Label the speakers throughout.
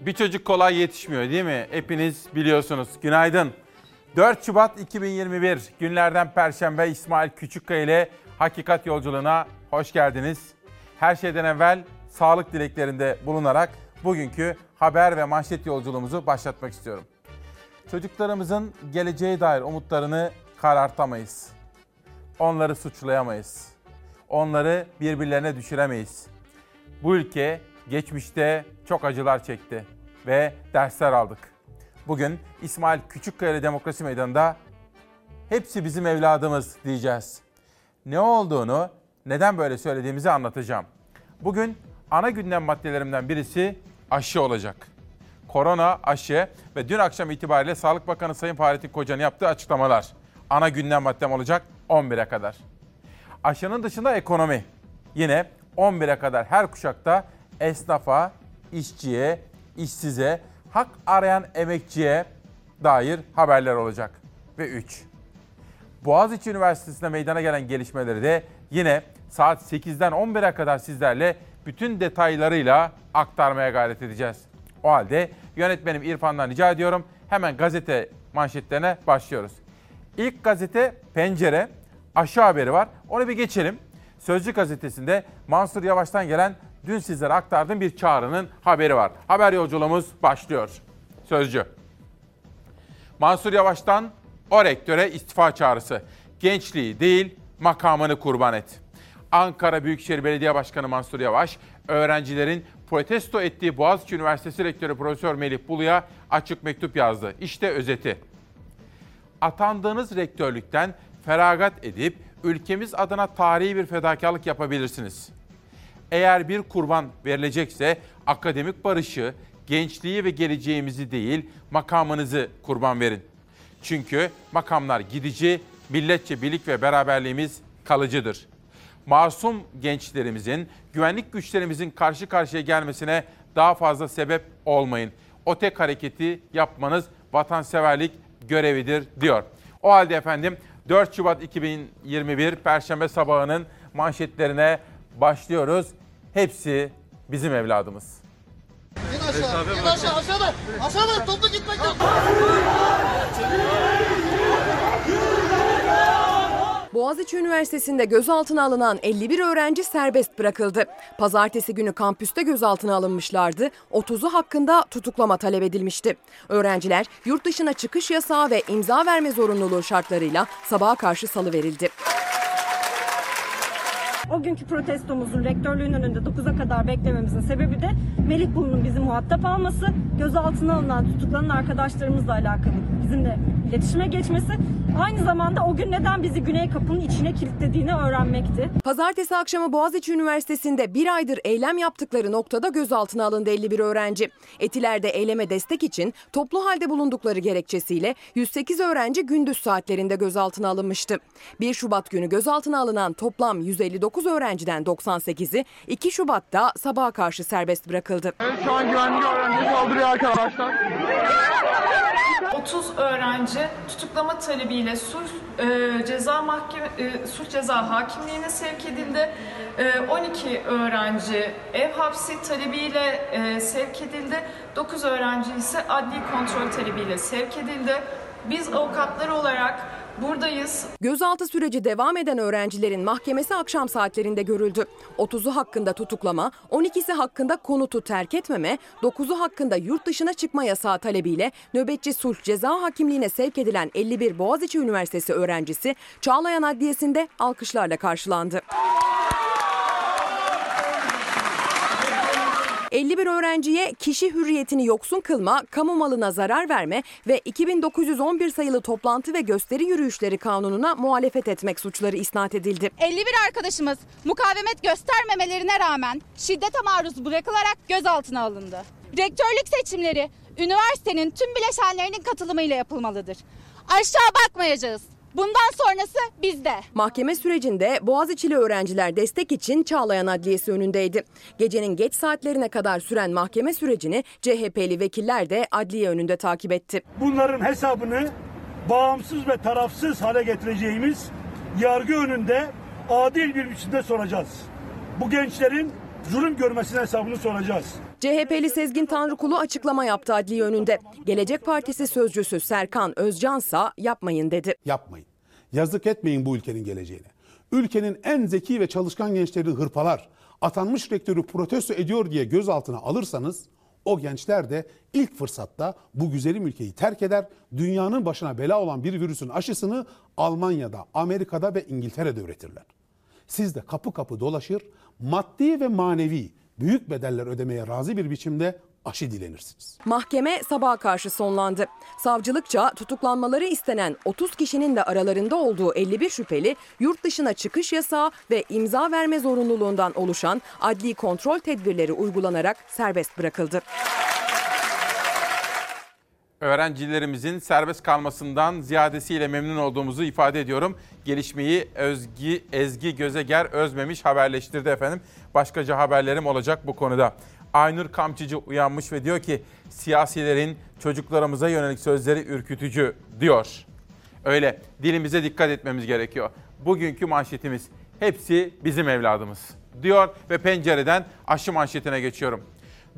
Speaker 1: Bir çocuk kolay yetişmiyor değil mi? Hepiniz biliyorsunuz. Günaydın. 4 Şubat 2021 günlerden Perşembe İsmail Küçükkaya ile Hakikat Yolculuğuna hoş geldiniz. Her şeyden evvel sağlık dileklerinde bulunarak bugünkü haber ve manşet yolculuğumuzu başlatmak istiyorum. Çocuklarımızın geleceğe dair umutlarını karartamayız. Onları suçlayamayız. Onları birbirlerine düşüremeyiz. Bu ülke geçmişte çok acılar çekti ve dersler aldık. Bugün İsmail Küçükkaya Demokrasi Meydanı'nda hepsi bizim evladımız diyeceğiz. Ne olduğunu, neden böyle söylediğimizi anlatacağım. Bugün ana gündem maddelerimden birisi aşı olacak. Korona, aşı ve dün akşam itibariyle Sağlık Bakanı Sayın Fahrettin Koca'nın yaptığı açıklamalar. Ana gündem maddem olacak 11'e kadar. Aşının dışında ekonomi. Yine 11'e kadar her kuşakta esnafa, işçiye, işsize, hak arayan emekçiye dair haberler olacak. Ve 3. Boğaziçi Üniversitesi'nde meydana gelen gelişmeleri de yine saat 8'den 11'e kadar sizlerle bütün detaylarıyla aktarmaya gayret edeceğiz. O halde yönetmenim İrfan'dan rica ediyorum hemen gazete manşetlerine başlıyoruz. İlk gazete Pencere, aşı haberi var. Onu bir geçelim. Sözcü gazetesinde Mansur Yavaş'tan gelen dün sizlere aktardığım bir çağrının haberi var. Haber yolculuğumuz başlıyor. Sözcü. Mansur Yavaş'tan o rektöre istifa çağrısı. Gençliği değil makamını kurban et. Ankara Büyükşehir Belediye Başkanı Mansur Yavaş, öğrencilerin protesto ettiği Boğaziçi Üniversitesi Rektörü Profesör Melih Bulu'ya açık mektup yazdı. İşte özeti. Atandığınız rektörlükten feragat edip ülkemiz adına tarihi bir fedakarlık yapabilirsiniz. Eğer bir kurban verilecekse akademik barışı, gençliği ve geleceğimizi değil makamınızı kurban verin. Çünkü makamlar gidici, milletçe birlik ve beraberliğimiz kalıcıdır. Masum gençlerimizin, güvenlik güçlerimizin karşı karşıya gelmesine daha fazla sebep olmayın. O tek hareketi yapmanız vatanseverlik görevidir diyor. O halde efendim 4 Şubat 2021 Perşembe sabahının manşetlerine başlıyoruz. Hepsi bizim evladımız.
Speaker 2: İn aşağı, in aşağı, aşağıda, aşağıda toplu gitmek yok.
Speaker 3: Boğaziçi Üniversitesi'nde gözaltına alınan 51 öğrenci serbest bırakıldı. Pazartesi günü kampüste gözaltına alınmışlardı. 30'u hakkında tutuklama talep edilmişti. Öğrenciler yurt dışına çıkış yasağı ve imza verme zorunluluğu şartlarıyla sabaha karşı salı verildi.
Speaker 4: O günkü protestomuzun rektörlüğün önünde 9'a kadar beklememizin sebebi de Melih Bulu'nun bizi muhatap alması, gözaltına alınan tutuklanan arkadaşlarımızla alakalı bizimle iletişime geçmesi, aynı zamanda o gün neden bizi Güney Kapı'nın içine kilitlediğini öğrenmekti.
Speaker 3: Pazartesi akşamı Boğaziçi Üniversitesi'nde bir aydır eylem yaptıkları noktada gözaltına alındı 51 öğrenci. Etiler'de eyleme destek için toplu halde bulundukları gerekçesiyle 108 öğrenci gündüz saatlerinde gözaltına alınmıştı. 1 Şubat günü gözaltına alınan toplam 159 öğrenciden 98'i 2 Şubat'ta sabaha karşı serbest bırakıldı.
Speaker 5: Şu an güvenlik öğrenci saldırıyor arkadaşlar.
Speaker 6: 30 öğrenci tutuklama talebiyle sulh e, ceza mahkeme e, sulh ceza hakimliğine sevk edildi. E, 12 öğrenci ev hapsi talebiyle e, sevk edildi. 9 öğrenci ise adli kontrol talebiyle sevk edildi. Biz avukatlar olarak buradayız.
Speaker 3: Gözaltı süreci devam eden öğrencilerin mahkemesi akşam saatlerinde görüldü. 30'u hakkında tutuklama, 12'si hakkında konutu terk etmeme, 9'u hakkında yurt dışına çıkma yasağı talebiyle nöbetçi sulh ceza hakimliğine sevk edilen 51 Boğaziçi Üniversitesi öğrencisi Çağlayan Adliyesi'nde alkışlarla karşılandı. 51 öğrenciye kişi hürriyetini yoksun kılma, kamu malına zarar verme ve 2911 sayılı toplantı ve gösteri yürüyüşleri kanununa muhalefet etmek suçları isnat edildi.
Speaker 7: 51 arkadaşımız mukavemet göstermemelerine rağmen şiddete maruz bırakılarak gözaltına alındı. Rektörlük seçimleri üniversitenin tüm bileşenlerinin katılımıyla yapılmalıdır. Aşağı bakmayacağız. Bundan sonrası bizde.
Speaker 3: Mahkeme sürecinde Boğaziçi'li öğrenciler destek için Çağlayan Adliyesi önündeydi. Gecenin geç saatlerine kadar süren mahkeme sürecini CHP'li vekiller de adliye önünde takip etti.
Speaker 8: Bunların hesabını bağımsız ve tarafsız hale getireceğimiz yargı önünde adil bir biçimde soracağız. Bu gençlerin zulüm görmesinin hesabını soracağız.
Speaker 3: CHP'li Sezgin Tanrıkulu açıklama yaptı adliye önünde. Gelecek Partisi sözcüsü Serkan Özcansa yapmayın dedi.
Speaker 9: Yapmayın. Yazık etmeyin bu ülkenin geleceğine. Ülkenin en zeki ve çalışkan gençleri hırpalar, atanmış rektörü protesto ediyor diye gözaltına alırsanız o gençler de ilk fırsatta bu güzelim ülkeyi terk eder, dünyanın başına bela olan bir virüsün aşısını Almanya'da, Amerika'da ve İngiltere'de üretirler. Siz de kapı kapı dolaşır, maddi ve manevi büyük bedeller ödemeye razı bir biçimde aşı dilenirsiniz.
Speaker 3: Mahkeme sabaha karşı sonlandı. Savcılıkça tutuklanmaları istenen 30 kişinin de aralarında olduğu 51 şüpheli yurt dışına çıkış yasağı ve imza verme zorunluluğundan oluşan adli kontrol tedbirleri uygulanarak serbest bırakıldı.
Speaker 1: Öğrencilerimizin serbest kalmasından ziyadesiyle memnun olduğumuzu ifade ediyorum. Gelişmeyi Özgi, Ezgi Gözeger Özmemiş haberleştirdi efendim. Başkaca haberlerim olacak bu konuda. Aynur Kamçıcı uyanmış ve diyor ki siyasilerin çocuklarımıza yönelik sözleri ürkütücü diyor. Öyle dilimize dikkat etmemiz gerekiyor. Bugünkü manşetimiz hepsi bizim evladımız diyor ve pencereden aşı manşetine geçiyorum.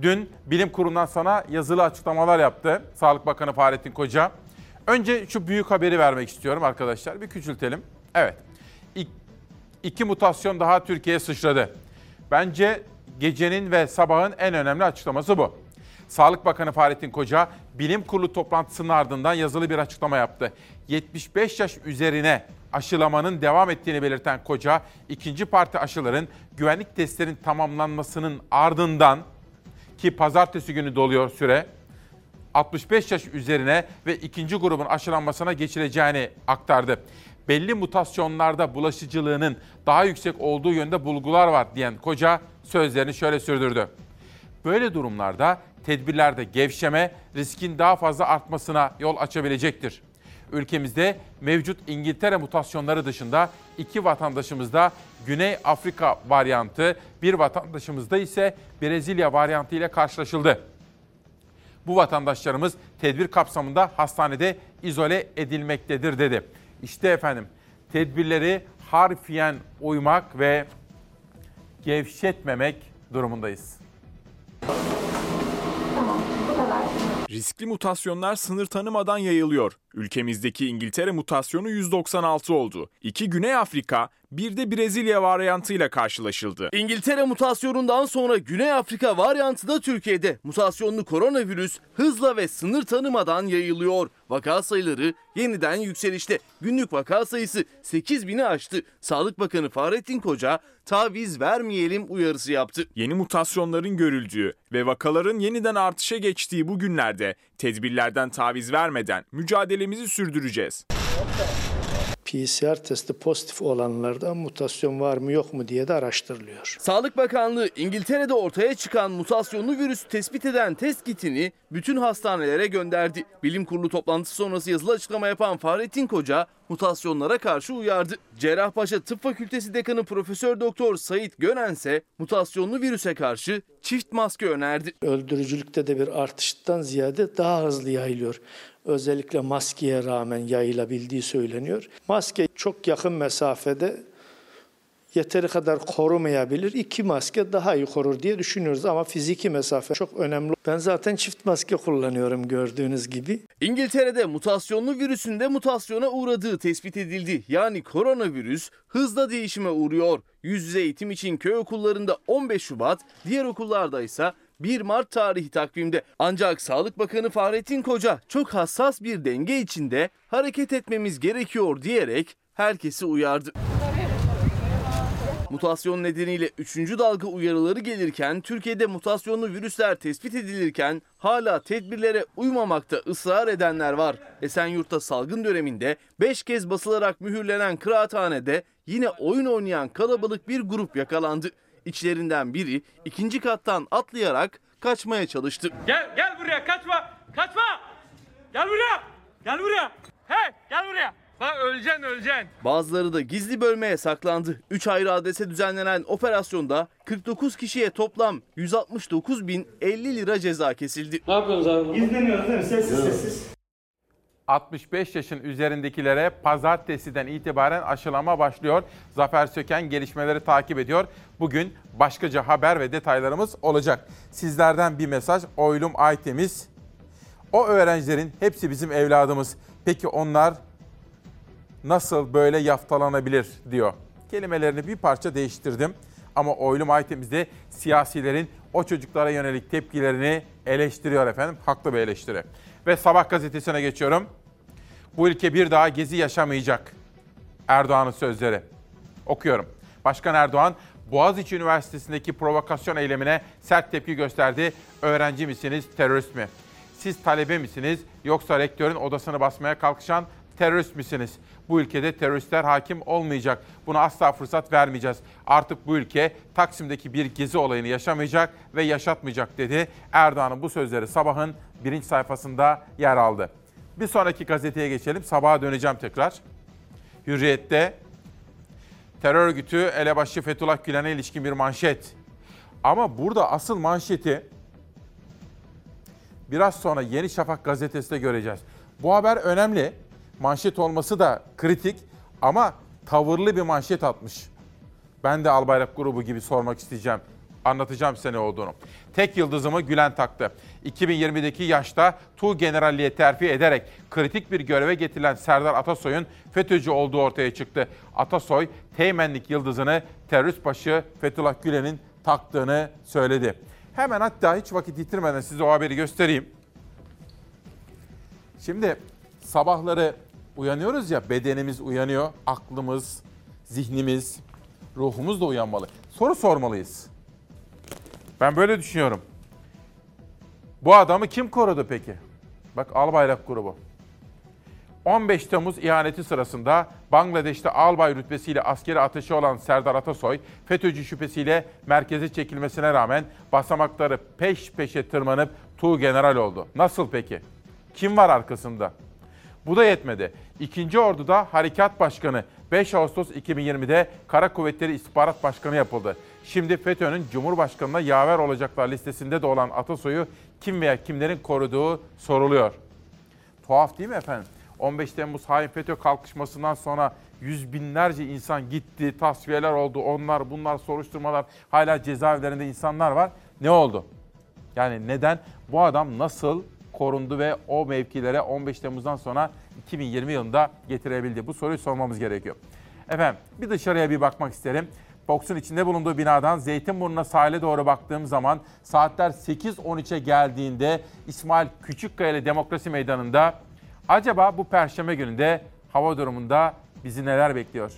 Speaker 1: Dün bilim kurulundan sonra yazılı açıklamalar yaptı Sağlık Bakanı Fahrettin Koca. Önce şu büyük haberi vermek istiyorum arkadaşlar. Bir küçültelim. Evet. İk- iki mutasyon daha Türkiye'ye sıçradı. Bence gecenin ve sabahın en önemli açıklaması bu. Sağlık Bakanı Fahrettin Koca bilim kurulu toplantısının ardından yazılı bir açıklama yaptı. 75 yaş üzerine aşılamanın devam ettiğini belirten Koca, ikinci parti aşıların güvenlik testlerinin tamamlanmasının ardından ki pazartesi günü doluyor süre 65 yaş üzerine ve ikinci grubun aşılanmasına geçileceğini aktardı. Belli mutasyonlarda bulaşıcılığının daha yüksek olduğu yönde bulgular var diyen Koca sözlerini şöyle sürdürdü. Böyle durumlarda tedbirlerde gevşeme riskin daha fazla artmasına yol açabilecektir. Ülkemizde mevcut İngiltere mutasyonları dışında iki vatandaşımızda Güney Afrika varyantı, bir vatandaşımızda ise Brezilya varyantı ile karşılaşıldı. Bu vatandaşlarımız tedbir kapsamında hastanede izole edilmektedir dedi. İşte efendim tedbirleri harfiyen uymak ve gevşetmemek durumundayız.
Speaker 10: Riskli mutasyonlar sınır tanımadan yayılıyor. Ülkemizdeki İngiltere mutasyonu 196 oldu. İki Güney Afrika, bir de Brezilya varyantıyla karşılaşıldı.
Speaker 11: İngiltere mutasyonundan sonra Güney Afrika varyantı da Türkiye'de. Mutasyonlu koronavirüs hızla ve sınır tanımadan yayılıyor. Vaka sayıları yeniden yükselişte. Günlük vaka sayısı 8 bini aştı. Sağlık Bakanı Fahrettin Koca taviz vermeyelim uyarısı yaptı.
Speaker 10: Yeni mutasyonların görüldüğü ve vakaların yeniden artışa geçtiği bu günlerde tedbirlerden taviz vermeden mücadelemizi sürdüreceğiz.
Speaker 12: PCR testi pozitif olanlarda mutasyon var mı yok mu diye de araştırılıyor.
Speaker 11: Sağlık Bakanlığı İngiltere'de ortaya çıkan mutasyonlu virüs tespit eden test kitini bütün hastanelere gönderdi. Bilim kurulu toplantısı sonrası yazılı açıklama yapan Fahrettin Koca mutasyonlara karşı uyardı. Cerrahpaşa Tıp Fakültesi Dekanı Profesör Doktor Sait Gönen mutasyonlu virüse karşı çift maske önerdi.
Speaker 12: Öldürücülükte de bir artıştan ziyade daha hızlı yayılıyor. Özellikle maskeye rağmen yayılabildiği söyleniyor. Maske çok yakın mesafede yeteri kadar korumayabilir. İki maske daha iyi korur diye düşünüyoruz ama fiziki mesafe çok önemli. Ben zaten çift maske kullanıyorum gördüğünüz gibi.
Speaker 11: İngiltere'de mutasyonlu virüsün de mutasyona uğradığı tespit edildi. Yani koronavirüs hızla değişime uğruyor. Yüz yüze eğitim için köy okullarında 15 Şubat, diğer okullarda ise 1 Mart tarihi takvimde. Ancak Sağlık Bakanı Fahrettin Koca çok hassas bir denge içinde hareket etmemiz gerekiyor diyerek herkesi uyardı. Mutasyon nedeniyle 3. dalga uyarıları gelirken Türkiye'de mutasyonlu virüsler tespit edilirken hala tedbirlere uymamakta ısrar edenler var. Esenyurt'ta salgın döneminde 5 kez basılarak mühürlenen kıraathanede yine oyun oynayan kalabalık bir grup yakalandı. İçlerinden biri ikinci kattan atlayarak kaçmaya çalıştı.
Speaker 5: Gel gel buraya kaçma. Kaçma. Gel buraya. Gel buraya. Hey gel buraya. Bak öleceksin öleceksin.
Speaker 11: Bazıları da gizli bölmeye saklandı. 3 ayrı adrese düzenlenen operasyonda 49 kişiye toplam 169 bin 50 lira ceza kesildi.
Speaker 5: Ne yapıyorsunuz abi?
Speaker 8: İzleniyoruz değil mi? Sessiz sessiz.
Speaker 1: 65 yaşın üzerindekilere pazartesiden itibaren aşılama başlıyor. Zafer Söken gelişmeleri takip ediyor. Bugün başkaca haber ve detaylarımız olacak. Sizlerden bir mesaj. Oylum Aytemiz. O öğrencilerin hepsi bizim evladımız. Peki onlar nasıl böyle yaftalanabilir diyor. Kelimelerini bir parça değiştirdim. Ama oylum Aytemiz'de siyasilerin o çocuklara yönelik tepkilerini eleştiriyor efendim. Haklı bir eleştiri. Ve Sabah gazetesine geçiyorum. Bu ülke bir daha gezi yaşamayacak. Erdoğan'ın sözleri. Okuyorum. Başkan Erdoğan, Boğaziçi Üniversitesi'ndeki provokasyon eylemine sert tepki gösterdi. Öğrenci misiniz, terörist mi? Siz talebe misiniz yoksa rektörün odasını basmaya kalkışan terörist misiniz? Bu ülkede teröristler hakim olmayacak. Buna asla fırsat vermeyeceğiz. Artık bu ülke Taksim'deki bir gezi olayını yaşamayacak ve yaşatmayacak dedi. Erdoğan'ın bu sözleri sabahın birinci sayfasında yer aldı. Bir sonraki gazeteye geçelim. Sabaha döneceğim tekrar. Hürriyet'te terör örgütü elebaşı Fethullah Gülen'e ilişkin bir manşet. Ama burada asıl manşeti biraz sonra Yeni Şafak gazetesinde göreceğiz. Bu haber önemli. Manşet olması da kritik ama tavırlı bir manşet atmış. Ben de Albayrak grubu gibi sormak isteyeceğim. Anlatacağım size ne olduğunu. Tek yıldızımı Gülen taktı. 2020'deki yaşta Tu Generalliğe terfi ederek kritik bir göreve getirilen Serdar Atasoy'un FETÖ'cü olduğu ortaya çıktı. Atasoy, teğmenlik yıldızını terörist başı Fethullah Gülen'in taktığını söyledi. Hemen hatta hiç vakit yitirmeden size o haberi göstereyim. Şimdi sabahları uyanıyoruz ya bedenimiz uyanıyor, aklımız, zihnimiz, ruhumuz da uyanmalı. Soru sormalıyız. Ben böyle düşünüyorum. Bu adamı kim korudu peki? Bak Albayrak grubu. 15 Temmuz ihaneti sırasında Bangladeş'te albay rütbesiyle askeri ateşi olan Serdar Atasoy, FETÖ'cü şüphesiyle merkeze çekilmesine rağmen basamakları peş peşe tırmanıp Tuğ General oldu. Nasıl peki? Kim var arkasında? Bu da yetmedi. İkinci Ordu'da Harekat Başkanı 5 Ağustos 2020'de Kara Kuvvetleri İstihbarat Başkanı yapıldı. Şimdi FETÖ'nün Cumhurbaşkanı'na yaver olacaklar listesinde de olan Atasoy'u kim veya kimlerin koruduğu soruluyor. Tuhaf değil mi efendim? 15 Temmuz hain FETÖ kalkışmasından sonra yüz binlerce insan gitti, tasfiyeler oldu, onlar bunlar soruşturmalar, hala cezaevlerinde insanlar var. Ne oldu? Yani neden? Bu adam nasıl korundu ve o mevkilere 15 Temmuz'dan sonra 2020 yılında getirebildi? Bu soruyu sormamız gerekiyor. Efendim bir dışarıya bir bakmak isterim. Fox'un içinde bulunduğu binadan Zeytinburnu'na sahile doğru baktığım zaman saatler 8.13'e geldiğinde İsmail Küçükkaya Demokrasi Meydanı'nda acaba bu perşembe gününde hava durumunda bizi neler bekliyor?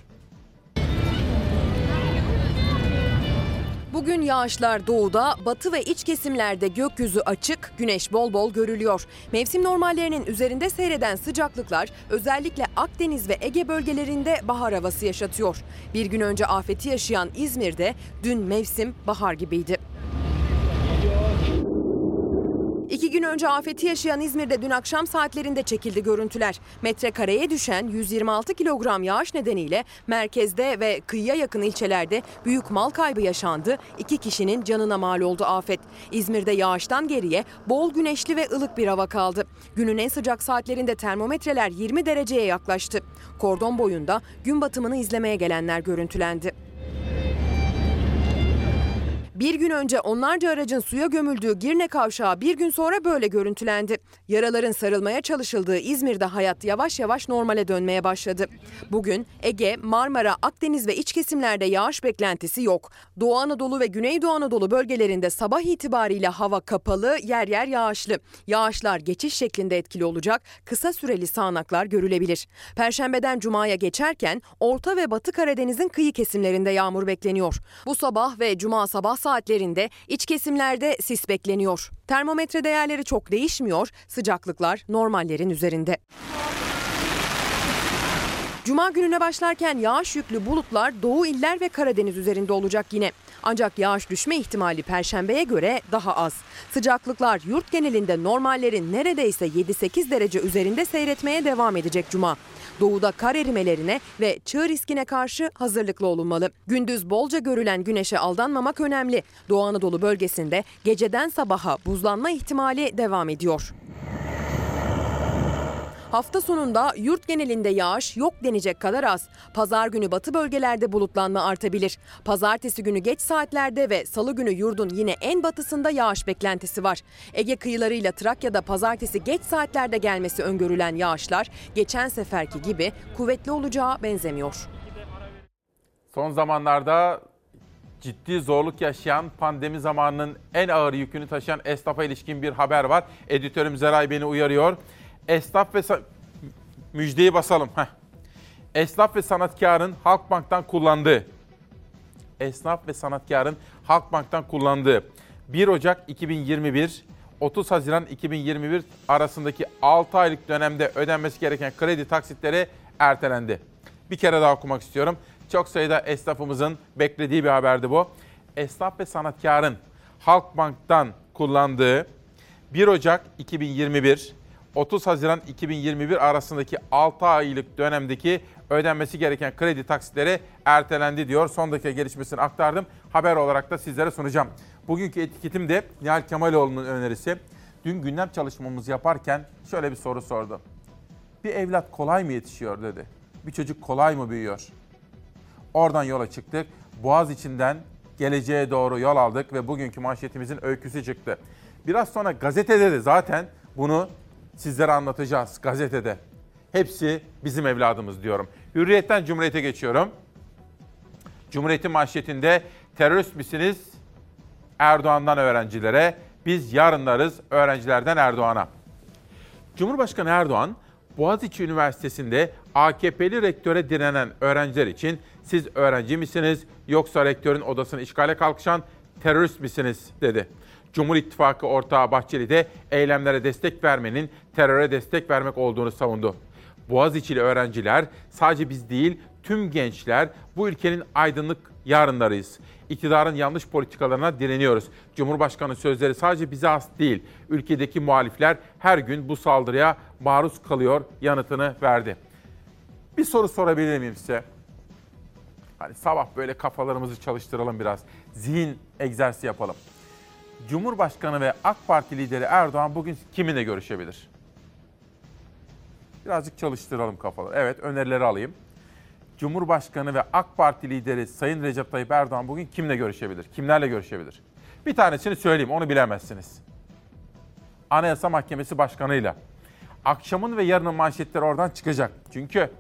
Speaker 3: Bugün yağışlar doğuda, batı ve iç kesimlerde gökyüzü açık, güneş bol bol görülüyor. Mevsim normallerinin üzerinde seyreden sıcaklıklar özellikle Akdeniz ve Ege bölgelerinde bahar havası yaşatıyor. Bir gün önce afeti yaşayan İzmir'de dün mevsim bahar gibiydi. İki gün önce afeti yaşayan İzmir'de dün akşam saatlerinde çekildi görüntüler. Metrekareye düşen 126 kilogram yağış nedeniyle merkezde ve kıyıya yakın ilçelerde büyük mal kaybı yaşandı. İki kişinin canına mal oldu afet. İzmir'de yağıştan geriye bol güneşli ve ılık bir hava kaldı. Günün en sıcak saatlerinde termometreler 20 dereceye yaklaştı. Kordon boyunda gün batımını izlemeye gelenler görüntülendi. Bir gün önce onlarca aracın suya gömüldüğü Girne kavşağı bir gün sonra böyle görüntülendi. Yaraların sarılmaya çalışıldığı İzmir'de hayat yavaş yavaş normale dönmeye başladı. Bugün Ege, Marmara, Akdeniz ve iç kesimlerde yağış beklentisi yok. Doğu Anadolu ve Güneydoğu Anadolu bölgelerinde sabah itibariyle hava kapalı, yer yer yağışlı. Yağışlar geçiş şeklinde etkili olacak, kısa süreli sağanaklar görülebilir. Perşembeden Cuma'ya geçerken Orta ve Batı Karadeniz'in kıyı kesimlerinde yağmur bekleniyor. Bu sabah ve Cuma sabah saatlerinde iç kesimlerde sis bekleniyor. Termometre değerleri çok değişmiyor, sıcaklıklar normallerin üzerinde. Cuma gününe başlarken yağış yüklü bulutlar Doğu iller ve Karadeniz üzerinde olacak yine. Ancak yağış düşme ihtimali perşembeye göre daha az. Sıcaklıklar yurt genelinde normallerin neredeyse 7-8 derece üzerinde seyretmeye devam edecek cuma. Doğuda kar erimelerine ve çığ riskine karşı hazırlıklı olunmalı. Gündüz bolca görülen güneşe aldanmamak önemli. Doğu Anadolu bölgesinde geceden sabaha buzlanma ihtimali devam ediyor. Hafta sonunda yurt genelinde yağış yok denecek kadar az. Pazar günü batı bölgelerde bulutlanma artabilir. Pazartesi günü geç saatlerde ve salı günü yurdun yine en batısında yağış beklentisi var. Ege kıyılarıyla Trakya'da pazartesi geç saatlerde gelmesi öngörülen yağışlar geçen seferki gibi kuvvetli olacağı benzemiyor.
Speaker 1: Son zamanlarda ciddi zorluk yaşayan pandemi zamanının en ağır yükünü taşıyan esnafa ilişkin bir haber var. Editörüm Zeray beni uyarıyor. Esnaf ve müjdeyi basalım. Heh. Esnaf ve sanatkarın Halkbank'tan kullandığı esnaf ve sanatkarın Halkbank'tan kullandığı 1 Ocak 2021 30 Haziran 2021 arasındaki 6 aylık dönemde ödenmesi gereken kredi taksitleri ertelendi. Bir kere daha okumak istiyorum. Çok sayıda esnafımızın beklediği bir haberdi bu. Esnaf ve sanatkarın Halkbank'tan kullandığı 1 Ocak 2021 30 Haziran 2021 arasındaki 6 aylık dönemdeki ödenmesi gereken kredi taksitleri ertelendi diyor. Son dakika gelişmesini aktardım. Haber olarak da sizlere sunacağım. Bugünkü etiketim de Nihal Kemaloğlu'nun önerisi. Dün gündem çalışmamızı yaparken şöyle bir soru sordu. Bir evlat kolay mı yetişiyor dedi. Bir çocuk kolay mı büyüyor? Oradan yola çıktık. Boğaz içinden geleceğe doğru yol aldık ve bugünkü manşetimizin öyküsü çıktı. Biraz sonra gazetede de zaten bunu sizlere anlatacağız gazetede. Hepsi bizim evladımız diyorum. Hürriyetten Cumhuriyet'e geçiyorum. Cumhuriyet'in manşetinde terörist misiniz? Erdoğan'dan öğrencilere, biz yarınlarız öğrencilerden Erdoğan'a. Cumhurbaşkanı Erdoğan, Boğaziçi Üniversitesi'nde AKP'li rektöre direnen öğrenciler için siz öğrenci misiniz yoksa rektörün odasını işgale kalkışan terörist misiniz dedi. Cumhur İttifakı ortağı Bahçeli de eylemlere destek vermenin teröre destek vermek olduğunu savundu. Boğaziçi'li öğrenciler sadece biz değil tüm gençler bu ülkenin aydınlık yarınlarıyız. İktidarın yanlış politikalarına direniyoruz. Cumhurbaşkanı sözleri sadece bize has değil. Ülkedeki muhalifler her gün bu saldırıya maruz kalıyor yanıtını verdi. Bir soru sorabilir miyim size? Hani sabah böyle kafalarımızı çalıştıralım biraz. Zihin egzersizi yapalım. Cumhurbaşkanı ve AK Parti lideri Erdoğan bugün kiminle görüşebilir? Birazcık çalıştıralım kafaları. Evet önerileri alayım. Cumhurbaşkanı ve AK Parti lideri Sayın Recep Tayyip Erdoğan bugün kimle görüşebilir? Kimlerle görüşebilir? Bir tanesini söyleyeyim onu bilemezsiniz. Anayasa Mahkemesi Başkanı'yla. Akşamın ve yarının manşetleri oradan çıkacak. Çünkü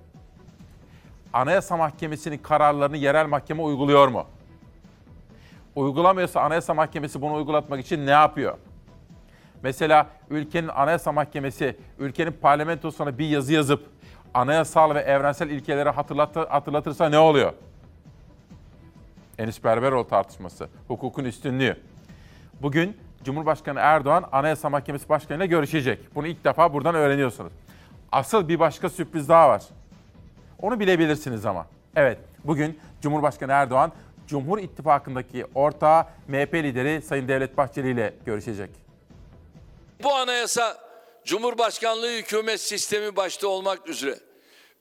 Speaker 1: Anayasa Mahkemesi'nin kararlarını yerel mahkeme uyguluyor mu? Uygulamıyorsa Anayasa Mahkemesi bunu uygulatmak için ne yapıyor? Mesela ülkenin Anayasa Mahkemesi ülkenin parlamentosuna bir yazı yazıp anayasal ve evrensel ilkeleri hatırlatır, hatırlatırsa ne oluyor? Enis Berberoğlu tartışması, hukukun üstünlüğü. Bugün Cumhurbaşkanı Erdoğan Anayasa Mahkemesi Başkanı ile görüşecek. Bunu ilk defa buradan öğreniyorsunuz. Asıl bir başka sürpriz daha var. Onu bilebilirsiniz ama. Evet, bugün Cumhurbaşkanı Erdoğan Cumhur İttifakı'ndaki ortağı MHP lideri Sayın Devlet Bahçeli ile görüşecek.
Speaker 13: Bu anayasa Cumhurbaşkanlığı hükümet sistemi başta olmak üzere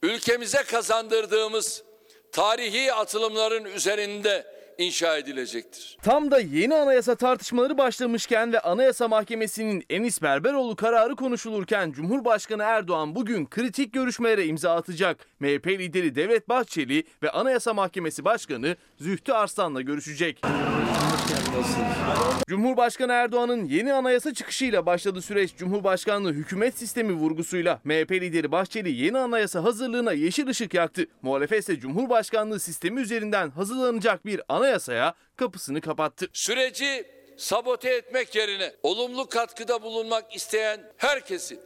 Speaker 13: ülkemize kazandırdığımız tarihi atılımların üzerinde inşa edilecektir.
Speaker 11: Tam da yeni anayasa tartışmaları başlamışken ve Anayasa Mahkemesi'nin Enis Berberoğlu kararı konuşulurken Cumhurbaşkanı Erdoğan bugün kritik görüşmelere imza atacak. MHP lideri Devlet Bahçeli ve Anayasa Mahkemesi Başkanı Zühtü Arslan'la görüşecek. Cumhurbaşkanı Erdoğan'ın yeni anayasa çıkışıyla başladı süreç. Cumhurbaşkanlığı hükümet sistemi vurgusuyla MHP lideri Bahçeli yeni anayasa hazırlığına yeşil ışık yaktı. Muhalefet ise Cumhurbaşkanlığı sistemi üzerinden hazırlanacak bir anayasaya kapısını kapattı.
Speaker 13: Süreci sabote etmek yerine olumlu katkıda bulunmak isteyen herkesi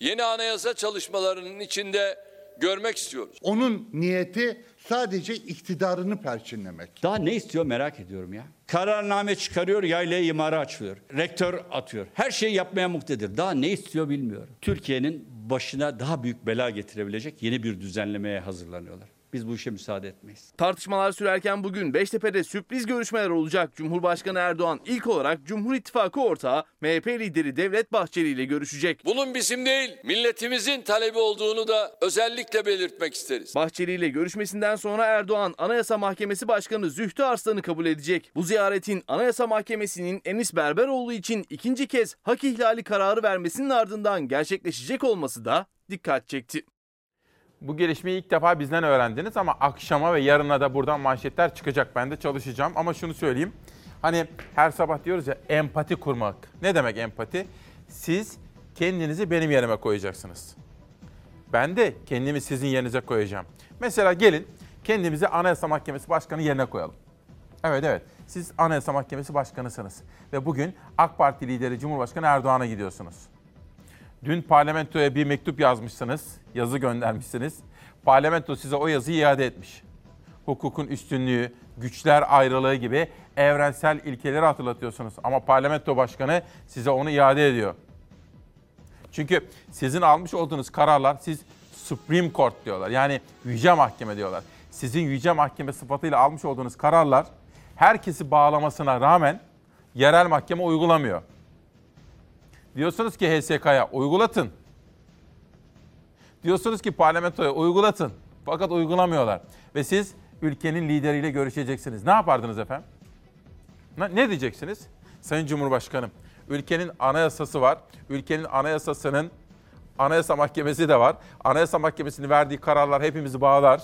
Speaker 13: yeni anayasa çalışmalarının içinde görmek istiyoruz.
Speaker 14: Onun niyeti sadece iktidarını perçinlemek.
Speaker 15: Daha ne istiyor merak ediyorum ya. Kararname çıkarıyor, yaylaya imara açılıyor. Rektör atıyor. Her şeyi yapmaya muktedir. Daha ne istiyor bilmiyorum. Türkiye'nin başına daha büyük bela getirebilecek yeni bir düzenlemeye hazırlanıyorlar. Biz bu işe müsaade etmeyiz.
Speaker 11: Tartışmalar sürerken bugün Beştepe'de sürpriz görüşmeler olacak. Cumhurbaşkanı Erdoğan ilk olarak Cumhur İttifakı ortağı MHP lideri Devlet Bahçeli ile görüşecek.
Speaker 13: Bunun bizim değil, milletimizin talebi olduğunu da özellikle belirtmek isteriz.
Speaker 11: Bahçeli ile görüşmesinden sonra Erdoğan Anayasa Mahkemesi Başkanı Zühtü Arslan'ı kabul edecek. Bu ziyaretin Anayasa Mahkemesi'nin Enis Berberoğlu için ikinci kez hak ihlali kararı vermesinin ardından gerçekleşecek olması da dikkat çekti.
Speaker 1: Bu gelişmeyi ilk defa bizden öğrendiniz ama akşama ve yarına da buradan manşetler çıkacak. Ben de çalışacağım ama şunu söyleyeyim. Hani her sabah diyoruz ya empati kurmak. Ne demek empati? Siz kendinizi benim yerime koyacaksınız. Ben de kendimi sizin yerinize koyacağım. Mesela gelin kendimizi Anayasa Mahkemesi Başkanı yerine koyalım. Evet evet. Siz Anayasa Mahkemesi Başkanısınız. Ve bugün AK Parti lideri Cumhurbaşkanı Erdoğan'a gidiyorsunuz. Dün parlamentoya bir mektup yazmışsınız, yazı göndermişsiniz. Parlamento size o yazıyı iade etmiş. Hukukun üstünlüğü, güçler ayrılığı gibi evrensel ilkeleri hatırlatıyorsunuz. Ama parlamento başkanı size onu iade ediyor. Çünkü sizin almış olduğunuz kararlar siz Supreme Court diyorlar. Yani yüce mahkeme diyorlar. Sizin yüce mahkeme sıfatıyla almış olduğunuz kararlar herkesi bağlamasına rağmen yerel mahkeme uygulamıyor. Diyorsunuz ki HSK'ya uygulatın. Diyorsunuz ki parlamentoya uygulatın. Fakat uygulamıyorlar. Ve siz ülkenin lideriyle görüşeceksiniz. Ne yapardınız efendim? Ne, diyeceksiniz? Sayın Cumhurbaşkanım, ülkenin anayasası var. Ülkenin anayasasının anayasa mahkemesi de var. Anayasa mahkemesinin verdiği kararlar hepimizi bağlar.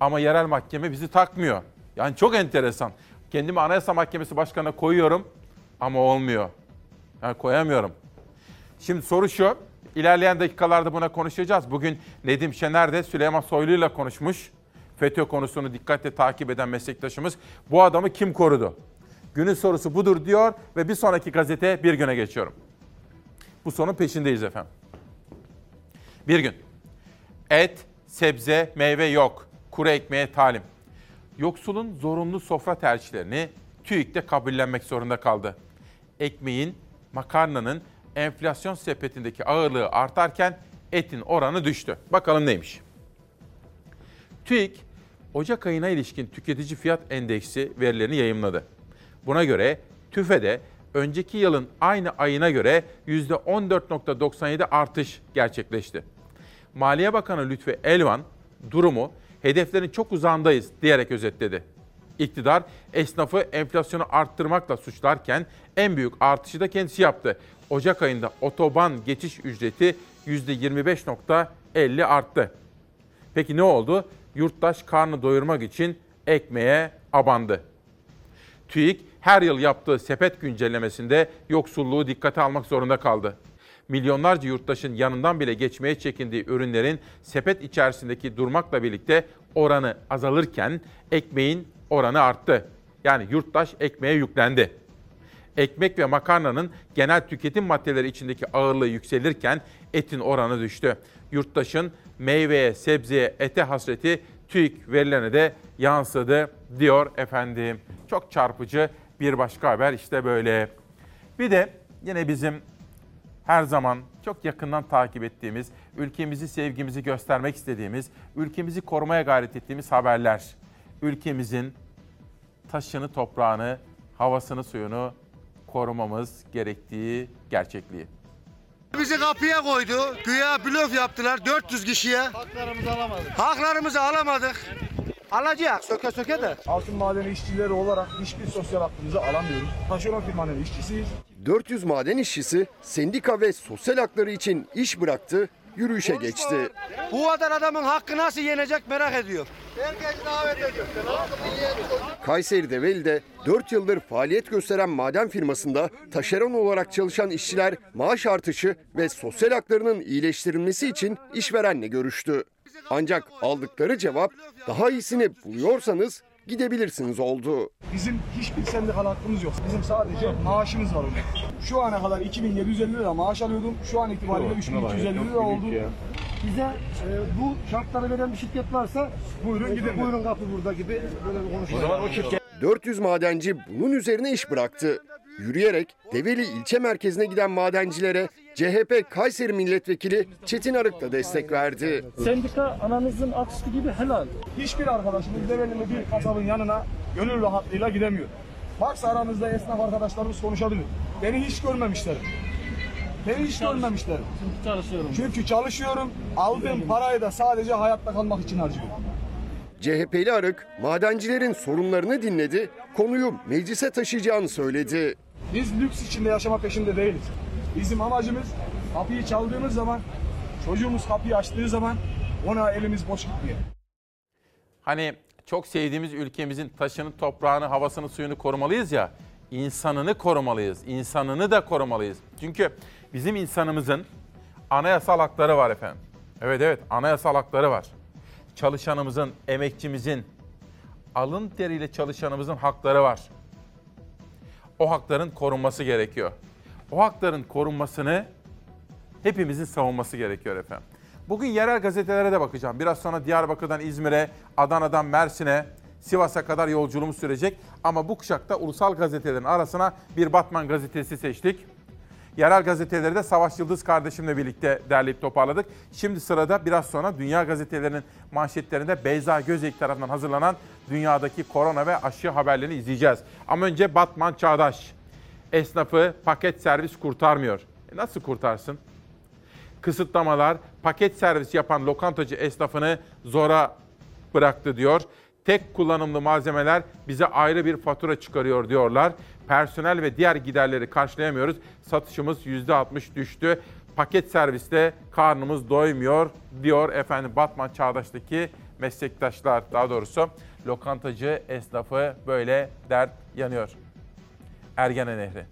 Speaker 1: Ama yerel mahkeme bizi takmıyor. Yani çok enteresan. Kendimi anayasa mahkemesi başkanına koyuyorum ama olmuyor. Yani koyamıyorum. Şimdi soru şu. İlerleyen dakikalarda buna konuşacağız. Bugün Nedim Şener de Süleyman Soylu ile konuşmuş. FETÖ konusunu dikkatle takip eden meslektaşımız. Bu adamı kim korudu? Günün sorusu budur diyor ve bir sonraki gazete bir güne geçiyorum. Bu sorunun peşindeyiz efendim. Bir gün. Et, sebze, meyve yok. Kuru ekmeğe talim. Yoksulun zorunlu sofra tercihlerini TÜİK'te kabullenmek zorunda kaldı. Ekmeğin, makarnanın enflasyon sepetindeki ağırlığı artarken etin oranı düştü. Bakalım neymiş? TÜİK, Ocak ayına ilişkin tüketici fiyat endeksi verilerini yayımladı. Buna göre TÜFE'de önceki yılın aynı ayına göre %14.97 artış gerçekleşti. Maliye Bakanı Lütfi Elvan durumu hedeflerin çok uzağındayız diyerek özetledi. İktidar esnafı enflasyonu arttırmakla suçlarken en büyük artışı da kendisi yaptı. Ocak ayında otoban geçiş ücreti %25.50 arttı. Peki ne oldu? Yurttaş karnı doyurmak için ekmeğe abandı. TÜİK her yıl yaptığı sepet güncellemesinde yoksulluğu dikkate almak zorunda kaldı. Milyonlarca yurttaşın yanından bile geçmeye çekindiği ürünlerin sepet içerisindeki durmakla birlikte oranı azalırken ekmeğin oranı arttı. Yani yurttaş ekmeğe yüklendi. Ekmek ve makarnanın genel tüketim maddeleri içindeki ağırlığı yükselirken etin oranı düştü. Yurttaşın meyveye, sebzeye, ete hasreti TÜİK verilerine de yansıdı diyor efendim. Çok çarpıcı bir başka haber işte böyle. Bir de yine bizim her zaman çok yakından takip ettiğimiz, ülkemizi sevgimizi göstermek istediğimiz, ülkemizi korumaya gayret ettiğimiz haberler. Ülkemizin taşını, toprağını, havasını, suyunu korumamız gerektiği gerçekliği.
Speaker 2: Bizi kapıya koydu. Güya blöf yaptılar 400 kişiye. Haklarımızı alamadık. Haklarımızı alamadık. Alacak söke söke de.
Speaker 16: Altın madeni işçileri olarak hiçbir sosyal hakkımızı alamıyoruz. Taşeron firmanın işçisiyiz.
Speaker 17: 400 maden işçisi sendika ve sosyal hakları için iş bıraktı, yürüyüşe geçti.
Speaker 2: Bu kadar adamın hakkı nasıl yenecek merak ediyor. Herkes davet ediyor.
Speaker 17: Kayseri Develi'de 4 yıldır faaliyet gösteren maden firmasında taşeron olarak çalışan işçiler maaş artışı ve sosyal haklarının iyileştirilmesi için işverenle görüştü. Ancak aldıkları cevap daha iyisini buluyorsanız gidebilirsiniz oldu.
Speaker 16: Bizim hiçbir sendikal hakkımız yok. Bizim sadece maaşımız var orada. Şu ana kadar 2750 lira maaş alıyordum. Şu an itibariyle 3250 lira oldu.
Speaker 2: Bize e, bu şartları veren bir şirket varsa
Speaker 16: Buyurun gidin.
Speaker 2: buyurun kapı burada gibi böyle bir konuşma.
Speaker 17: 400 madenci bunun üzerine iş bıraktı. Yürüyerek Develi ilçe merkezine giden madencilere CHP Kayseri Milletvekili Çetin Arık da destek verdi.
Speaker 16: Sendika ananızın aksı gibi helal. Hiçbir arkadaşımız Develi'nin bir kasabın yanına gönül rahatlığıyla gidemiyor. Varsa aramızda esnaf arkadaşlarımız konuşabilir. Beni hiç görmemişler. Beni hiç görmemişler. Çünkü çalışıyorum. Çünkü çalışıyorum. Aldığım parayı da sadece hayatta kalmak için harcıyorum.
Speaker 17: CHP'li Arık madencilerin sorunlarını dinledi, konuyu meclise taşıyacağını söyledi.
Speaker 16: Biz lüks içinde yaşama peşinde değiliz. Bizim amacımız kapıyı çaldığımız zaman Çocuğumuz kapıyı açtığı zaman ona elimiz boş gitmiyor.
Speaker 1: Hani çok sevdiğimiz ülkemizin taşını, toprağını, havasını, suyunu korumalıyız ya. insanını korumalıyız. İnsanını da korumalıyız. Çünkü bizim insanımızın anayasal hakları var efendim. Evet evet anayasal hakları var. Çalışanımızın, emekçimizin, alın teriyle çalışanımızın hakları var. O hakların korunması gerekiyor. O hakların korunmasını hepimizin savunması gerekiyor efendim. Bugün yerel gazetelere de bakacağım. Biraz sonra Diyarbakır'dan İzmir'e, Adana'dan Mersin'e, Sivas'a kadar yolculuğumuz sürecek. Ama bu kuşakta ulusal gazetelerin arasına bir Batman gazetesi seçtik. Yerel gazeteleri de Savaş Yıldız kardeşimle birlikte derleyip toparladık. Şimdi sırada biraz sonra dünya gazetelerinin manşetlerinde Beyza Gözeyik tarafından hazırlanan dünyadaki korona ve aşı haberlerini izleyeceğiz. Ama önce Batman Çağdaş. Esnafı paket servis kurtarmıyor. E nasıl kurtarsın? Kısıtlamalar paket servis yapan lokantacı esnafını zora bıraktı diyor. Tek kullanımlı malzemeler bize ayrı bir fatura çıkarıyor diyorlar. Personel ve diğer giderleri karşılayamıyoruz. Satışımız %60 düştü. Paket serviste karnımız doymuyor diyor efendim Batman Çağdaş'taki meslektaşlar daha doğrusu lokantacı esnafı böyle dert yanıyor. Ergene Nehri.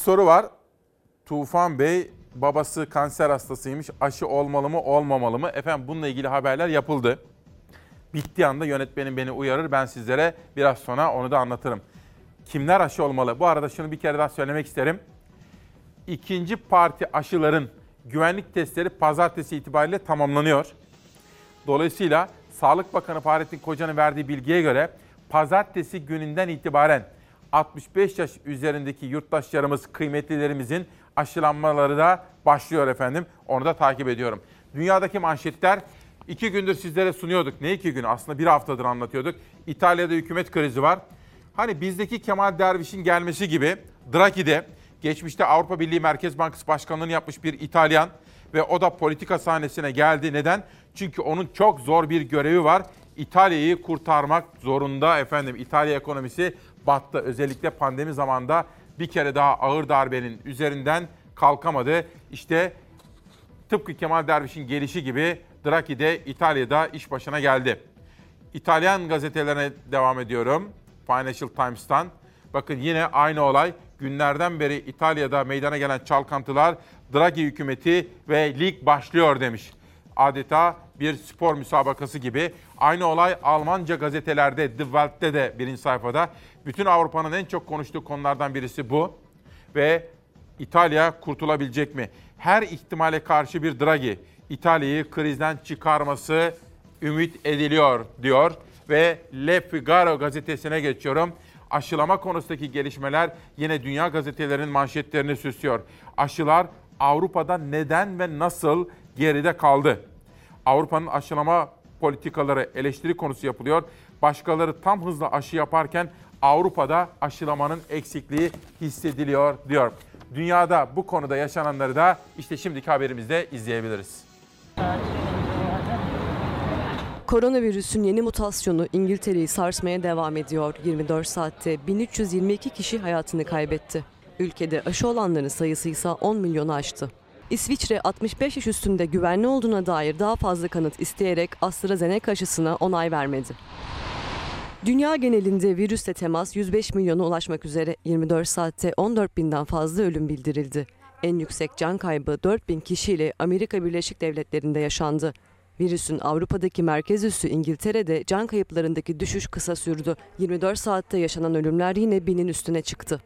Speaker 1: Soru var. Tufan Bey babası kanser hastasıymış. Aşı olmalı mı olmamalı mı? Efendim bununla ilgili haberler yapıldı. Bittiği anda yönetmenim beni uyarır. Ben sizlere biraz sonra onu da anlatırım. Kimler aşı olmalı? Bu arada şunu bir kere daha söylemek isterim. İkinci parti aşıların güvenlik testleri pazartesi itibariyle tamamlanıyor. Dolayısıyla Sağlık Bakanı Fahrettin Koca'nın verdiği bilgiye göre pazartesi gününden itibaren 65 yaş üzerindeki yurttaşlarımız, kıymetlilerimizin aşılanmaları da başlıyor efendim. Onu da takip ediyorum. Dünyadaki manşetler iki gündür sizlere sunuyorduk. Ne iki gün? Aslında bir haftadır anlatıyorduk. İtalya'da hükümet krizi var. Hani bizdeki Kemal Derviş'in gelmesi gibi Draghi'de geçmişte Avrupa Birliği Merkez Bankası Başkanlığı'nı yapmış bir İtalyan ve o da politika sahnesine geldi. Neden? Çünkü onun çok zor bir görevi var. İtalya'yı kurtarmak zorunda efendim. İtalya ekonomisi battı. Özellikle pandemi zamanında bir kere daha ağır darbenin üzerinden kalkamadı. İşte tıpkı Kemal Derviş'in gelişi gibi Draghi de İtalya'da iş başına geldi. İtalyan gazetelerine devam ediyorum. Financial Times'tan. Bakın yine aynı olay. Günlerden beri İtalya'da meydana gelen çalkantılar Draghi hükümeti ve lig başlıyor demiş. Adeta bir spor müsabakası gibi. Aynı olay Almanca gazetelerde The Welt'te de birinci sayfada. Bütün Avrupa'nın en çok konuştuğu konulardan birisi bu. Ve İtalya kurtulabilecek mi? Her ihtimale karşı bir Draghi İtalya'yı krizden çıkarması ümit ediliyor diyor. Ve Le Figaro gazetesine geçiyorum. Aşılama konusundaki gelişmeler yine dünya gazetelerinin manşetlerini süslüyor. Aşılar Avrupa'da neden ve nasıl geride kaldı? Avrupa'nın aşılama politikaları eleştiri konusu yapılıyor. Başkaları tam hızla aşı yaparken Avrupa'da aşılamanın eksikliği hissediliyor diyor. Dünyada bu konuda yaşananları da işte şimdiki haberimizde izleyebiliriz.
Speaker 18: Koronavirüsün yeni mutasyonu İngiltere'yi sarsmaya devam ediyor. 24 saatte 1322 kişi hayatını kaybetti. Ülkede aşı olanların sayısı ise 10 milyonu aştı. İsviçre 65 yaş üstünde güvenli olduğuna dair daha fazla kanıt isteyerek AstraZeneca aşısına onay vermedi. Dünya genelinde virüsle temas 105 milyona ulaşmak üzere 24 saatte 14 binden fazla ölüm bildirildi. En yüksek can kaybı 4 bin kişiyle Amerika Birleşik Devletleri'nde yaşandı. Virüsün Avrupa'daki merkez üssü İngiltere'de can kayıplarındaki düşüş kısa sürdü. 24 saatte yaşanan ölümler yine binin üstüne çıktı.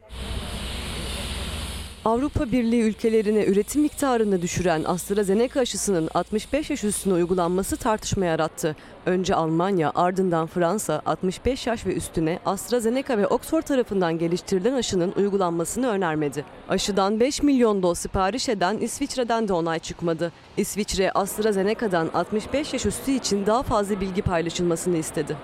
Speaker 18: Avrupa Birliği ülkelerine üretim miktarını düşüren AstraZeneca aşısının 65 yaş üstüne uygulanması tartışma yarattı. Önce Almanya, ardından Fransa 65 yaş ve üstüne AstraZeneca ve Oxford tarafından geliştirilen aşının uygulanmasını önermedi. Aşıdan 5 milyon doz sipariş eden İsviçre'den de onay çıkmadı. İsviçre AstraZeneca'dan 65 yaş üstü için daha fazla bilgi paylaşılmasını istedi.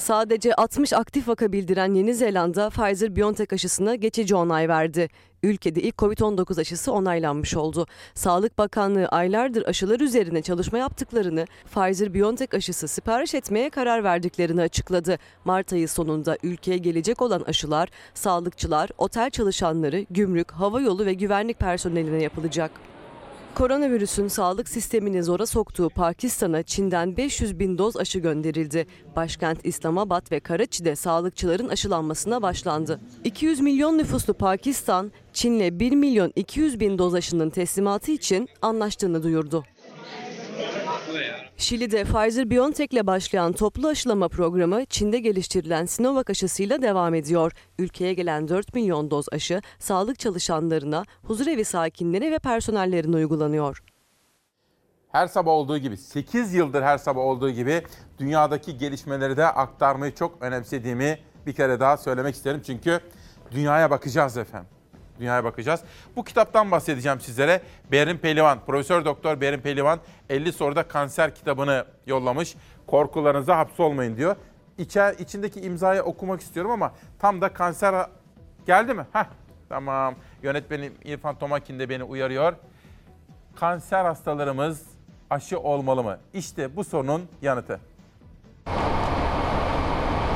Speaker 18: Sadece 60 aktif vaka bildiren Yeni Zelanda Pfizer-BioNTech aşısına geçici onay verdi. Ülkede ilk Covid-19 aşısı onaylanmış oldu. Sağlık Bakanlığı aylardır aşılar üzerine çalışma yaptıklarını, Pfizer-BioNTech aşısı sipariş etmeye karar verdiklerini açıkladı. Mart ayı sonunda ülkeye gelecek olan aşılar, sağlıkçılar, otel çalışanları, gümrük, havayolu ve güvenlik personeline yapılacak. Koronavirüsün sağlık sistemini zora soktuğu Pakistan'a Çin'den 500 bin doz aşı gönderildi. Başkent İslamabad ve Karaçi'de sağlıkçıların aşılanmasına başlandı. 200 milyon nüfuslu Pakistan, Çin'le 1 milyon 200 bin doz aşının teslimatı için anlaştığını duyurdu. Şili'de Pfizer-BioNTech ile başlayan toplu aşılama programı Çin'de geliştirilen Sinovac aşısıyla devam ediyor. Ülkeye gelen 4 milyon doz aşı sağlık çalışanlarına, huzurevi sakinlerine ve personellerine uygulanıyor.
Speaker 1: Her sabah olduğu gibi 8 yıldır her sabah olduğu gibi dünyadaki gelişmeleri de aktarmayı çok önemsediğimi bir kere daha söylemek isterim. Çünkü dünyaya bakacağız efendim. Dünyaya bakacağız. Bu kitaptan bahsedeceğim sizlere. Berin Pehlivan, Profesör Doktor Berin Pehlivan 50 soruda kanser kitabını yollamış. Korkularınıza hapsolmayın diyor. İçer, içindeki imzayı okumak istiyorum ama tam da kanser geldi mi? Heh, tamam. Yönetmenim İrfan Tomakin de beni uyarıyor. Kanser hastalarımız aşı olmalı mı? İşte bu sorunun yanıtı.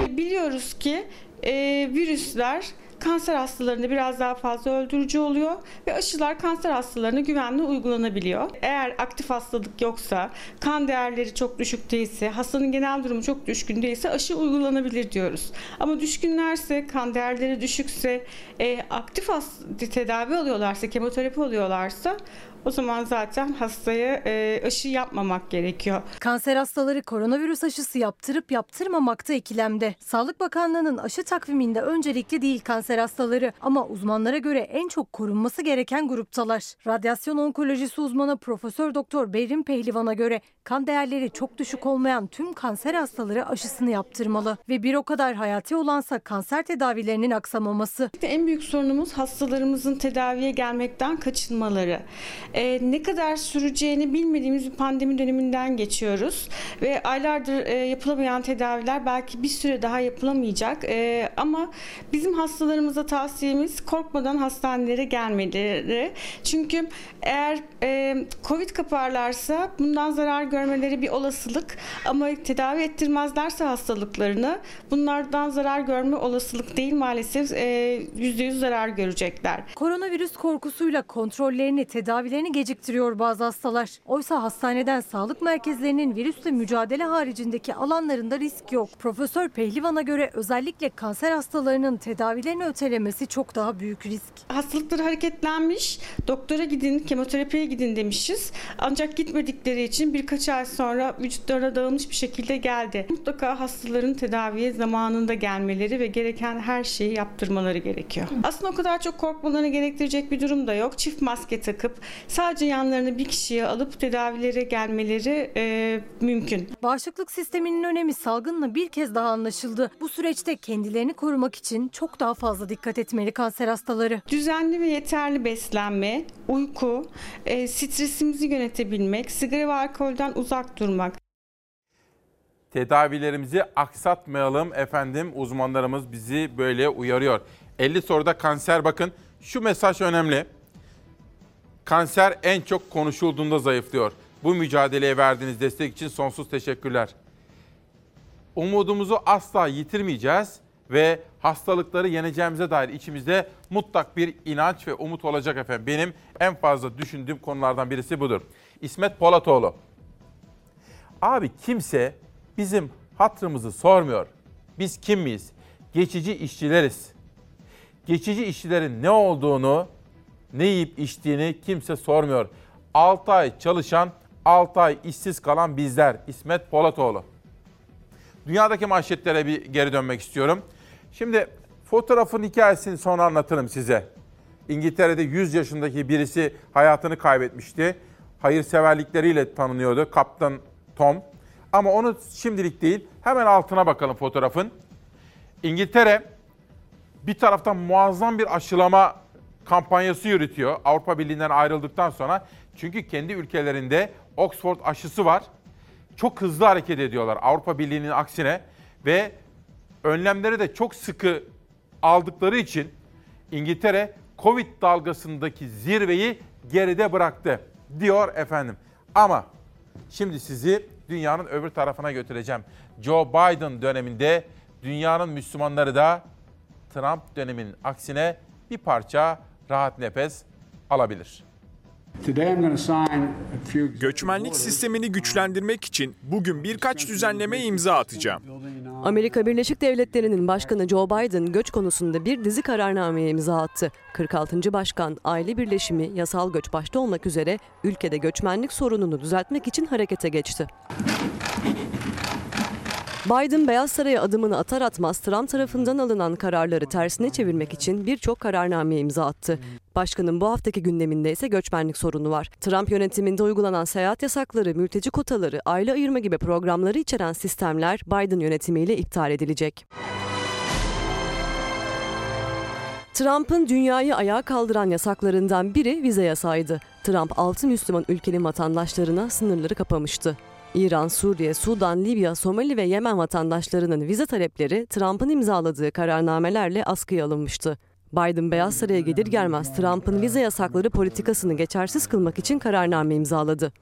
Speaker 19: Biliyoruz ki e, virüsler kanser hastalarında biraz daha fazla öldürücü oluyor ve aşılar kanser hastalarına güvenli uygulanabiliyor. Eğer aktif hastalık yoksa, kan değerleri çok düşük değilse, hastanın genel durumu çok düşkün değilse aşı uygulanabilir diyoruz. Ama düşkünlerse, kan değerleri düşükse, e, aktif tedavi alıyorlarsa, kemoterapi alıyorlarsa o zaman zaten hastaya e, aşı yapmamak gerekiyor.
Speaker 20: Kanser hastaları koronavirüs aşısı yaptırıp yaptırmamakta ikilemde. Sağlık Bakanlığı'nın aşı takviminde öncelikli değil kanser hastaları ama uzmanlara göre en çok korunması gereken gruptalar. Radyasyon onkolojisi uzmanı Profesör Doktor Berin Pehlivan'a göre kan değerleri çok düşük olmayan tüm kanser hastaları aşısını yaptırmalı ve bir o kadar hayati olansa kanser tedavilerinin aksamaması.
Speaker 19: En büyük sorunumuz hastalarımızın tedaviye gelmekten kaçınmaları. Ee, ne kadar süreceğini bilmediğimiz bir pandemi döneminden geçiyoruz ve aylardır e, yapılamayan tedaviler belki bir süre daha yapılamayacak. Ee, ama bizim hastalarımıza tavsiyemiz korkmadan hastanelere gelmeleri. Çünkü eğer e, Covid kaparlarsa bundan zarar görmeleri bir olasılık ama tedavi ettirmezlerse hastalıklarını bunlardan zarar görme olasılık değil maalesef e, %100 zarar görecekler.
Speaker 20: Koronavirüs korkusuyla kontrollerini, tedavilerini geciktiriyor bazı hastalar. Oysa hastaneden sağlık merkezlerinin virüsle mücadele haricindeki alanlarında risk yok. Profesör Pehlivan'a göre özellikle kanser hastalarının tedavilerini ötelemesi çok daha büyük risk.
Speaker 19: Hastalıkları hareketlenmiş, doktora gidin, kemoterapiye gidin demişiz. Ancak gitmedikleri için birkaç ay sonra vücutlarına dağılmış bir şekilde geldi. Mutlaka hastaların tedaviye zamanında gelmeleri ve gereken her şeyi yaptırmaları gerekiyor. Aslında o kadar çok korkmalarını gerektirecek bir durum da yok. Çift maske takıp sadece yanlarına bir kişiye alıp tedavilere gelmeleri e, mümkün.
Speaker 20: Bağışıklık sisteminin önemi salgınla bir kez daha anlaşıldı. Bu süreçte kendilerini korumak için çok daha fazla dikkat etmeli kanser hastaları.
Speaker 19: Düzenli ve yeterli beslenme, uyku, e, stresimizi yönetebilmek, sigara ve alkolden uzak durmak.
Speaker 1: Tedavilerimizi aksatmayalım efendim. Uzmanlarımız bizi böyle uyarıyor. 50 soruda kanser bakın. Şu mesaj önemli. Kanser en çok konuşulduğunda zayıflıyor. Bu mücadeleye verdiğiniz destek için sonsuz teşekkürler. Umudumuzu asla yitirmeyeceğiz ve hastalıkları yeneceğimize dair içimizde mutlak bir inanç ve umut olacak efendim. Benim en fazla düşündüğüm konulardan birisi budur. İsmet Polatoğlu. Abi kimse bizim hatırımızı sormuyor. Biz kim miyiz? Geçici işçileriz. Geçici işçilerin ne olduğunu, ne yiyip içtiğini kimse sormuyor. 6 ay çalışan, 6 ay işsiz kalan bizler. İsmet Polatoğlu. Dünyadaki manşetlere bir geri dönmek istiyorum. Şimdi Fotoğrafın hikayesini sonra anlatırım size. İngiltere'de 100 yaşındaki birisi hayatını kaybetmişti. Hayırseverlikleriyle tanınıyordu Kaptan Tom. Ama onu şimdilik değil, hemen altına bakalım fotoğrafın. İngiltere bir taraftan muazzam bir aşılama kampanyası yürütüyor Avrupa Birliği'nden ayrıldıktan sonra. Çünkü kendi ülkelerinde Oxford aşısı var. Çok hızlı hareket ediyorlar Avrupa Birliği'nin aksine ve önlemleri de çok sıkı aldıkları için İngiltere Covid dalgasındaki zirveyi geride bıraktı diyor efendim. Ama şimdi sizi dünyanın öbür tarafına götüreceğim. Joe Biden döneminde dünyanın Müslümanları da Trump döneminin aksine bir parça rahat nefes alabilir.
Speaker 10: Göçmenlik sistemini güçlendirmek için bugün birkaç düzenleme imza atacağım.
Speaker 18: Amerika Birleşik Devletleri'nin başkanı Joe Biden göç konusunda bir dizi kararnameye imza attı. 46. Başkan aile birleşimi, yasal göç başta olmak üzere ülkede göçmenlik sorununu düzeltmek için harekete geçti. Biden Beyaz Saray'a adımını atar atmaz Trump tarafından alınan kararları tersine çevirmek için birçok kararnameye imza attı. Başkanın bu haftaki gündeminde ise göçmenlik sorunu var. Trump yönetiminde uygulanan seyahat yasakları, mülteci kotaları, aile ayırma gibi programları içeren sistemler Biden yönetimiyle iptal edilecek. Trump'ın dünyayı ayağa kaldıran yasaklarından biri vize yasaydı. Trump 6 Müslüman ülkenin vatandaşlarına sınırları kapamıştı. İran, Suriye, Sudan, Libya, Somali ve Yemen vatandaşlarının vize talepleri Trump'ın imzaladığı kararnamelerle askıya alınmıştı. Biden Beyaz Saray'a gelir gelmez Trump'ın vize yasakları politikasını geçersiz kılmak için kararname imzaladı.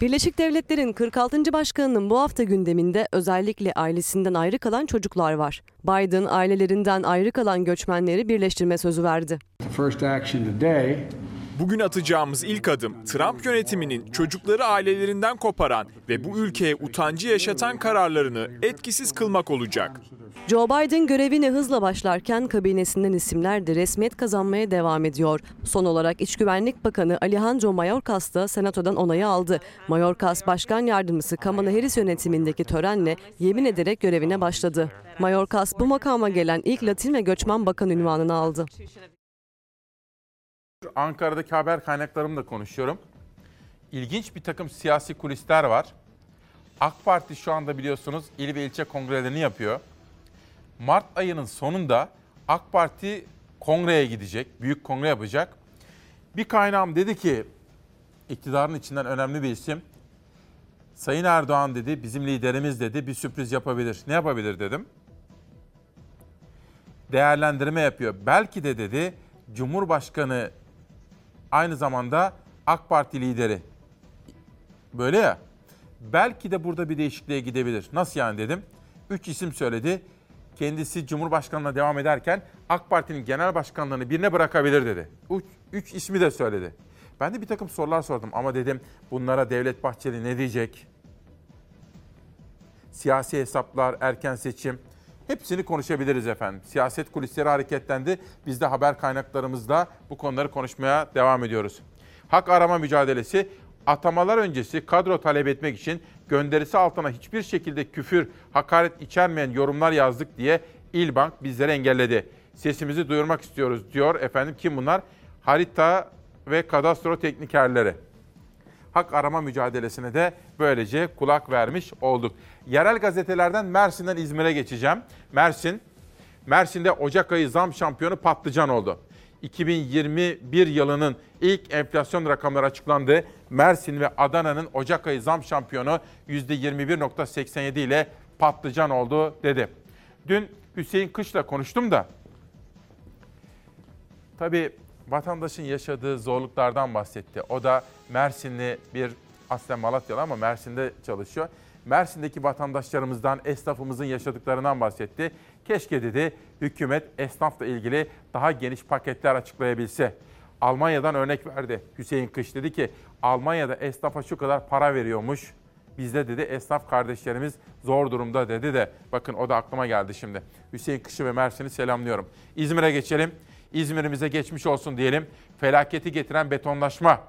Speaker 18: Birleşik Devletler'in 46. başkanının bu hafta gündeminde özellikle ailesinden ayrı kalan çocuklar var. Biden ailelerinden ayrı kalan göçmenleri birleştirme sözü verdi.
Speaker 10: Bugün atacağımız ilk adım Trump yönetiminin çocukları ailelerinden koparan ve bu ülkeye utancı yaşatan kararlarını etkisiz kılmak olacak.
Speaker 18: Joe Biden görevine hızla başlarken kabinesinden isimler de resmiyet kazanmaya devam ediyor. Son olarak İç Güvenlik Bakanı Alejandro Mayorkas da Senato'dan onayı aldı. Mayorkas Başkan Yardımcısı Kamala Harris yönetimindeki törenle yemin ederek görevine başladı. Mayorkas bu makama gelen ilk Latin ve Göçmen Bakan ünvanını aldı.
Speaker 1: Ankara'daki haber kaynaklarımla konuşuyorum. İlginç bir takım siyasi kulisler var. AK Parti şu anda biliyorsunuz il ve ilçe kongrelerini yapıyor. Mart ayının sonunda AK Parti kongreye gidecek, büyük kongre yapacak. Bir kaynağım dedi ki, iktidarın içinden önemli bir isim. Sayın Erdoğan dedi, bizim liderimiz dedi, bir sürpriz yapabilir. Ne yapabilir dedim. Değerlendirme yapıyor. Belki de dedi, Cumhurbaşkanı aynı zamanda AK Parti lideri. Böyle ya. Belki de burada bir değişikliğe gidebilir. Nasıl yani dedim. Üç isim söyledi. Kendisi Cumhurbaşkanlığına devam ederken AK Parti'nin genel başkanlığını birine bırakabilir dedi. Üç, üç ismi de söyledi. Ben de bir takım sorular sordum ama dedim bunlara Devlet Bahçeli ne diyecek? Siyasi hesaplar, erken seçim hepsini konuşabiliriz efendim. Siyaset kulisleri hareketlendi. Biz de haber kaynaklarımızda bu konuları konuşmaya devam ediyoruz. Hak arama mücadelesi atamalar öncesi kadro talep etmek için gönderisi altına hiçbir şekilde küfür, hakaret içermeyen yorumlar yazdık diye İlbank bizleri engelledi. Sesimizi duyurmak istiyoruz diyor efendim. Kim bunlar? Harita ve kadastro teknikerleri. Hak arama mücadelesine de böylece kulak vermiş olduk. Yerel gazetelerden Mersin'den İzmir'e geçeceğim. Mersin, Mersin'de Ocak ayı zam şampiyonu patlıcan oldu. 2021 yılının ilk enflasyon rakamları açıklandı. Mersin ve Adana'nın Ocak ayı zam şampiyonu %21.87 ile patlıcan oldu dedi. Dün Hüseyin Kış'la konuştum da tabii vatandaşın yaşadığı zorluklardan bahsetti. O da Mersinli bir aslen Malatyalı ama Mersin'de çalışıyor. Mersin'deki vatandaşlarımızdan, esnafımızın yaşadıklarından bahsetti. Keşke dedi hükümet esnafla ilgili daha geniş paketler açıklayabilse. Almanya'dan örnek verdi. Hüseyin Kış dedi ki Almanya'da esnafa şu kadar para veriyormuş. Bizde dedi esnaf kardeşlerimiz zor durumda dedi de bakın o da aklıma geldi şimdi. Hüseyin Kış'ı ve Mersin'i selamlıyorum. İzmir'e geçelim. İzmir'imize geçmiş olsun diyelim. Felaketi getiren betonlaşma.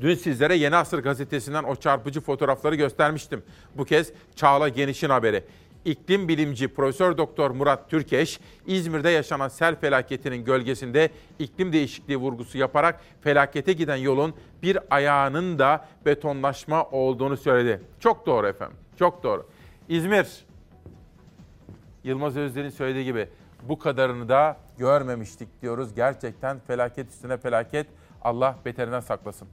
Speaker 1: Dün sizlere Yeni Asır gazetesinden o çarpıcı fotoğrafları göstermiştim. Bu kez Çağla Geniş'in haberi. İklim bilimci Profesör Doktor Murat Türkeş, İzmir'de yaşanan sel felaketinin gölgesinde iklim değişikliği vurgusu yaparak felakete giden yolun bir ayağının da betonlaşma olduğunu söyledi. Çok doğru efendim. Çok doğru. İzmir Yılmaz Özder'in söylediği gibi bu kadarını da görmemiştik diyoruz. Gerçekten felaket üstüne felaket. Allah beterinden saklasın.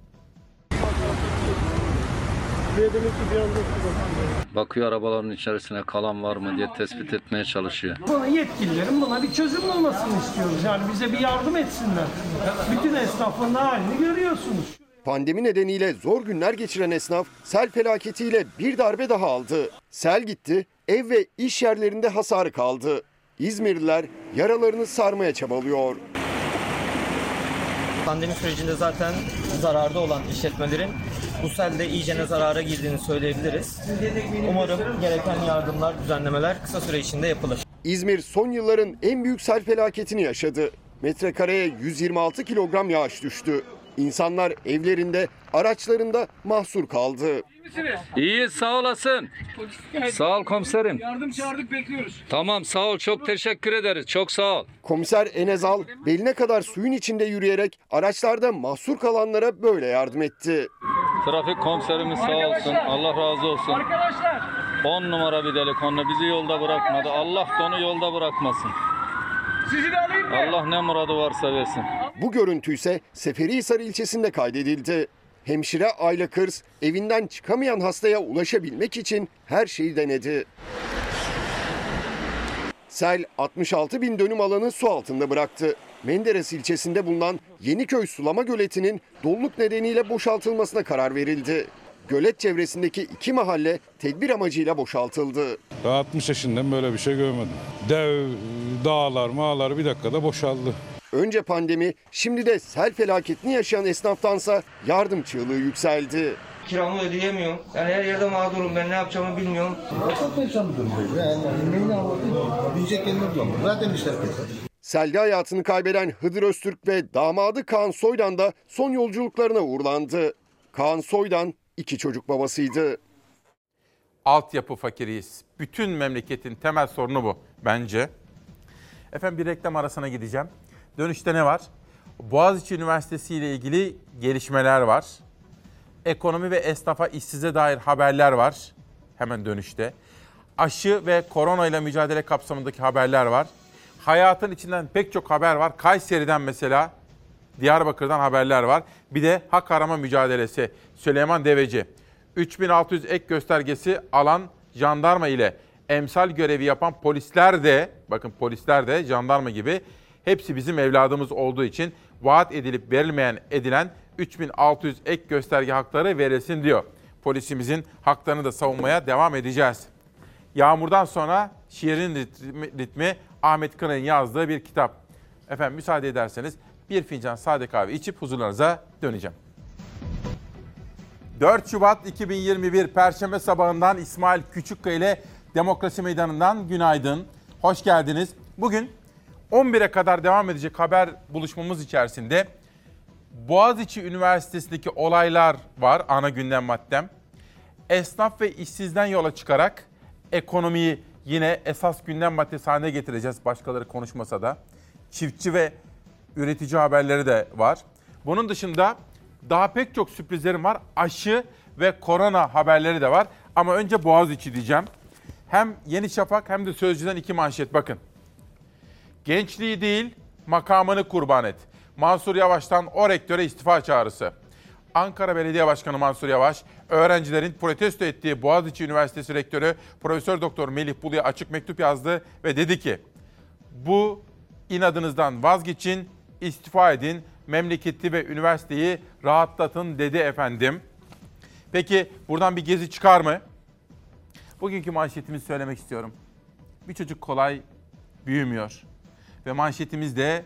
Speaker 21: Bakıyor arabaların içerisine kalan var mı diye tespit etmeye çalışıyor.
Speaker 8: Buna yetkililerin buna bir çözüm bulmasını istiyoruz. Yani bize bir yardım etsinler. Bütün esnafın halini görüyorsunuz.
Speaker 17: Pandemi nedeniyle zor günler geçiren esnaf sel felaketiyle bir darbe daha aldı. Sel gitti, ev ve iş yerlerinde hasarı kaldı. İzmirliler yaralarını sarmaya çabalıyor.
Speaker 22: Pandemi sürecinde zaten zararda olan işletmelerin bu selde iyicene zarara girdiğini söyleyebiliriz. Umarım gereken yardımlar, düzenlemeler kısa süre içinde yapılır.
Speaker 17: İzmir son yılların en büyük sel felaketini yaşadı. Metrekareye 126 kilogram yağış düştü. İnsanlar evlerinde, araçlarında mahsur kaldı.
Speaker 21: İyi sağ olasın. Sağ ol komiserim.
Speaker 8: Yardım çağırdık bekliyoruz.
Speaker 21: Tamam sağ ol çok teşekkür ederiz. Çok sağ ol.
Speaker 17: Komiser Enezal beline kadar suyun içinde yürüyerek araçlarda mahsur kalanlara böyle yardım etti.
Speaker 21: Trafik komiserimiz sağ olsun. Allah razı olsun.
Speaker 8: Arkadaşlar
Speaker 21: 10 numara bir delikanlı bizi yolda bırakmadı. Allah da onu yolda bırakmasın.
Speaker 8: sizi de alayım mı?
Speaker 21: Allah ne muradı varsa versin.
Speaker 17: Bu görüntü ise Seferihisar ilçesinde kaydedildi. Hemşire Ayla Kırs evinden çıkamayan hastaya ulaşabilmek için her şeyi denedi. Sel 66 bin dönüm alanı su altında bıraktı. Menderes ilçesinde bulunan Yeniköy Sulama Göleti'nin doluluk nedeniyle boşaltılmasına karar verildi. Gölet çevresindeki iki mahalle tedbir amacıyla boşaltıldı.
Speaker 23: Ben 60 yaşından böyle bir şey görmedim. Dev dağlar mağlar bir dakikada boşaldı.
Speaker 17: Önce pandemi, şimdi de sel felaketini yaşayan esnaftansa yardım çığlığı yükseldi.
Speaker 22: Kiramı ödeyemiyorum. Yani her yerde mağdurum. Ben ne yapacağımı bilmiyorum.
Speaker 24: Çok perişan bir durumdayız. Yani neyini anlatayım? Diyecek kelime bulamıyorum. Zaten işler keser.
Speaker 17: Selde hayatını kaybeden Hıdır Öztürk ve damadı Kaan Soydan da son yolculuklarına uğurlandı. Kaan Soydan iki çocuk babasıydı.
Speaker 1: Altyapı fakiriyiz. Bütün memleketin temel sorunu bu bence. Efendim bir reklam arasına gideceğim. Dönüşte ne var? Boğaziçi Üniversitesi ile ilgili gelişmeler var. Ekonomi ve esnafa işsize dair haberler var. Hemen dönüşte. Aşı ve korona ile mücadele kapsamındaki haberler var. Hayatın içinden pek çok haber var. Kayseri'den mesela Diyarbakır'dan haberler var. Bir de hak arama mücadelesi. Süleyman Deveci. 3600 ek göstergesi alan jandarma ile emsal görevi yapan polisler de, bakın polisler de jandarma gibi hepsi bizim evladımız olduğu için vaat edilip verilmeyen edilen 3600 ek gösterge hakları verilsin diyor. Polisimizin haklarını da savunmaya devam edeceğiz. Yağmurdan sonra şiirin ritmi, ritmi Ahmet Kınay'ın yazdığı bir kitap. Efendim müsaade ederseniz bir fincan sade kahve içip huzurlarınıza döneceğim. 4 Şubat 2021 Perşembe sabahından İsmail Küçükkaya ile Demokrasi Meydanı'ndan günaydın. Hoş geldiniz. Bugün 11'e kadar devam edecek haber buluşmamız içerisinde Boğaziçi Üniversitesi'ndeki olaylar var ana gündem maddem. Esnaf ve işsizden yola çıkarak ekonomiyi yine esas gündem maddesi haline getireceğiz başkaları konuşmasa da. Çiftçi ve üretici haberleri de var. Bunun dışında daha pek çok sürprizlerim var. Aşı ve korona haberleri de var. Ama önce Boğaziçi diyeceğim. Hem Yeni Şafak hem de Sözcü'den iki manşet bakın. Gençliği değil makamını kurban et. Mansur Yavaş'tan o rektöre istifa çağrısı. Ankara Belediye Başkanı Mansur Yavaş, öğrencilerin protesto ettiği Boğaziçi Üniversitesi Rektörü Profesör Doktor Melih Bulu'ya açık mektup yazdı ve dedi ki: "Bu inadınızdan vazgeçin, istifa edin, memleketi ve üniversiteyi rahatlatın." dedi efendim. Peki buradan bir gezi çıkar mı? Bugünkü manşetimizi söylemek istiyorum. Bir çocuk kolay büyümüyor. Ve manşetimiz de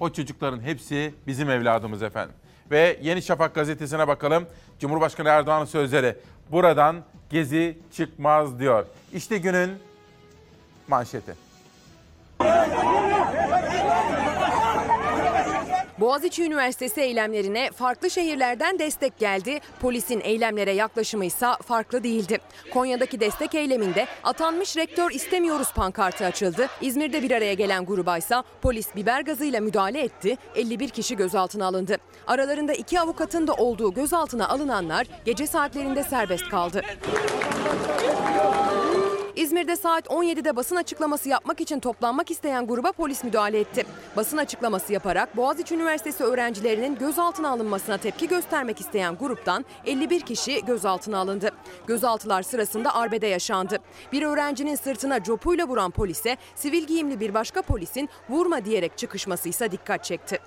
Speaker 1: o çocukların hepsi bizim evladımız efendim. Ve Yeni Şafak gazetesine bakalım. Cumhurbaşkanı Erdoğan'ın sözleri. Buradan gezi çıkmaz diyor. İşte günün manşeti.
Speaker 3: Boğaziçi Üniversitesi eylemlerine farklı şehirlerden destek geldi. Polisin eylemlere yaklaşımı ise farklı değildi. Konya'daki destek eyleminde atanmış rektör istemiyoruz pankartı açıldı. İzmir'de bir araya gelen gruba ise polis biber gazıyla müdahale etti. 51 kişi gözaltına alındı. Aralarında iki avukatın da olduğu gözaltına alınanlar gece saatlerinde serbest kaldı. İzmir'de saat 17'de basın açıklaması yapmak için toplanmak isteyen gruba polis müdahale etti. Basın açıklaması yaparak Boğaziçi Üniversitesi öğrencilerinin gözaltına alınmasına tepki göstermek isteyen gruptan 51 kişi gözaltına alındı. Gözaltılar sırasında arbede yaşandı. Bir öğrencinin sırtına copuyla vuran polise sivil giyimli bir başka polisin vurma diyerek çıkışması ise dikkat çekti.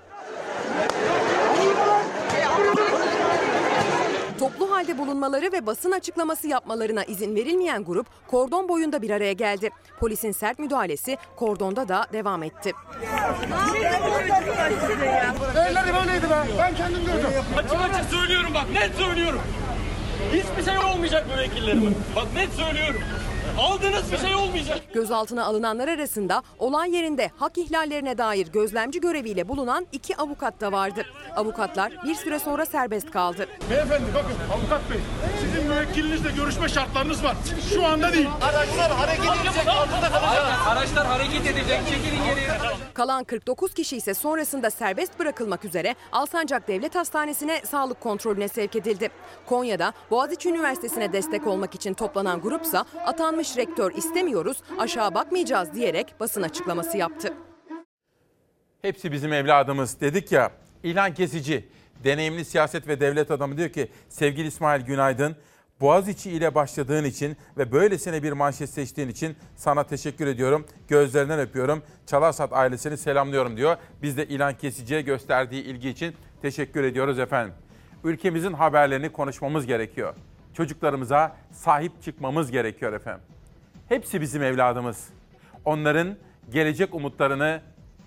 Speaker 3: Toplu halde bulunmaları ve basın açıklaması yapmalarına izin verilmeyen grup kordon boyunda bir araya geldi. Polisin sert müdahalesi kordonda da devam etti.
Speaker 16: Elleri böyleydi be. Ben kendim gördüm.
Speaker 5: Açık açık söylüyorum bak net söylüyorum. Hiçbir şey olmayacak müvekkillerim. Bak net söylüyorum. Aldığınız bir şey olmayacak.
Speaker 3: Gözaltına alınanlar arasında olay yerinde hak ihlallerine dair gözlemci göreviyle bulunan iki avukat da vardı. Avukatlar bir süre sonra serbest kaldı.
Speaker 16: Beyefendi bakın avukat bey. Sizin müvekkilinizle görüşme şartlarınız var. Şu anda değil. Araçlar hareket edecek. Altında kalacak.
Speaker 5: Araçlar hareket edecek. Çekilin geri.
Speaker 3: Kalan 49 kişi ise sonrasında serbest bırakılmak üzere Alsancak Devlet Hastanesi'ne sağlık kontrolüne sevk edildi. Konya'da Boğaziçi Üniversitesi'ne destek olmak için toplanan grupsa atanmış rektör istemiyoruz aşağı bakmayacağız diyerek basın açıklaması yaptı.
Speaker 1: Hepsi bizim evladımız dedik ya. İlhan Kesici, deneyimli siyaset ve devlet adamı diyor ki sevgili İsmail Günaydın, Boğaziçi ile başladığın için ve böylesine bir manşet seçtiğin için sana teşekkür ediyorum. Gözlerinden öpüyorum. Çalarsat ailesini selamlıyorum diyor. Biz de İlhan Kesici'ye gösterdiği ilgi için teşekkür ediyoruz efendim. Ülkemizin haberlerini konuşmamız gerekiyor. Çocuklarımıza sahip çıkmamız gerekiyor efendim. Hepsi bizim evladımız. Onların gelecek umutlarını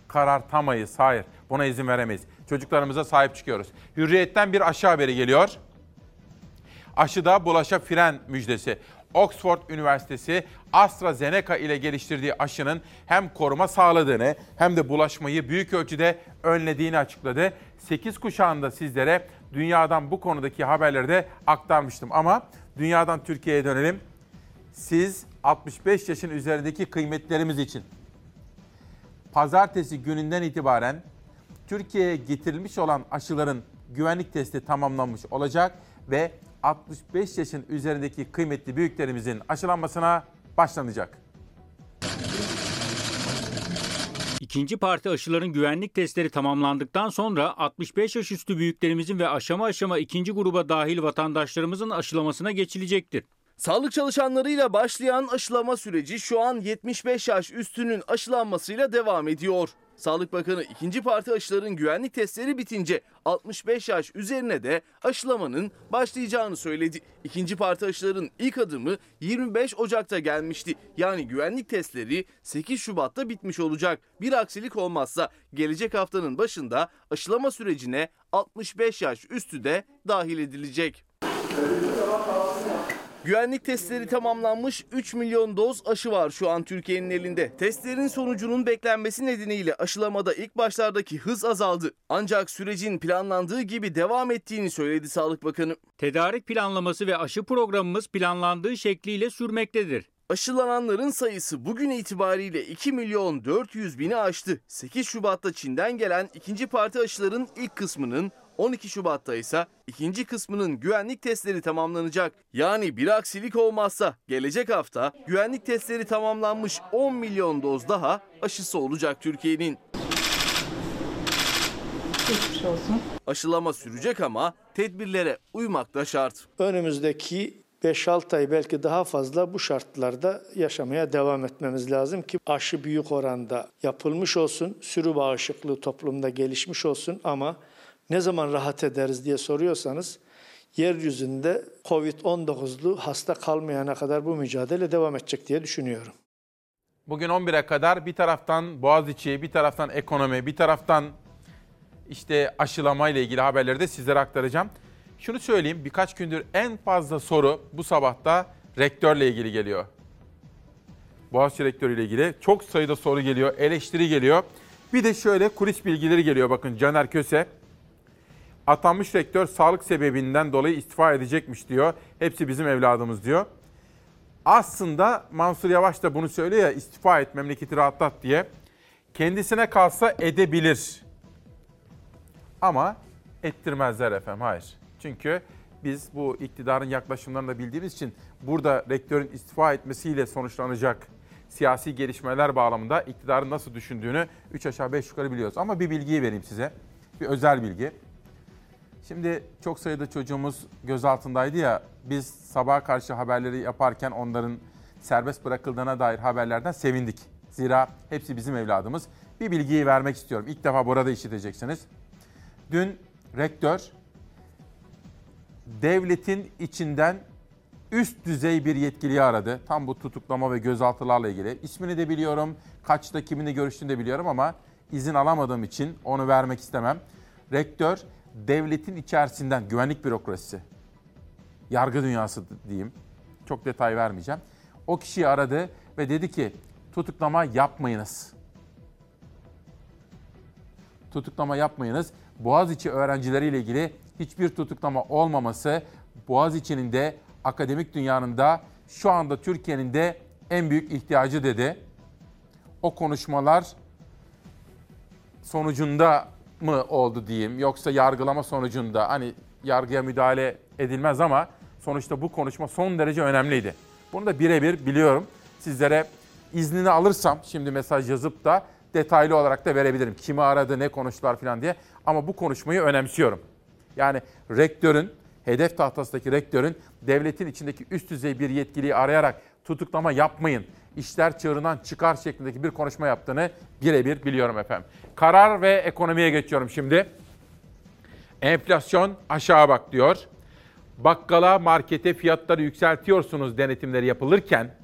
Speaker 1: karartamayız. Hayır, buna izin veremeyiz. Çocuklarımıza sahip çıkıyoruz. Hürriyetten bir aşı haberi geliyor. Aşıda bulaşa fren müjdesi. Oxford Üniversitesi AstraZeneca ile geliştirdiği aşının hem koruma sağladığını hem de bulaşmayı büyük ölçüde önlediğini açıkladı. 8 kuşağında sizlere dünyadan bu konudaki haberleri de aktarmıştım ama dünyadan Türkiye'ye dönelim. Siz 65 yaşın üzerindeki kıymetlerimiz için pazartesi gününden itibaren Türkiye'ye getirilmiş olan aşıların güvenlik testi tamamlanmış olacak ve 65 yaşın üzerindeki kıymetli büyüklerimizin aşılanmasına başlanacak.
Speaker 25: İkinci parti aşıların güvenlik testleri tamamlandıktan sonra 65 yaş üstü büyüklerimizin ve aşama aşama ikinci gruba dahil vatandaşlarımızın aşılamasına geçilecektir.
Speaker 11: Sağlık çalışanlarıyla başlayan aşılama süreci şu an 75 yaş üstünün aşılanmasıyla devam ediyor. Sağlık Bakanı ikinci parti aşıların güvenlik testleri bitince 65 yaş üzerine de aşılamanın başlayacağını söyledi. İkinci parti aşıların ilk adımı 25 Ocak'ta gelmişti. Yani güvenlik testleri 8 Şubat'ta bitmiş olacak. Bir aksilik olmazsa gelecek haftanın başında aşılama sürecine 65 yaş üstü de dahil edilecek. Güvenlik testleri tamamlanmış 3 milyon doz aşı var şu an Türkiye'nin elinde. Testlerin sonucunun beklenmesi nedeniyle aşılamada ilk başlardaki hız azaldı. Ancak sürecin planlandığı gibi devam ettiğini söyledi Sağlık Bakanı.
Speaker 25: Tedarik planlaması ve aşı programımız planlandığı şekliyle sürmektedir.
Speaker 11: Aşılananların sayısı bugün itibariyle 2 milyon 400 bini aştı. 8 Şubat'ta Çin'den gelen ikinci parti aşıların ilk kısmının 12 Şubat'ta ise ikinci kısmının güvenlik testleri tamamlanacak. Yani bir aksilik olmazsa gelecek hafta güvenlik testleri tamamlanmış 10 milyon doz daha aşısı olacak Türkiye'nin. Aşılama sürecek ama tedbirlere uymak da şart.
Speaker 12: Önümüzdeki 5-6 ay belki daha fazla bu şartlarda yaşamaya devam etmemiz lazım ki aşı büyük oranda yapılmış olsun, sürü bağışıklığı toplumda gelişmiş olsun ama ne zaman rahat ederiz diye soruyorsanız yeryüzünde Covid-19'lu hasta kalmayana kadar bu mücadele devam edecek diye düşünüyorum.
Speaker 1: Bugün 11'e kadar bir taraftan Boğaziçi, bir taraftan ekonomi, bir taraftan işte aşılama ile ilgili haberleri de sizlere aktaracağım. Şunu söyleyeyim, birkaç gündür en fazla soru bu sabahta rektörle ilgili geliyor. Boğaziçi rektörü ile ilgili çok sayıda soru geliyor, eleştiri geliyor. Bir de şöyle kulis bilgileri geliyor bakın Caner Köse. Atanmış rektör sağlık sebebinden dolayı istifa edecekmiş diyor. Hepsi bizim evladımız diyor. Aslında Mansur Yavaş da bunu söylüyor ya istifa et memleketi rahatlat diye. Kendisine kalsa edebilir. Ama ettirmezler efendim hayır. Çünkü biz bu iktidarın yaklaşımlarını da bildiğimiz için burada rektörün istifa etmesiyle sonuçlanacak siyasi gelişmeler bağlamında iktidarın nasıl düşündüğünü 3 aşağı 5 yukarı biliyoruz. Ama bir bilgiyi vereyim size. Bir özel bilgi. Şimdi çok sayıda çocuğumuz gözaltındaydı ya biz sabaha karşı haberleri yaparken onların serbest bırakıldığına dair haberlerden sevindik. Zira hepsi bizim evladımız. Bir bilgiyi vermek istiyorum. İlk defa burada işiteceksiniz. Dün rektör devletin içinden üst düzey bir yetkiliyi aradı. Tam bu tutuklama ve gözaltılarla ilgili. İsmini de biliyorum, kaçta kiminle görüştüğünü de biliyorum ama izin alamadığım için onu vermek istemem. Rektör devletin içerisinden güvenlik bürokrasisi, yargı dünyası diyeyim. Çok detay vermeyeceğim. O kişiyi aradı ve dedi ki tutuklama yapmayınız. Tutuklama yapmayınız. Boğaziçi öğrencileriyle ilgili hiçbir tutuklama olmaması Boğaziçi'nin de akademik dünyanın da şu anda Türkiye'nin de en büyük ihtiyacı dedi. O konuşmalar sonucunda mı oldu diyeyim yoksa yargılama sonucunda hani yargıya müdahale edilmez ama sonuçta bu konuşma son derece önemliydi. Bunu da birebir biliyorum. Sizlere iznini alırsam şimdi mesaj yazıp da detaylı olarak da verebilirim. Kimi aradı, ne konuştular falan diye. Ama bu konuşmayı önemsiyorum. Yani rektörün, hedef tahtasındaki rektörün devletin içindeki üst düzey bir yetkiliyi arayarak tutuklama yapmayın, işler çığırından çıkar şeklindeki bir konuşma yaptığını birebir biliyorum efendim. Karar ve ekonomiye geçiyorum şimdi. Enflasyon aşağı bak diyor. Bakkala, markete fiyatları yükseltiyorsunuz denetimleri yapılırken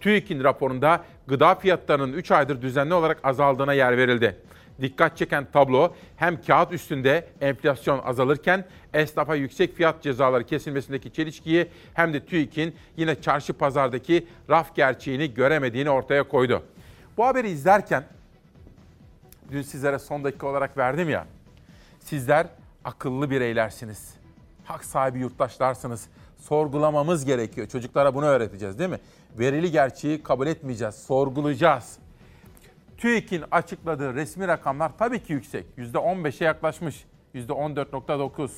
Speaker 1: TÜİK'in raporunda gıda fiyatlarının 3 aydır düzenli olarak azaldığına yer verildi. Dikkat çeken tablo hem kağıt üstünde enflasyon azalırken esnafa yüksek fiyat cezaları kesilmesindeki çelişkiyi hem de TÜİK'in yine çarşı pazardaki raf gerçeğini göremediğini ortaya koydu. Bu haberi izlerken dün sizlere son dakika olarak verdim ya. Sizler akıllı bireylersiniz. Hak sahibi yurttaşlarsınız. Sorgulamamız gerekiyor. Çocuklara bunu öğreteceğiz değil mi? Verili gerçeği kabul etmeyeceğiz. Sorgulayacağız. TÜİK'in açıkladığı resmi rakamlar tabii ki yüksek. %15'e yaklaşmış. %14.9.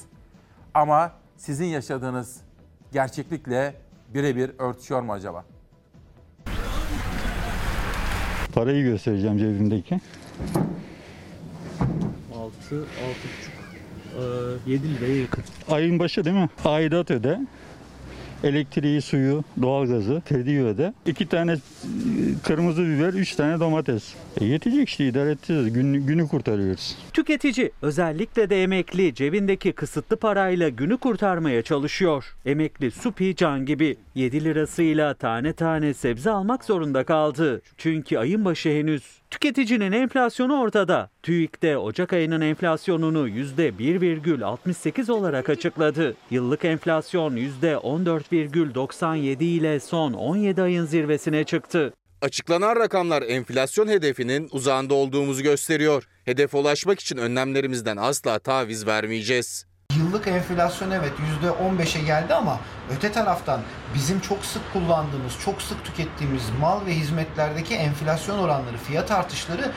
Speaker 1: Ama sizin yaşadığınız gerçeklikle birebir örtüşüyor mu acaba?
Speaker 26: Parayı göstereceğim cebimdeki.
Speaker 27: 6, 6,5, 7 liraya yakın.
Speaker 26: Ayın başı değil mi? Aidat öde. Elektriği, suyu, doğalgazı, krediyi öde. İki tane kırmızı biber, üç tane domates. E yetecek işte idare edeceğiz. Gün, günü kurtarıyoruz.
Speaker 28: Tüketici özellikle de emekli cebindeki kısıtlı parayla günü kurtarmaya çalışıyor. Emekli Supi Can gibi 7 lirasıyla tane tane sebze almak zorunda kaldı. Çünkü ayın başı henüz. Tüketicinin enflasyonu ortada. TÜİK'te Ocak ayının enflasyonunu %1,68 olarak açıkladı. Yıllık enflasyon %14,97 ile son 17 ayın zirvesine çıktı.
Speaker 29: Açıklanan rakamlar enflasyon hedefinin uzağında olduğumuzu gösteriyor. Hedefe ulaşmak için önlemlerimizden asla taviz vermeyeceğiz.
Speaker 30: Yıllık enflasyon evet %15'e geldi ama öte taraftan bizim çok sık kullandığımız, çok sık tükettiğimiz mal ve hizmetlerdeki enflasyon oranları, fiyat artışları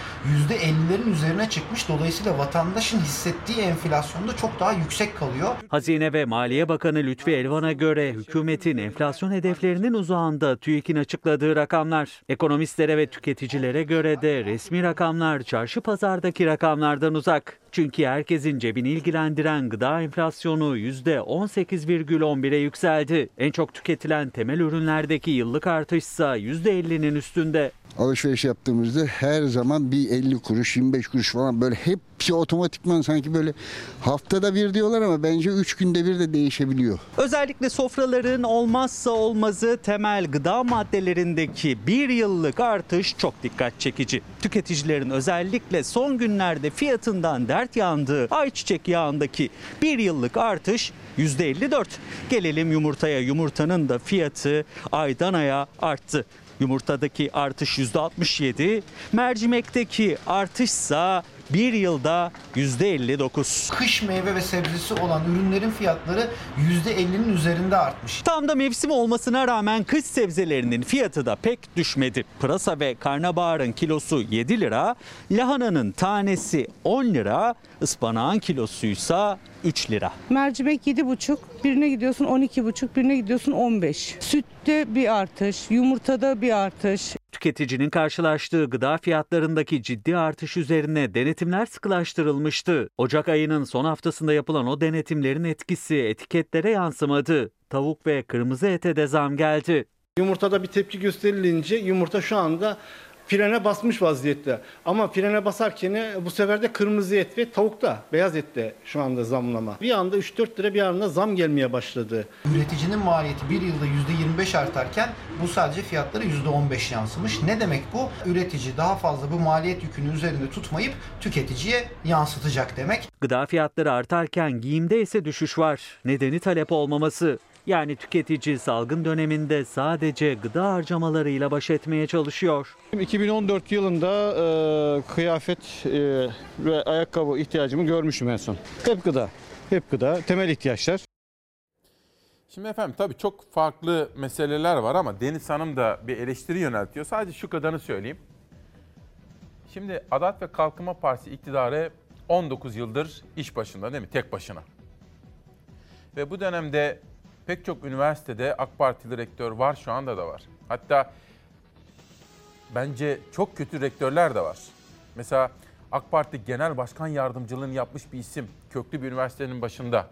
Speaker 30: %50'lerin üzerine çıkmış. Dolayısıyla vatandaşın hissettiği enflasyonda çok daha yüksek kalıyor.
Speaker 28: Hazine ve Maliye Bakanı Lütfi Elvan'a göre hükümetin enflasyon hedeflerinin uzağında TÜİK'in açıkladığı rakamlar. Ekonomistlere ve tüketicilere göre de resmi rakamlar çarşı pazardaki rakamlardan uzak. Çünkü herkesin cebini ilgilendiren gıda enflasyonu %18,11'e yükseldi. En çok tüketilen temel ürünlerdeki yıllık artışsa %50'nin üstünde.
Speaker 31: Alışveriş yaptığımızda her zaman bir 50 kuruş 25 kuruş falan böyle hepsi otomatikman sanki böyle haftada bir diyorlar ama bence 3 günde bir de değişebiliyor.
Speaker 28: Özellikle sofraların olmazsa olmazı temel gıda maddelerindeki bir yıllık artış çok dikkat çekici. Tüketicilerin özellikle son günlerde fiyatından dert yandığı ayçiçek yağındaki bir yıllık artış %54. Gelelim yumurtaya. Yumurtanın da fiyatı aydan aya arttı. Yumurtadaki artış %67, mercimekteki artışsa bir yılda %59.
Speaker 30: Kış meyve ve sebzesi olan ürünlerin fiyatları %50'nin üzerinde artmış.
Speaker 28: Tam da mevsim olmasına rağmen kış sebzelerinin fiyatı da pek düşmedi. Pırasa ve karnabaharın kilosu 7 lira, lahananın tanesi 10 lira, ıspanağın kilosuysa 3 lira.
Speaker 32: Mercimek 7,5, birine gidiyorsun 12,5, birine gidiyorsun 15. Sütte bir artış, yumurtada bir artış.
Speaker 28: Tüketicinin karşılaştığı gıda fiyatlarındaki ciddi artış üzerine denetimler sıkılaştırılmıştı. Ocak ayının son haftasında yapılan o denetimlerin etkisi etiketlere yansımadı. Tavuk ve kırmızı ete de zam geldi.
Speaker 33: Yumurtada bir tepki gösterilince yumurta şu anda frene basmış vaziyette. Ama frene basarken bu sefer de kırmızı et ve tavukta, beyaz ette şu anda zamlama. Bir anda 3-4 lira bir anda zam gelmeye başladı.
Speaker 30: Üreticinin maliyeti bir yılda %25 artarken bu sadece fiyatlara %15 yansımış. Ne demek bu? Üretici daha fazla bu maliyet yükünü üzerinde tutmayıp tüketiciye yansıtacak demek.
Speaker 28: Gıda fiyatları artarken giyimde ise düşüş var. Nedeni talep olmaması. Yani tüketici salgın döneminde sadece gıda harcamalarıyla baş etmeye çalışıyor.
Speaker 33: 2014 yılında e, kıyafet e, ve ayakkabı ihtiyacımı görmüşüm en son. Hep gıda, hep gıda, temel ihtiyaçlar.
Speaker 1: Şimdi efendim tabii çok farklı meseleler var ama Deniz Hanım da bir eleştiri yöneltiyor. Sadece şu kadarını söyleyeyim. Şimdi Adalet ve Kalkınma Partisi iktidarı 19 yıldır iş başında değil mi? Tek başına. Ve bu dönemde pek çok üniversitede AK Partili rektör var, şu anda da var. Hatta bence çok kötü rektörler de var. Mesela AK Parti Genel Başkan Yardımcılığını yapmış bir isim, köklü bir üniversitenin başında.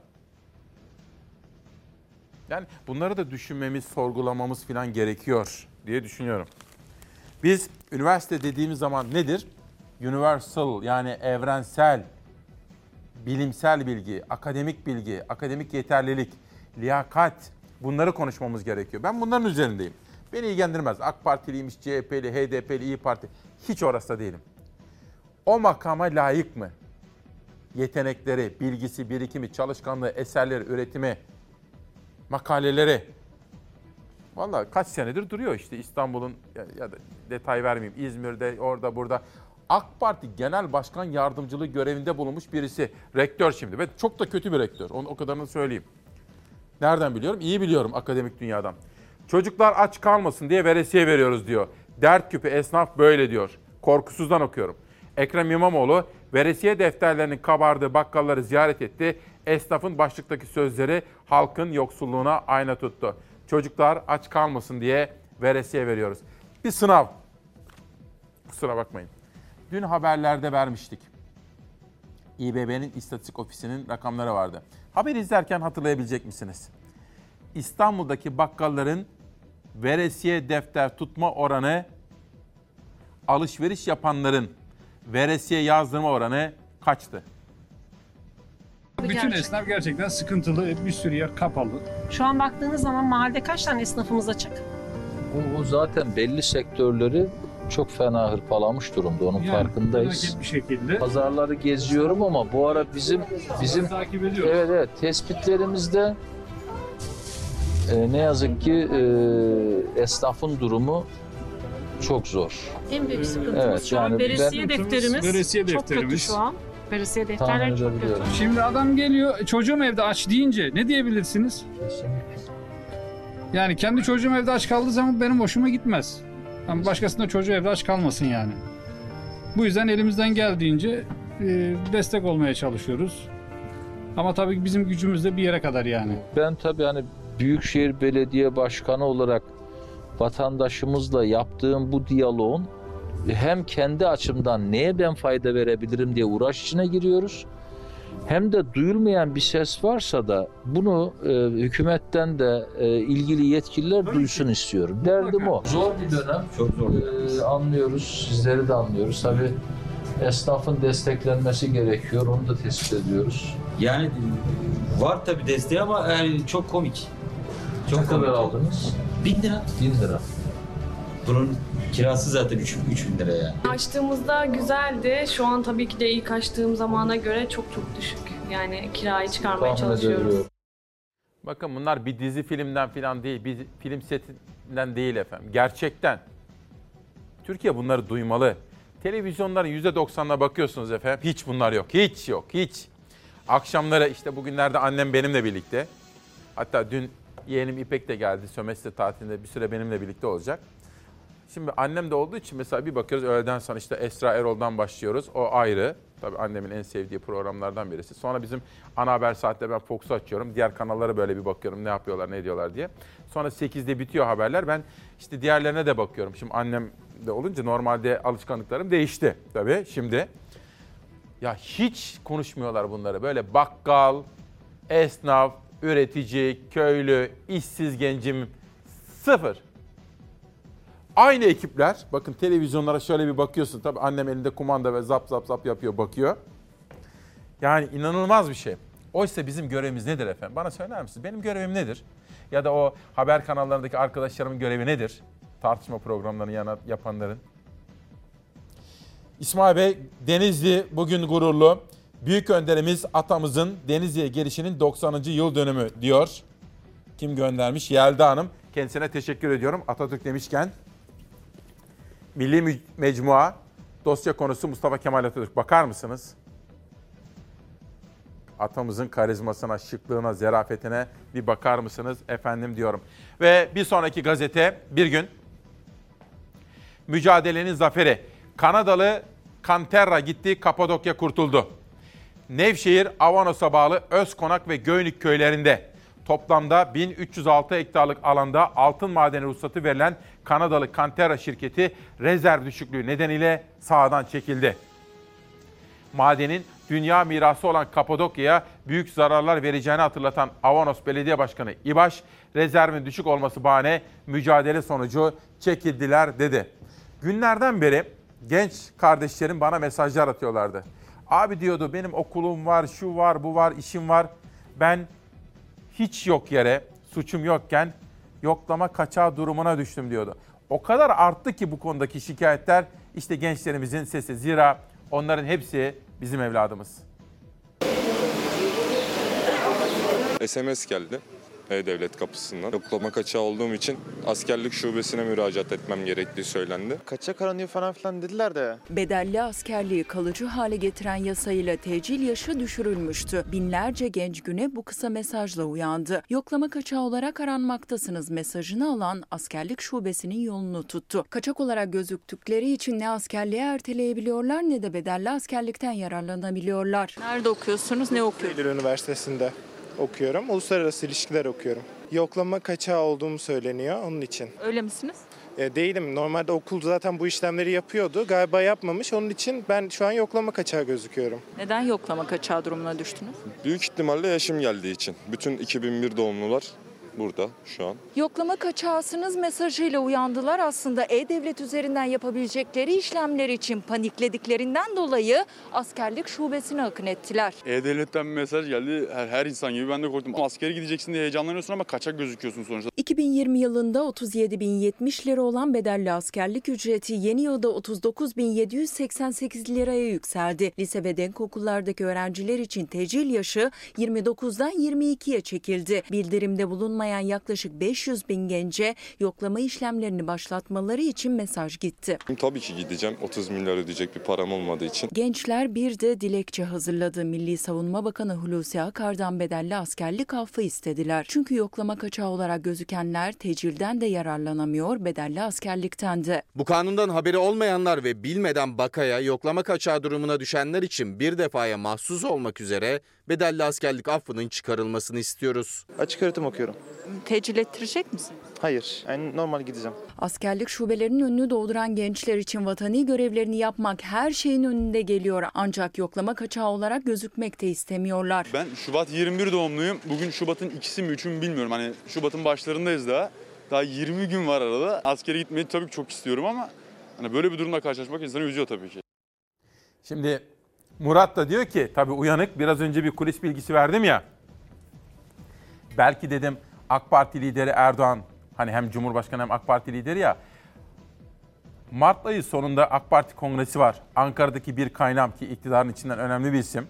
Speaker 1: Yani bunları da düşünmemiz, sorgulamamız falan gerekiyor diye düşünüyorum. Biz üniversite dediğimiz zaman nedir? Universal yani evrensel, bilimsel bilgi, akademik bilgi, akademik yeterlilik, liyakat bunları konuşmamız gerekiyor. Ben bunların üzerindeyim. Beni ilgilendirmez. AK Partiliymiş, CHP'li, HDP'li, İyi Parti hiç orası değilim. O makama layık mı? Yetenekleri, bilgisi, birikimi, çalışkanlığı, eserleri, üretimi, makaleleri. Vallahi kaç senedir duruyor işte İstanbul'un ya, ya da detay vermeyeyim İzmir'de orada burada. AK Parti Genel Başkan Yardımcılığı görevinde bulunmuş birisi. Rektör şimdi ve çok da kötü bir rektör. Onu o kadarını söyleyeyim. Nereden biliyorum? İyi biliyorum akademik dünyadan. Çocuklar aç kalmasın diye veresiye veriyoruz diyor. Dert küpü esnaf böyle diyor. Korkusuzdan okuyorum. Ekrem İmamoğlu veresiye defterlerinin kabardığı bakkalları ziyaret etti. Esnafın başlıktaki sözleri halkın yoksulluğuna ayna tuttu. Çocuklar aç kalmasın diye veresiye veriyoruz. Bir sınav. Kusura bakmayın. Dün haberlerde vermiştik. İBB'nin istatistik ofisinin rakamları vardı. Haber izlerken hatırlayabilecek misiniz? İstanbul'daki bakkalların veresiye defter tutma oranı alışveriş yapanların veresiye yazdırma oranı kaçtı?
Speaker 34: Bütün esnaf gerçekten sıkıntılı. Bir sürü yer kapalı.
Speaker 35: Şu an baktığınız zaman mahallede kaç tane esnafımız açık?
Speaker 21: Bu, bu zaten belli sektörleri çok fena hırpalamış durumda. Onun
Speaker 34: Yani
Speaker 21: farkındayız.
Speaker 34: bir şekilde.
Speaker 21: Pazarları geziyorum ama bu ara bizim bizim
Speaker 34: takip ediyoruz.
Speaker 21: evet evet tespitlerimizde e, ne yazık ki e, esnafın durumu çok zor.
Speaker 35: En büyük sıkıntımız
Speaker 21: Evet,
Speaker 35: şu an
Speaker 21: yani
Speaker 35: veresiye
Speaker 34: ben-
Speaker 35: defterimiz.
Speaker 34: Veresiye
Speaker 35: Çok kötü
Speaker 34: defterimiz.
Speaker 35: şu an. Veresiye defterler çok kötü.
Speaker 34: Şimdi adam geliyor çocuğum evde aç deyince ne diyebilirsiniz? Yani kendi çocuğum evde aç kaldığı zaman benim hoşuma gitmez. Ama başkasında çocuğu evde aç kalmasın yani. Bu yüzden elimizden geldiğince e, destek olmaya çalışıyoruz. Ama tabii bizim gücümüz de bir yere kadar yani.
Speaker 21: Ben tabii hani Büyükşehir Belediye Başkanı olarak vatandaşımızla yaptığım bu diyaloğun hem kendi açımdan neye ben fayda verebilirim diye uğraş içine giriyoruz. Hem de duyulmayan bir ses varsa da bunu e, hükümetten de e, ilgili yetkililer duysun istiyorum. Derdim o. Zor bir dönem. Çok zor. anlıyoruz. Sizleri de anlıyoruz. Tabii esnafın desteklenmesi gerekiyor. Onu da tespit ediyoruz.
Speaker 36: Yani var tabi desteği ama yani çok komik. Çok
Speaker 21: Ne kadar
Speaker 36: komik.
Speaker 21: aldınız?
Speaker 36: Bin lira.
Speaker 21: Bin lira.
Speaker 36: Bunun kirası zaten 3, 3 bin lira yani.
Speaker 37: Açtığımızda güzeldi. Şu an tabii ki de ilk açtığım zamana göre çok çok düşük. Yani kirayı çıkarmaya çalışıyoruz.
Speaker 1: Bakın bunlar bir dizi filmden falan değil, bir film setinden değil efendim. Gerçekten. Türkiye bunları duymalı. Televizyonların %90'ına bakıyorsunuz efendim. Hiç bunlar yok. Hiç yok. Hiç. Akşamları işte bugünlerde annem benimle birlikte. Hatta dün yeğenim İpek de geldi. Sömestr tatilinde bir süre benimle birlikte olacak. Şimdi annem de olduğu için mesela bir bakıyoruz öğleden sonra işte Esra Erol'dan başlıyoruz. O ayrı. Tabii annemin en sevdiği programlardan birisi. Sonra bizim ana haber saatte ben Fox'u açıyorum. Diğer kanallara böyle bir bakıyorum ne yapıyorlar ne ediyorlar diye. Sonra 8'de bitiyor haberler. Ben işte diğerlerine de bakıyorum. Şimdi annem de olunca normalde alışkanlıklarım değişti tabii şimdi. Ya hiç konuşmuyorlar bunları. Böyle bakkal, esnaf, üretici, köylü, işsiz gencim sıfır. Aynı ekipler. Bakın televizyonlara şöyle bir bakıyorsun. Tabii annem elinde kumanda ve zap zap zap yapıyor, bakıyor. Yani inanılmaz bir şey. Oysa bizim görevimiz nedir efendim? Bana söyler misiniz? Benim görevim nedir? Ya da o haber kanallarındaki arkadaşlarımın görevi nedir? Tartışma programlarını yapanların. İsmail Bey, Denizli bugün gururlu. Büyük önderimiz atamızın Denizli'ye gelişinin 90. yıl dönümü diyor. Kim göndermiş? Yelda Hanım. Kendisine teşekkür ediyorum Atatürk demişken. Milli Mecmua dosya konusu Mustafa Kemal Atatürk. Bakar mısınız? Atamızın karizmasına, şıklığına, zerafetine bir bakar mısınız efendim diyorum. Ve bir sonraki gazete bir gün mücadelenin zaferi. Kanadalı Kanterra gitti, Kapadokya kurtuldu. Nevşehir, Avanos'a bağlı Özkonak ve Göynük köylerinde toplamda 1306 hektarlık alanda altın madeni ruhsatı verilen Kanadalı Kanterra şirketi rezerv düşüklüğü nedeniyle sahadan çekildi. Madenin dünya mirası olan Kapadokya'ya büyük zararlar vereceğini hatırlatan Avanos Belediye Başkanı İbaş, rezervin düşük olması bahane mücadele sonucu çekildiler dedi. Günlerden beri genç kardeşlerim bana mesajlar atıyorlardı. Abi diyordu benim okulum var, şu var, bu var, işim var. Ben hiç yok yere, suçum yokken yoklama kaçağı durumuna düştüm diyordu. O kadar arttı ki bu konudaki şikayetler işte gençlerimizin sesi. Zira onların hepsi bizim evladımız.
Speaker 38: SMS geldi. E-Devlet kapısından. Yoklama kaçağı olduğum için askerlik şubesine müracaat etmem gerektiği söylendi.
Speaker 39: Kaçak aranıyor falan filan dediler de.
Speaker 40: Bedelli askerliği kalıcı hale getiren yasayla tecil yaşı düşürülmüştü. Binlerce genç güne bu kısa mesajla uyandı. Yoklama kaçağı olarak aranmaktasınız mesajını alan askerlik şubesinin yolunu tuttu. Kaçak olarak gözüktükleri için ne askerliği erteleyebiliyorlar ne de bedelli askerlikten yararlanabiliyorlar.
Speaker 39: Nerede okuyorsunuz, ne okuyorsunuz? Eylül Üniversitesi'nde okuyorum. Uluslararası ilişkiler okuyorum. Yoklama kaçağı olduğum söyleniyor onun için.
Speaker 40: Öyle misiniz?
Speaker 39: E, değilim. Normalde okul zaten bu işlemleri yapıyordu. Galiba yapmamış. Onun için ben şu an yoklama kaçağı gözüküyorum.
Speaker 40: Neden yoklama kaçağı durumuna düştünüz?
Speaker 38: Büyük ihtimalle yaşım geldiği için. Bütün 2001 doğumlular burada şu an.
Speaker 40: Yoklama kaçağısınız mesajıyla uyandılar. Aslında E-Devlet üzerinden yapabilecekleri işlemler için paniklediklerinden dolayı askerlik şubesine akın ettiler.
Speaker 41: E-Devlet'ten bir mesaj geldi. Her, her insan gibi ben de korktum. Askere gideceksin diye heyecanlanıyorsun ama kaçak gözüküyorsun sonuçta.
Speaker 40: 2020 yılında 37.070 lira olan bedelli askerlik ücreti yeni yılda 39.788 liraya yükseldi. Lise ve denk okullardaki öğrenciler için tecil yaşı 29'dan 22'ye çekildi. Bildirimde bulunmayan yaklaşık 500 bin gence yoklama işlemlerini başlatmaları için mesaj gitti.
Speaker 38: Tabii ki gideceğim. 30 milyar ödeyecek bir param olmadığı için.
Speaker 40: Gençler bir de dilekçe hazırladı. Milli Savunma Bakanı Hulusi Akar'dan bedelli askerlik affı istediler. Çünkü yoklama kaçağı olarak gözükenler tecilden de yararlanamıyor, bedelli askerlikten de.
Speaker 29: Bu kanundan haberi olmayanlar ve bilmeden bakaya yoklama kaçağı durumuna düşenler için bir defaya mahsus olmak üzere bedelli askerlik affının çıkarılmasını istiyoruz.
Speaker 39: Açık öğretim okuyorum.
Speaker 40: Tecil ettirecek misin?
Speaker 39: Hayır. Yani normal gideceğim.
Speaker 40: Askerlik şubelerinin önünü dolduran gençler için vatani görevlerini yapmak her şeyin önünde geliyor. Ancak yoklama kaçağı olarak gözükmek de istemiyorlar.
Speaker 41: Ben Şubat 21 doğumluyum. Bugün Şubat'ın ikisi mi üçü mü bilmiyorum. Hani Şubat'ın başlarındayız daha. Daha 20 gün var arada. Askere gitmeyi tabii çok istiyorum ama hani böyle bir durumla karşılaşmak insanı üzüyor tabii ki.
Speaker 1: Şimdi Murat da diyor ki tabii uyanık biraz önce bir kulis bilgisi verdim ya. Belki dedim AK Parti lideri Erdoğan hani hem Cumhurbaşkanı hem AK Parti lideri ya. Mart ayı sonunda AK Parti kongresi var. Ankara'daki bir kaynam ki iktidarın içinden önemli bir isim.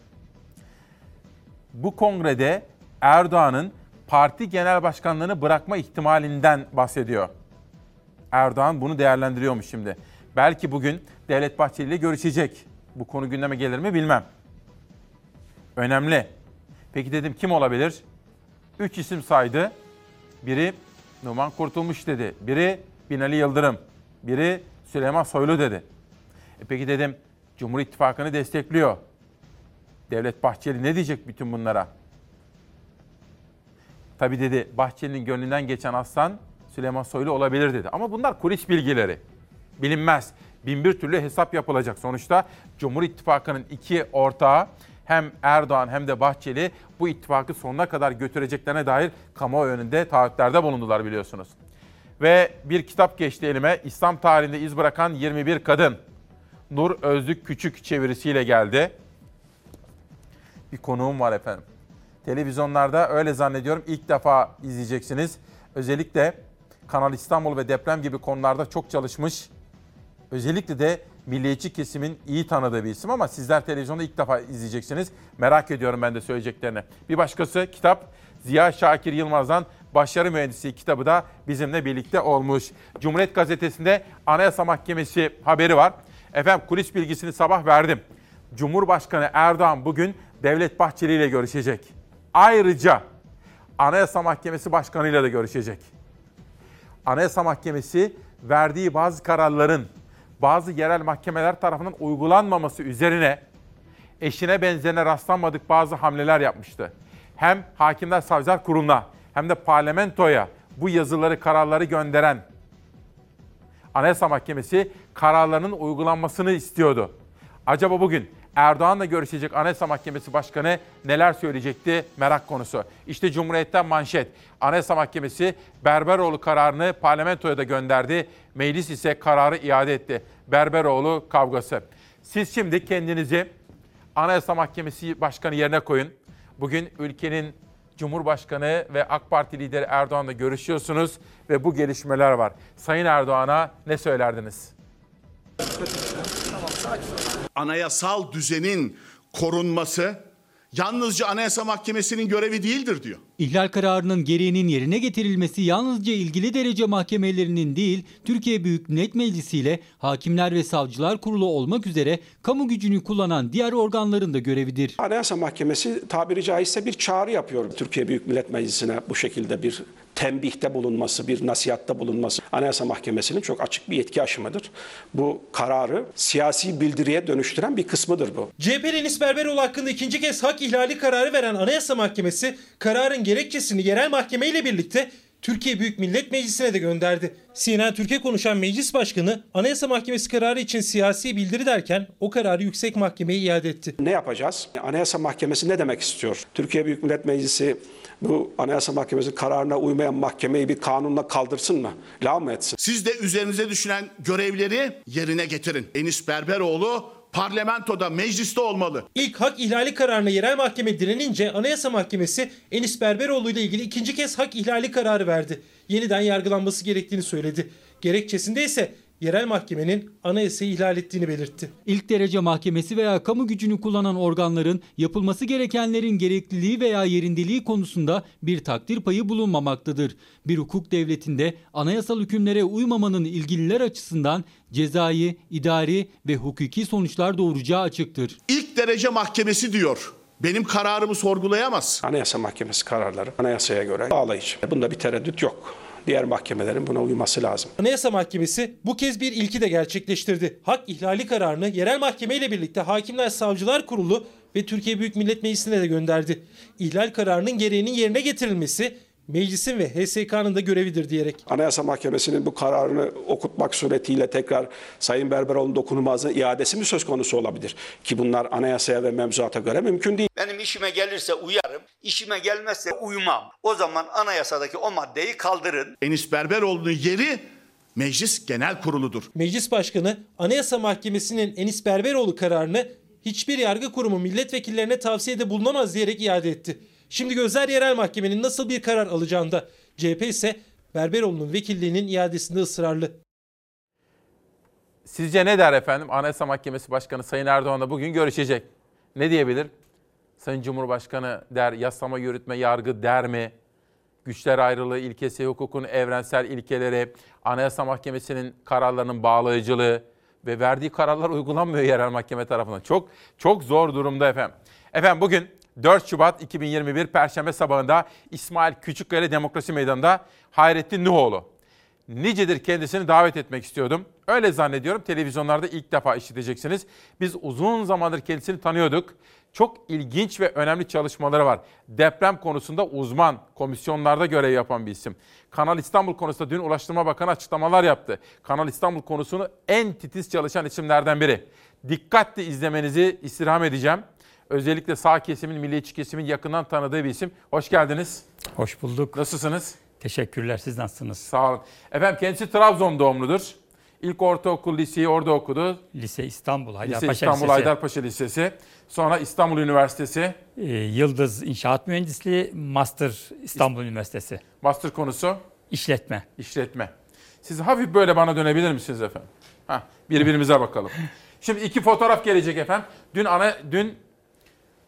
Speaker 1: Bu kongrede Erdoğan'ın parti genel başkanlığını bırakma ihtimalinden bahsediyor. Erdoğan bunu değerlendiriyormuş şimdi. Belki bugün Devlet Bahçeli ile görüşecek. Bu konu gündeme gelir mi bilmem. Önemli. Peki dedim kim olabilir? Üç isim saydı. Biri Numan Kurtulmuş dedi. Biri Binali Yıldırım. Biri Süleyman Soylu dedi. E peki dedim Cumhur İttifakı'nı destekliyor. Devlet Bahçeli ne diyecek bütün bunlara? Tabii dedi Bahçeli'nin gönlünden geçen aslan Süleyman Soylu olabilir dedi. Ama bunlar kulis bilgileri. Bilinmez. Bin bir türlü hesap yapılacak. Sonuçta Cumhur İttifakı'nın iki ortağı hem Erdoğan hem de Bahçeli bu ittifakı sonuna kadar götüreceklerine dair kamuoyu önünde taahhütlerde bulundular biliyorsunuz. Ve bir kitap geçti elime. İslam tarihinde iz bırakan 21 kadın. Nur Özlük Küçük çevirisiyle geldi. Bir konuğum var efendim. Televizyonlarda öyle zannediyorum ilk defa izleyeceksiniz. Özellikle Kanal İstanbul ve deprem gibi konularda çok çalışmış. Özellikle de milliyetçi kesimin iyi tanıdığı bir isim ama sizler televizyonda ilk defa izleyeceksiniz. Merak ediyorum ben de söyleyeceklerini. Bir başkası kitap Ziya Şakir Yılmaz'dan Başarı Mühendisi kitabı da bizimle birlikte olmuş. Cumhuriyet Gazetesi'nde Anayasa Mahkemesi haberi var. Efendim kulis bilgisini sabah verdim. Cumhurbaşkanı Erdoğan bugün Devlet Bahçeli ile görüşecek. Ayrıca Anayasa Mahkemesi Başkanı ile de görüşecek. Anayasa Mahkemesi verdiği bazı kararların bazı yerel mahkemeler tarafından uygulanmaması üzerine eşine benzerine rastlanmadık bazı hamleler yapmıştı. Hem Hakimler Savcılar Kurulu'na hem de parlamentoya bu yazıları, kararları gönderen Anayasa Mahkemesi kararlarının uygulanmasını istiyordu. Acaba bugün Erdoğan'la görüşecek Anayasa Mahkemesi Başkanı neler söyleyecekti merak konusu. İşte Cumhuriyet'ten manşet. Anayasa Mahkemesi Berberoğlu kararını parlamentoya da gönderdi. Meclis ise kararı iade etti. Berberoğlu kavgası. Siz şimdi kendinizi Anayasa Mahkemesi Başkanı yerine koyun. Bugün ülkenin Cumhurbaşkanı ve AK Parti lideri Erdoğan'la görüşüyorsunuz ve bu gelişmeler var. Sayın Erdoğan'a ne söylerdiniz?
Speaker 42: Anayasal düzenin korunması yalnızca Anayasa Mahkemesi'nin görevi değildir diyor.
Speaker 43: İhlal kararının gereğinin yerine getirilmesi yalnızca ilgili derece mahkemelerinin değil, Türkiye Büyük Millet Meclisi ile Hakimler ve Savcılar Kurulu olmak üzere kamu gücünü kullanan diğer organların da görevidir.
Speaker 44: Anayasa Mahkemesi tabiri caizse bir çağrı yapıyor Türkiye Büyük Millet Meclisi'ne bu şekilde bir tembihte bulunması, bir nasihatta bulunması Anayasa Mahkemesi'nin çok açık bir yetki aşımıdır. Bu kararı siyasi bildiriye dönüştüren bir kısmıdır bu.
Speaker 45: CHP Enis Berberoğlu hakkında ikinci kez hak ihlali kararı veren Anayasa Mahkemesi kararın gerekçesini yerel mahkeme ile birlikte Türkiye Büyük Millet Meclisi'ne de gönderdi. CNN Türkiye konuşan meclis başkanı Anayasa Mahkemesi kararı için siyasi bildiri derken o kararı yüksek mahkemeye iade etti.
Speaker 44: Ne yapacağız? Anayasa Mahkemesi ne demek istiyor? Türkiye Büyük Millet Meclisi bu Anayasa Mahkemesi kararına uymayan mahkemeyi bir kanunla kaldırsın mı? La mı etsin?
Speaker 42: Siz de üzerinize düşen görevleri yerine getirin. Enis Berberoğlu parlamentoda, mecliste olmalı.
Speaker 45: İlk hak ihlali kararına yerel mahkeme direnince Anayasa Mahkemesi Enis Berberoğlu ile ilgili ikinci kez hak ihlali kararı verdi. Yeniden yargılanması gerektiğini söyledi. Gerekçesinde ise yerel mahkemenin anayasayı ihlal ettiğini belirtti.
Speaker 43: İlk derece mahkemesi veya kamu gücünü kullanan organların yapılması gerekenlerin gerekliliği veya yerindeliği konusunda bir takdir payı bulunmamaktadır. Bir hukuk devletinde anayasal hükümlere uymamanın ilgililer açısından cezai, idari ve hukuki sonuçlar doğuracağı açıktır.
Speaker 42: İlk derece mahkemesi diyor. Benim kararımı sorgulayamaz.
Speaker 44: Anayasa Mahkemesi kararları anayasaya göre bağlayıcı. Bunda bir tereddüt yok diğer mahkemelerin buna uyması lazım.
Speaker 45: Anayasa Mahkemesi bu kez bir ilki de gerçekleştirdi. Hak ihlali kararını yerel mahkeme ile birlikte Hakimler Savcılar Kurulu ve Türkiye Büyük Millet Meclisi'ne de gönderdi. İhlal kararının gereğinin yerine getirilmesi meclisin ve HSK'nın da görevidir diyerek.
Speaker 44: Anayasa Mahkemesi'nin bu kararını okutmak suretiyle tekrar Sayın Berberoğlu'nun dokunulmazlığına iadesi mi söz konusu olabilir? Ki bunlar anayasaya ve mevzuata göre mümkün değil.
Speaker 46: Benim işime gelirse uyarım, işime gelmezse uymam. O zaman anayasadaki o maddeyi kaldırın.
Speaker 42: Enis Berberoğlu'nun yeri Meclis Genel Kurulu'dur.
Speaker 45: Meclis Başkanı Anayasa Mahkemesi'nin Enis Berberoğlu kararını hiçbir yargı kurumu milletvekillerine tavsiyede bulunamaz diyerek iade etti. Şimdi gözler yerel mahkemenin nasıl bir karar alacağında. CHP ise Berberoğlu'nun vekilliğinin iadesinde ısrarlı.
Speaker 1: Sizce ne der efendim? Anayasa Mahkemesi Başkanı Sayın Erdoğan'la bugün görüşecek. Ne diyebilir? Sayın Cumhurbaşkanı der, yasama, yürütme, yargı der mi? Güçler ayrılığı ilkesi, hukukun evrensel ilkeleri, Anayasa Mahkemesi'nin kararlarının bağlayıcılığı, ve verdiği kararlar uygulanmıyor yerel mahkeme tarafından. Çok çok zor durumda efendim. Efendim bugün 4 Şubat 2021 Perşembe sabahında İsmail Küçükkaya Demokrasi Meydanı'nda Hayrettin Nuhoğlu. Nicedir kendisini davet etmek istiyordum. Öyle zannediyorum televizyonlarda ilk defa işiteceksiniz. Biz uzun zamandır kendisini tanıyorduk. Çok ilginç ve önemli çalışmaları var. Deprem konusunda uzman, komisyonlarda görev yapan bir isim. Kanal İstanbul konusunda dün Ulaştırma Bakanı açıklamalar yaptı. Kanal İstanbul konusunu en titiz çalışan isimlerden biri. Dikkatli izlemenizi istirham edeceğim. Özellikle sağ kesimin, milliyetçi kesimin yakından tanıdığı bir isim. Hoş geldiniz.
Speaker 47: Hoş bulduk.
Speaker 1: Nasılsınız?
Speaker 47: Teşekkürler. Siz nasılsınız?
Speaker 1: Sağ olun. Efendim kendisi Trabzon doğumludur. İlk ortaokul, liseyi orada okudu.
Speaker 47: Lise İstanbul, Haydarpaşa
Speaker 1: Lise İstanbul
Speaker 47: Lisesi.
Speaker 1: Haydarpaşa Lisesi. Sonra İstanbul Üniversitesi.
Speaker 47: Ee, Yıldız İnşaat Mühendisliği, Master İstanbul Üniversitesi.
Speaker 1: Master konusu?
Speaker 47: İşletme.
Speaker 1: İşletme. Siz hafif böyle bana dönebilir misiniz efendim? Heh, birbirimize bakalım. Şimdi iki fotoğraf gelecek efendim. Dün ana dün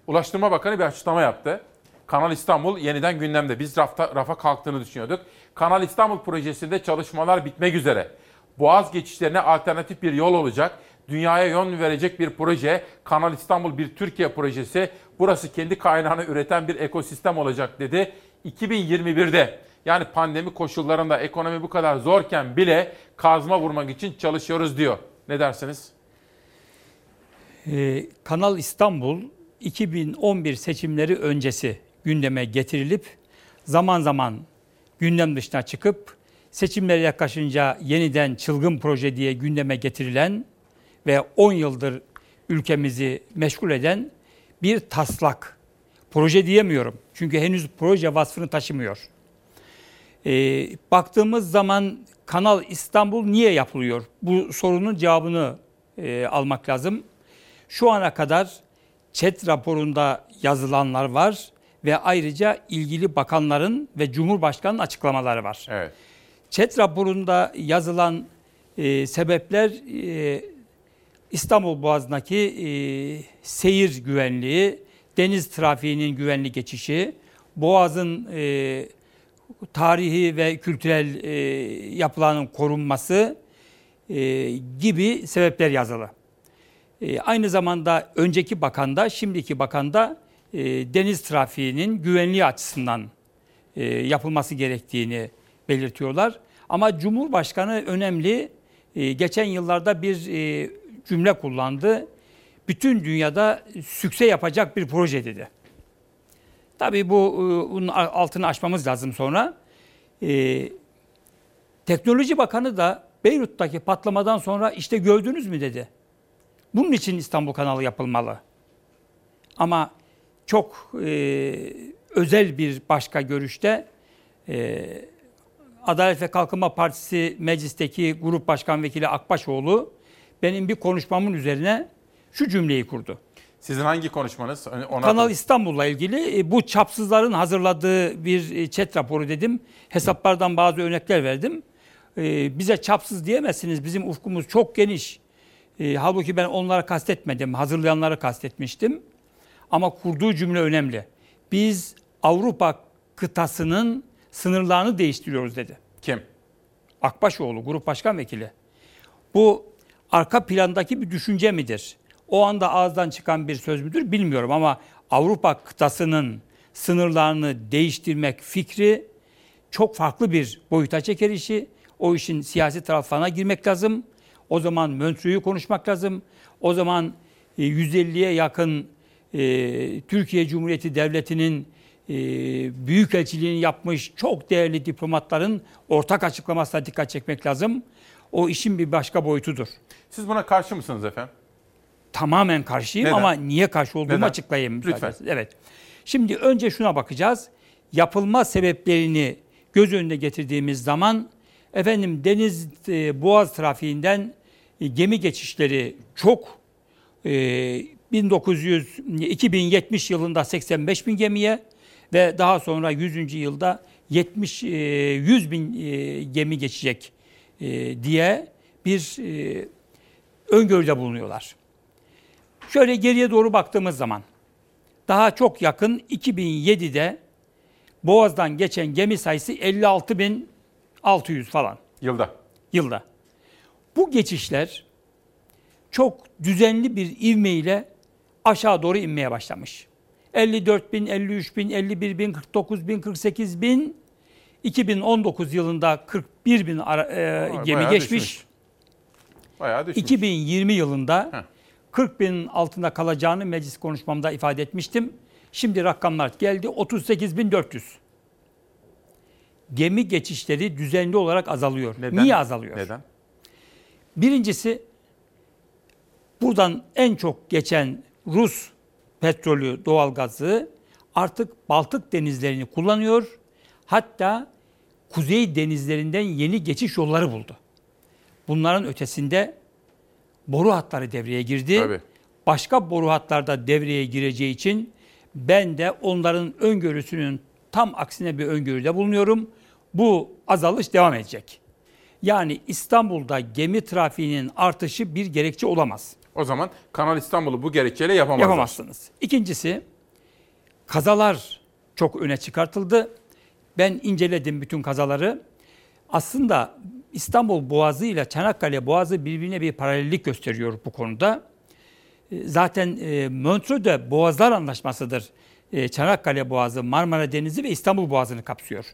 Speaker 1: Ulaştırma Bakanı bir açıklama yaptı. Kanal İstanbul yeniden gündemde. Biz rafta, rafa kalktığını düşünüyorduk. Kanal İstanbul projesinde çalışmalar bitmek üzere. Boğaz geçişlerine alternatif bir yol olacak. Dünyaya yön verecek bir proje. Kanal İstanbul bir Türkiye projesi. Burası kendi kaynağını üreten bir ekosistem olacak dedi. 2021'de yani pandemi koşullarında ekonomi bu kadar zorken bile kazma vurmak için çalışıyoruz diyor. Ne dersiniz?
Speaker 47: Ee, Kanal İstanbul 2011 seçimleri öncesi gündeme getirilip zaman zaman gündem dışına çıkıp seçimlere yaklaşınca yeniden çılgın proje diye gündeme getirilen ve 10 yıldır ülkemizi meşgul eden bir taslak. Proje diyemiyorum çünkü henüz proje vasfını taşımıyor. Ee, baktığımız zaman Kanal İstanbul niye yapılıyor? Bu sorunun cevabını e, almak lazım. Şu ana kadar ÇED raporunda yazılanlar var ve ayrıca ilgili bakanların ve Cumhurbaşkanı'nın açıklamaları var.
Speaker 1: Evet.
Speaker 47: ÇED raporunda yazılan e, sebepler e, İstanbul Boğazı'ndaki e, seyir güvenliği, deniz trafiğinin güvenli geçişi, Boğaz'ın e, tarihi ve kültürel e, yapılarının korunması e, gibi sebepler yazılı. E, aynı zamanda önceki bakan da şimdiki bakan da e, deniz trafiğinin güvenliği açısından e, yapılması gerektiğini belirtiyorlar. Ama Cumhurbaşkanı önemli e, geçen yıllarda bir cümle kullandı. Bütün dünyada sükse yapacak bir proje dedi. Tabii bu bunun altını aşmamız lazım sonra. Teknoloji Bakanı da Beyrut'taki patlamadan sonra işte gördünüz mü dedi. Bunun için İstanbul kanalı yapılmalı. Ama çok e, özel bir başka görüşte e, Adalet ve Kalkınma Partisi meclisteki Grup Başkan Vekili Akbaşoğlu benim bir konuşmamın üzerine şu cümleyi kurdu.
Speaker 1: Sizin hangi konuşmanız? Ona
Speaker 47: Kanal İstanbul'la ilgili e, bu çapsızların hazırladığı bir e, chat raporu dedim. Hesaplardan bazı örnekler verdim. E, bize çapsız diyemezsiniz. Bizim ufkumuz çok geniş. E, halbuki ben onları kastetmedim. Hazırlayanları kastetmiştim. Ama kurduğu cümle önemli. Biz Avrupa kıtasının sınırlarını değiştiriyoruz dedi.
Speaker 1: Kim?
Speaker 47: Akbaşoğlu, Grup Başkan Vekili. Bu arka plandaki bir düşünce midir? O anda ağızdan çıkan bir söz müdür bilmiyorum ama Avrupa kıtasının sınırlarını değiştirmek fikri çok farklı bir boyuta çeker işi. O işin siyasi taraflarına girmek lazım. O zaman Montreux'u konuşmak lazım. O zaman 150'ye yakın e, Türkiye Cumhuriyeti Devleti'nin e, büyükelçiliğini yapmış çok değerli diplomatların ortak açıklamasına dikkat çekmek lazım. O işin bir başka boyutudur.
Speaker 1: Siz buna karşı mısınız efendim?
Speaker 47: Tamamen karşıyım
Speaker 1: Neden?
Speaker 47: ama niye karşı olduğumu
Speaker 1: Neden?
Speaker 47: açıklayayım.
Speaker 1: Lütfen.
Speaker 47: Evet. Şimdi önce şuna bakacağız. Yapılma sebeplerini göz önüne getirdiğimiz zaman efendim deniz e, boğaz trafiğinden e, gemi geçişleri çok e, 1900 2070 yılında 85 bin gemiye ve daha sonra 100. yılda 70 e, 100 bin e, gemi geçecek e, diye bir e, öngörüde bulunuyorlar. Şöyle geriye doğru baktığımız zaman daha çok yakın 2007'de Boğaz'dan geçen gemi sayısı 56.600 falan.
Speaker 1: Yılda.
Speaker 47: Yılda. Bu geçişler çok düzenli bir ivmeyle aşağı doğru inmeye başlamış. 54 bin, 53 bin, 51 bin, 49 bin, 48 bin, 2019 yılında 41 bin ara, e, gemi
Speaker 1: bayağı
Speaker 47: geçmiş.
Speaker 1: düşmüş. Bayağı düşmüş.
Speaker 47: 2020 yılında 40 binin altında kalacağını meclis konuşmamda ifade etmiştim. Şimdi rakamlar geldi 38.400. Gemi geçişleri düzenli olarak azalıyor.
Speaker 1: Neden?
Speaker 47: Niye azalıyor?
Speaker 1: Neden?
Speaker 47: Birincisi buradan en çok geçen Rus petrolü, doğalgazı artık Baltık denizlerini kullanıyor. Hatta kuzey denizlerinden yeni geçiş yolları buldu. Bunların ötesinde boru hatları devreye girdi.
Speaker 1: Tabii.
Speaker 47: Başka boru hatlarda devreye gireceği için ben de onların öngörüsünün tam aksine bir öngörüde bulunuyorum. Bu azalış devam edecek. Yani İstanbul'da gemi trafiğinin artışı bir gerekçe olamaz.
Speaker 1: O zaman Kanal İstanbul'u bu gerekçeyle yapamazlar.
Speaker 47: Yapamazsınız. İkincisi kazalar çok öne çıkartıldı. Ben inceledim bütün kazaları. Aslında İstanbul Boğazı ile Çanakkale Boğazı birbirine bir paralellik gösteriyor bu konuda. E, Zaten e, Montreux'de Boğazlar Anlaşması'dır. E, Çanakkale Boğazı, Marmara Denizi ve İstanbul Boğazı'nı kapsıyor.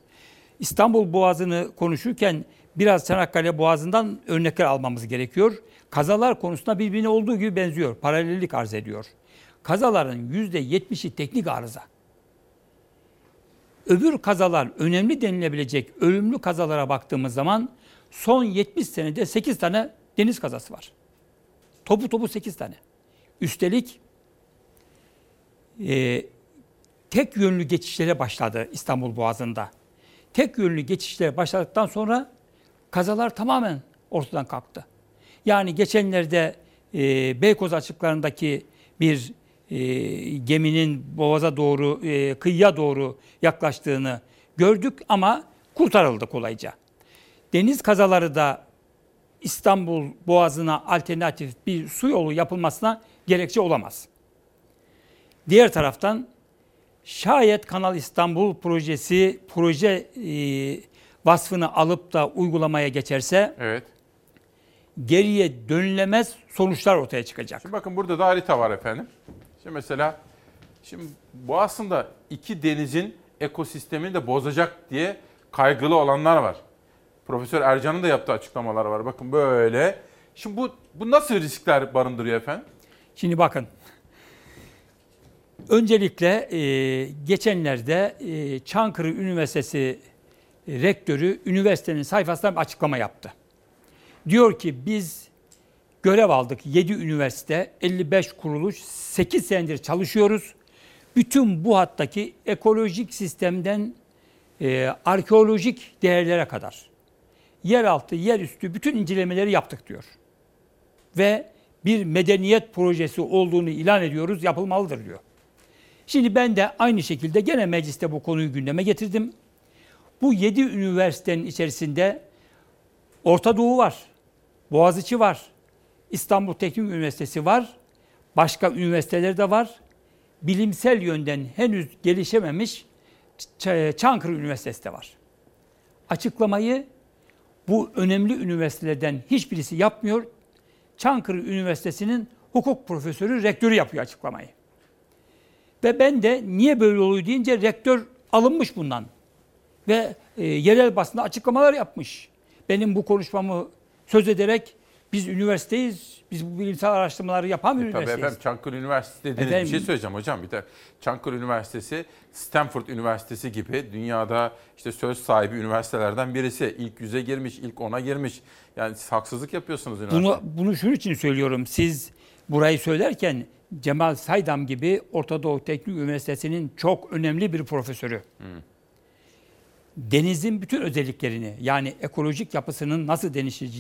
Speaker 47: İstanbul Boğazı'nı konuşurken biraz Çanakkale Boğazı'ndan örnekler almamız gerekiyor. Kazalar konusunda birbirine olduğu gibi benziyor. Paralellik arz ediyor. Kazaların %70'i teknik arıza. Öbür kazalar önemli denilebilecek ölümlü kazalara baktığımız zaman son 70 senede 8 tane deniz kazası var. Topu topu 8 tane. Üstelik e, tek yönlü geçişlere başladı İstanbul Boğazı'nda. Tek yönlü geçişlere başladıktan sonra kazalar tamamen ortadan kalktı. Yani geçenlerde e, Beykoz açıklarındaki bir e, geminin boğaza doğru, e, kıyıya doğru yaklaştığını gördük ama kurtarıldı kolayca. Deniz kazaları da İstanbul Boğazı'na alternatif bir su yolu yapılmasına gerekçe olamaz. Diğer taraftan şayet Kanal İstanbul projesi proje e, vasfını alıp da uygulamaya geçerse
Speaker 1: Evet.
Speaker 47: geriye dönülemez sonuçlar ortaya çıkacak.
Speaker 1: Şimdi bakın burada da harita var efendim. Şimdi mesela şimdi bu aslında iki denizin ekosistemini de bozacak diye kaygılı olanlar var. Profesör Ercan'ın da yaptığı açıklamalar var. Bakın böyle. Şimdi bu bu nasıl riskler barındırıyor efendim?
Speaker 47: Şimdi bakın. Öncelikle e, geçenlerde e, Çankırı Üniversitesi rektörü üniversitenin sayfasında bir açıklama yaptı. Diyor ki biz görev aldık 7 üniversite, 55 kuruluş, 8 senedir çalışıyoruz. Bütün bu hattaki ekolojik sistemden e, arkeolojik değerlere kadar yeraltı, yerüstü bütün incelemeleri yaptık diyor. Ve bir medeniyet projesi olduğunu ilan ediyoruz, yapılmalıdır diyor. Şimdi ben de aynı şekilde gene mecliste bu konuyu gündeme getirdim. Bu 7 üniversitenin içerisinde Orta Doğu var, Boğaziçi var, İstanbul Teknik Üniversitesi var, başka üniversiteler de var. Bilimsel yönden henüz gelişememiş Çankırı Üniversitesi de var. Açıklamayı bu önemli üniversitelerden hiçbirisi yapmıyor. Çankırı Üniversitesi'nin hukuk profesörü, rektörü yapıyor açıklamayı. Ve ben de niye böyle oluyor deyince rektör alınmış bundan. Ve e, yerel basında açıklamalar yapmış. Benim bu konuşmamı söz ederek biz üniversiteyiz, biz bu bilimsel araştırmaları yapan bir
Speaker 1: E, Tabii
Speaker 47: üniversiteyiz.
Speaker 1: efendim Çankırı Üniversitesi dediğiniz bir
Speaker 47: Efendim?
Speaker 1: şey söyleyeceğim hocam. Bir de Çankırı Üniversitesi Stanford Üniversitesi gibi dünyada işte söz sahibi üniversitelerden birisi. İlk yüze girmiş, ilk ona girmiş. Yani haksızlık yapıyorsunuz üniversite.
Speaker 47: Bunu, bunu şunun için söylüyorum. Siz burayı söylerken Cemal Saydam gibi Orta Doğu Teknik Üniversitesi'nin çok önemli bir profesörü. Denizin bütün özelliklerini yani ekolojik yapısının nasıl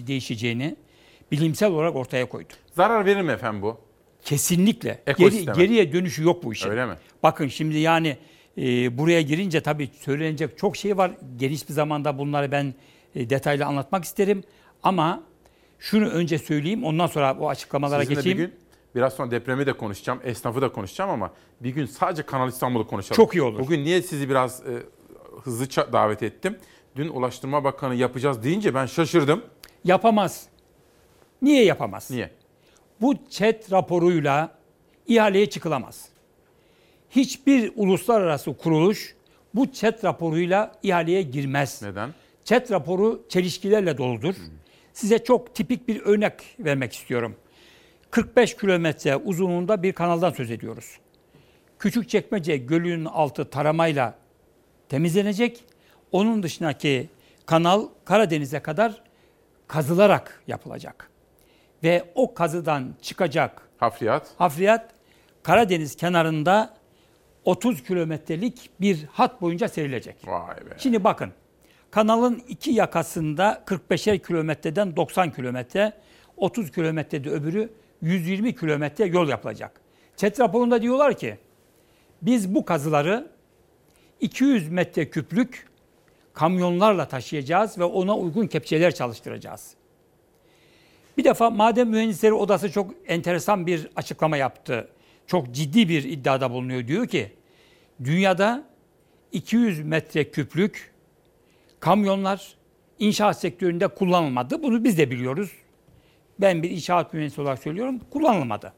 Speaker 47: değişeceğini bilimsel olarak ortaya koydu.
Speaker 1: Zarar verir mi efendim bu?
Speaker 47: Kesinlikle. Geri, geriye dönüşü yok bu işin.
Speaker 1: Öyle mi?
Speaker 47: Bakın şimdi yani e, buraya girince tabii söylenecek çok şey var. Geniş bir zamanda bunları ben e, detaylı anlatmak isterim. Ama şunu önce söyleyeyim ondan sonra o açıklamalara
Speaker 1: Sizinle
Speaker 47: geçeyim.
Speaker 1: bir gün biraz sonra depremi de konuşacağım, esnafı da konuşacağım ama bir gün sadece Kanal İstanbul'u konuşalım.
Speaker 47: Çok iyi olur.
Speaker 1: Bugün niye sizi biraz e, hızlı davet ettim? Dün Ulaştırma Bakanı yapacağız deyince ben şaşırdım.
Speaker 47: Yapamaz. Niye yapamaz?
Speaker 1: Niye?
Speaker 47: Bu ÇED raporuyla ihaleye çıkılamaz. Hiçbir uluslararası kuruluş bu ÇED raporuyla ihaleye girmez.
Speaker 1: Neden?
Speaker 47: ÇED raporu çelişkilerle doludur. Size çok tipik bir örnek vermek istiyorum. 45 kilometre uzunluğunda bir kanaldan söz ediyoruz. Küçükçekmece Gölü'nün altı taramayla temizlenecek. Onun dışındaki kanal Karadeniz'e kadar kazılarak yapılacak. Ve o kazıdan çıkacak
Speaker 1: hafriyat,
Speaker 47: hafriyat Karadeniz kenarında 30 kilometrelik bir hat boyunca serilecek.
Speaker 1: Vay be.
Speaker 47: Şimdi bakın kanalın iki yakasında 45'er kilometreden 90 kilometre, 30 kilometrede öbürü 120 kilometre yol yapılacak. ÇED raporunda diyorlar ki biz bu kazıları 200 metre küplük kamyonlarla taşıyacağız ve ona uygun kepçeler çalıştıracağız. Bir defa Maden Mühendisleri Odası çok enteresan bir açıklama yaptı. Çok ciddi bir iddiada bulunuyor. Diyor ki dünyada 200 metre küplük kamyonlar inşaat sektöründe kullanılmadı. Bunu biz de biliyoruz. Ben bir inşaat mühendisi olarak söylüyorum. Kullanılmadı.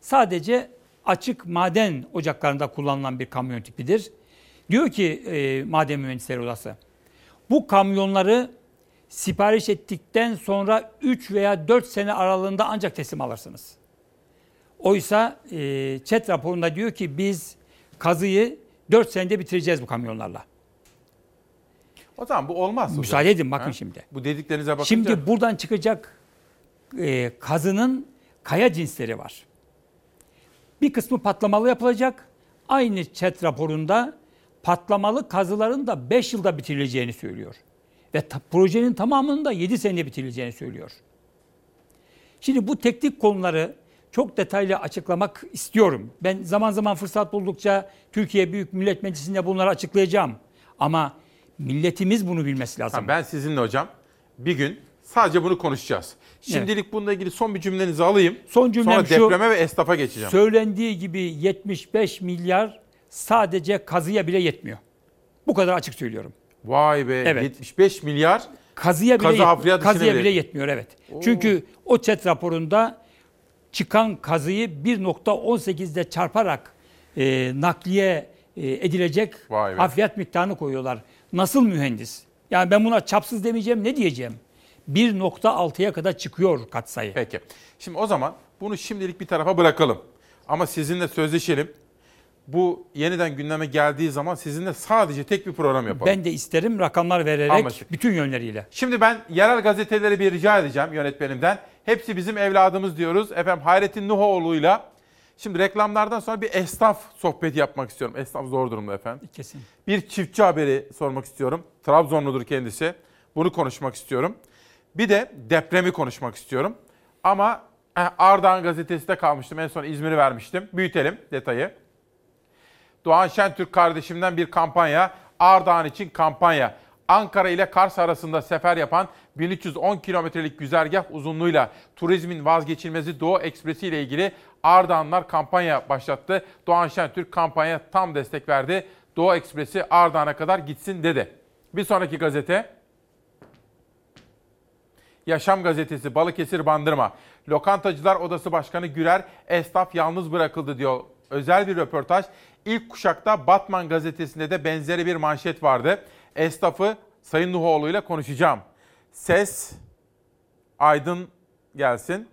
Speaker 47: Sadece açık maden ocaklarında kullanılan bir kamyon tipidir. Diyor ki e, Maden Mühendisleri Odası, bu kamyonları sipariş ettikten sonra 3 veya 4 sene aralığında ancak teslim alırsınız. Oysa e, ÇED raporunda diyor ki biz kazıyı 4 senede bitireceğiz bu kamyonlarla.
Speaker 1: O zaman bu olmaz. hocam.
Speaker 47: Müsaade edin bakın
Speaker 1: Ha?
Speaker 47: şimdi.
Speaker 1: Bu dediklerinize bakınca.
Speaker 47: Şimdi buradan çıkacak e, kazının kaya cinsleri var. Bir kısmı patlamalı yapılacak. Aynı ÇED raporunda patlamalı kazıların da 5 yılda bitirileceğini söylüyor. Ve ta- projenin tamamının da 7 senede bitirileceğini söylüyor. Şimdi bu teknik konuları çok detaylı açıklamak istiyorum. Ben zaman zaman fırsat buldukça Türkiye Büyük Millet Meclisi'nde bunları açıklayacağım. Ama milletimiz bunu bilmesi lazım.
Speaker 1: Tamam, ben sizinle hocam bir gün sadece bunu konuşacağız. Şimdilik bununla ilgili son bir cümlenizi alayım.
Speaker 47: Son cümlem
Speaker 1: Sonra
Speaker 47: şu.
Speaker 1: depreme ve esnafa geçeceğim.
Speaker 47: Söylendiği gibi 75 milyar sadece kazıya bile yetmiyor. Bu kadar açık söylüyorum.
Speaker 1: Vay be
Speaker 47: Evet.
Speaker 1: 75 milyar
Speaker 47: Kazıya bile,
Speaker 1: Kazı
Speaker 47: yet-
Speaker 1: hafriyat işine
Speaker 47: kazıya
Speaker 1: bile-
Speaker 47: yetmiyor evet. Çünkü o ÇED raporunda çıkan kazıyı 1.18'de çarparak e, nakliye e, edilecek hafriyat miktarını koyuyorlar. Nasıl mühendis? Yani ben buna çapsız demeyeceğim ne diyeceğim? 1.6'ya kadar çıkıyor katsayı.
Speaker 1: Peki. Şimdi o zaman bunu şimdilik bir tarafa bırakalım. Ama sizinle sözleşelim. Bu yeniden gündeme geldiği zaman sizinle sadece tek bir program yapalım.
Speaker 47: Ben de isterim rakamlar vererek
Speaker 1: Anlaştık.
Speaker 47: bütün yönleriyle.
Speaker 1: Şimdi ben yerel gazeteleri bir rica edeceğim yönetmenimden. Hepsi bizim evladımız diyoruz. Efendim Hayrettin Nuhoğlu'yla. Şimdi reklamlardan sonra bir esnaf sohbeti yapmak istiyorum. Esnaf zor durumda efendim.
Speaker 47: Kesin.
Speaker 1: Bir çiftçi haberi sormak istiyorum. Trabzonludur kendisi. Bunu konuşmak istiyorum. Bir de depremi konuşmak istiyorum. Ama eh, Ardahan gazetesinde kalmıştım. En son İzmir'i vermiştim. Büyütelim detayı. Doğan Şentürk kardeşimden bir kampanya. Ardahan için kampanya. Ankara ile Kars arasında sefer yapan 1310 kilometrelik güzergah uzunluğuyla turizmin vazgeçilmezi Doğu Ekspresi ile ilgili Ardahanlar kampanya başlattı. Doğan Şentürk kampanya tam destek verdi. Doğu Ekspresi Ardahan'a kadar gitsin dedi. Bir sonraki gazete Yaşam Gazetesi Balıkesir Bandırma. Lokantacılar Odası Başkanı Gürer esnaf yalnız bırakıldı diyor. Özel bir röportaj. İlk kuşakta Batman gazetesinde de benzeri bir manşet vardı. Esnafı Sayın Nuhoğlu ile konuşacağım. Ses Aydın gelsin.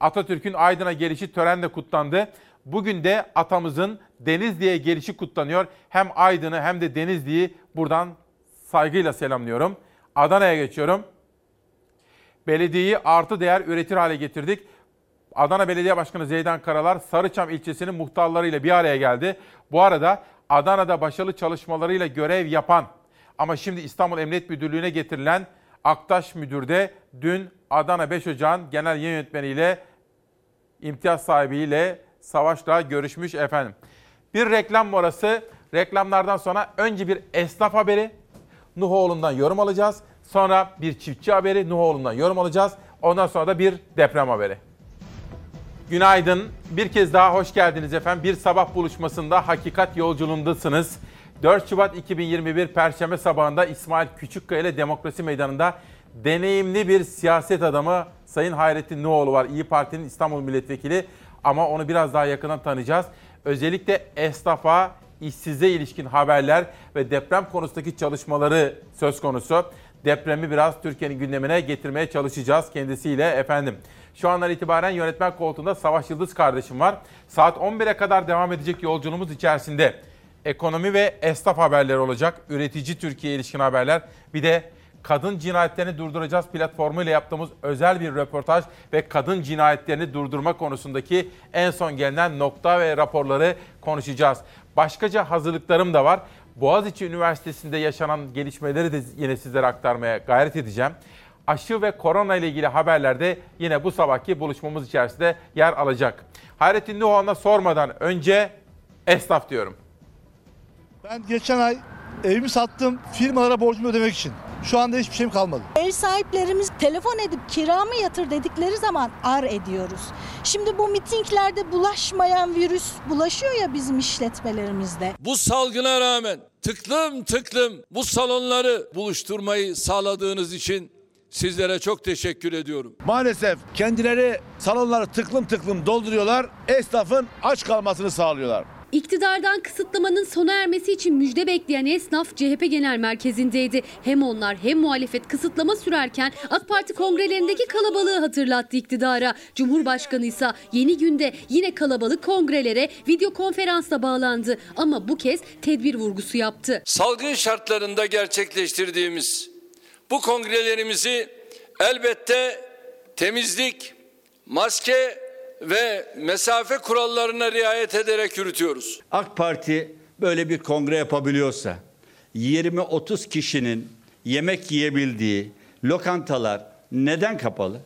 Speaker 1: Atatürk'ün Aydın'a gelişi törenle kutlandı. Bugün de atamızın Denizli'ye gelişi kutlanıyor. Hem Aydın'ı hem de Denizli'yi buradan saygıyla selamlıyorum. Adana'ya geçiyorum. Belediyeyi artı değer üretir hale getirdik. Adana Belediye Başkanı Zeydan Karalar Sarıçam ilçesinin muhtarlarıyla bir araya geldi. Bu arada Adana'da başarılı çalışmalarıyla görev yapan ama şimdi İstanbul Emniyet Müdürlüğü'ne getirilen Aktaş Müdür de dün Adana 5 Ocağın genel yönetmeniyle imtiyaz sahibiyle Savaş'la görüşmüş efendim. Bir reklam morası. Reklamlardan sonra önce bir esnaf haberi. Nuhoğlu'ndan yorum alacağız. Sonra bir çiftçi haberi Nuhoğlu'ndan yorum alacağız. Ondan sonra da bir deprem haberi. Günaydın. Bir kez daha hoş geldiniz efendim. Bir sabah buluşmasında hakikat yolculuğundasınız. 4 Şubat 2021 Perşembe sabahında İsmail Küçükkaya ile Demokrasi Meydanı'nda deneyimli bir siyaset adamı Sayın Hayrettin Nuoğlu var. İyi Parti'nin İstanbul Milletvekili ama onu biraz daha yakından tanıyacağız. Özellikle esnafa, işsize ilişkin haberler ve deprem konusundaki çalışmaları söz konusu. Depremi biraz Türkiye'nin gündemine getirmeye çalışacağız kendisiyle efendim. Şu andan itibaren yönetmen koltuğunda Savaş Yıldız kardeşim var. Saat 11'e kadar devam edecek yolculuğumuz içerisinde ekonomi ve esnaf haberleri olacak. Üretici Türkiye ilişkin haberler. Bir de kadın cinayetlerini durduracağız platformuyla yaptığımız özel bir röportaj ve kadın cinayetlerini durdurma konusundaki en son gelinen nokta ve raporları konuşacağız. Başkaca hazırlıklarım da var. Boğaziçi Üniversitesi'nde yaşanan gelişmeleri de yine sizlere aktarmaya gayret edeceğim. Aşı ve korona ile ilgili haberlerde yine bu sabahki buluşmamız içerisinde yer alacak. Hayrettin Nuhan'a sormadan önce esnaf diyorum.
Speaker 48: Ben geçen ay evimi sattım firmalara borcumu ödemek için. Şu anda hiçbir şeyim kalmadı.
Speaker 49: Ev sahiplerimiz telefon edip kira mı yatır dedikleri zaman ar ediyoruz. Şimdi bu mitinglerde bulaşmayan virüs bulaşıyor ya bizim işletmelerimizde.
Speaker 50: Bu salgına rağmen tıklım tıklım bu salonları buluşturmayı sağladığınız için sizlere çok teşekkür ediyorum.
Speaker 51: Maalesef kendileri salonları tıklım tıklım dolduruyorlar. Esnafın aç kalmasını sağlıyorlar.
Speaker 52: İktidardan kısıtlamanın sona ermesi için müjde bekleyen esnaf CHP Genel Merkezi'ndeydi. Hem onlar hem muhalefet kısıtlama sürerken AK Parti kongrelerindeki kalabalığı hatırlattı iktidara. Cumhurbaşkanı ise yeni günde yine kalabalık kongrelere video konferansla bağlandı. Ama bu kez tedbir vurgusu yaptı.
Speaker 50: Salgın şartlarında gerçekleştirdiğimiz bu kongrelerimizi elbette temizlik, maske ve mesafe kurallarına riayet ederek yürütüyoruz.
Speaker 53: AK Parti böyle bir kongre yapabiliyorsa 20-30 kişinin yemek yiyebildiği lokantalar neden kapalı?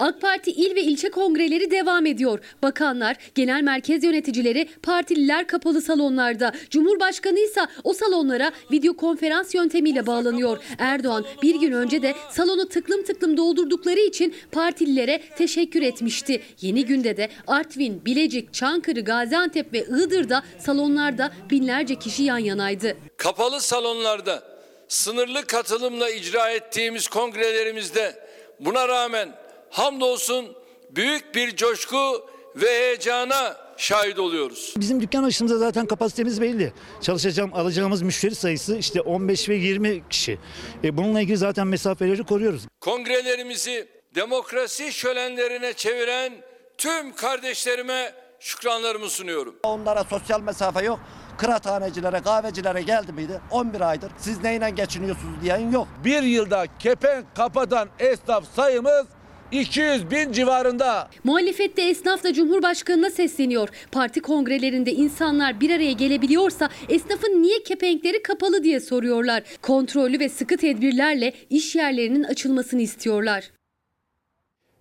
Speaker 52: AK Parti il ve ilçe kongreleri devam ediyor. Bakanlar, genel merkez yöneticileri, partililer kapalı salonlarda. Cumhurbaşkanı ise o salonlara video konferans yöntemiyle bağlanıyor. Erdoğan bir gün önce de salonu tıklım tıklım doldurdukları için partililere teşekkür etmişti. Yeni günde de Artvin, Bilecik, Çankırı, Gaziantep ve Iğdır'da salonlarda binlerce kişi yan yanaydı.
Speaker 50: Kapalı salonlarda sınırlı katılımla icra ettiğimiz kongrelerimizde buna rağmen hamdolsun büyük bir coşku ve heyecana şahit oluyoruz.
Speaker 48: Bizim dükkan açtığımızda zaten kapasitemiz belli. Çalışacağım, alacağımız müşteri sayısı işte 15 ve 20 kişi. E, bununla ilgili zaten mesafeleri koruyoruz.
Speaker 50: Kongrelerimizi demokrasi şölenlerine çeviren tüm kardeşlerime şükranlarımı sunuyorum.
Speaker 54: Onlara sosyal mesafe yok. Kıraathanecilere, kahvecilere geldi miydi? 11 aydır. Siz neyle geçiniyorsunuz diyen yok.
Speaker 51: Bir yılda kepenk kapatan esnaf sayımız 200 bin civarında.
Speaker 52: Muhalefette esnaf da Cumhurbaşkanı'na sesleniyor. Parti kongrelerinde insanlar bir araya gelebiliyorsa esnafın niye kepenkleri kapalı diye soruyorlar. Kontrollü ve sıkı tedbirlerle iş yerlerinin açılmasını istiyorlar.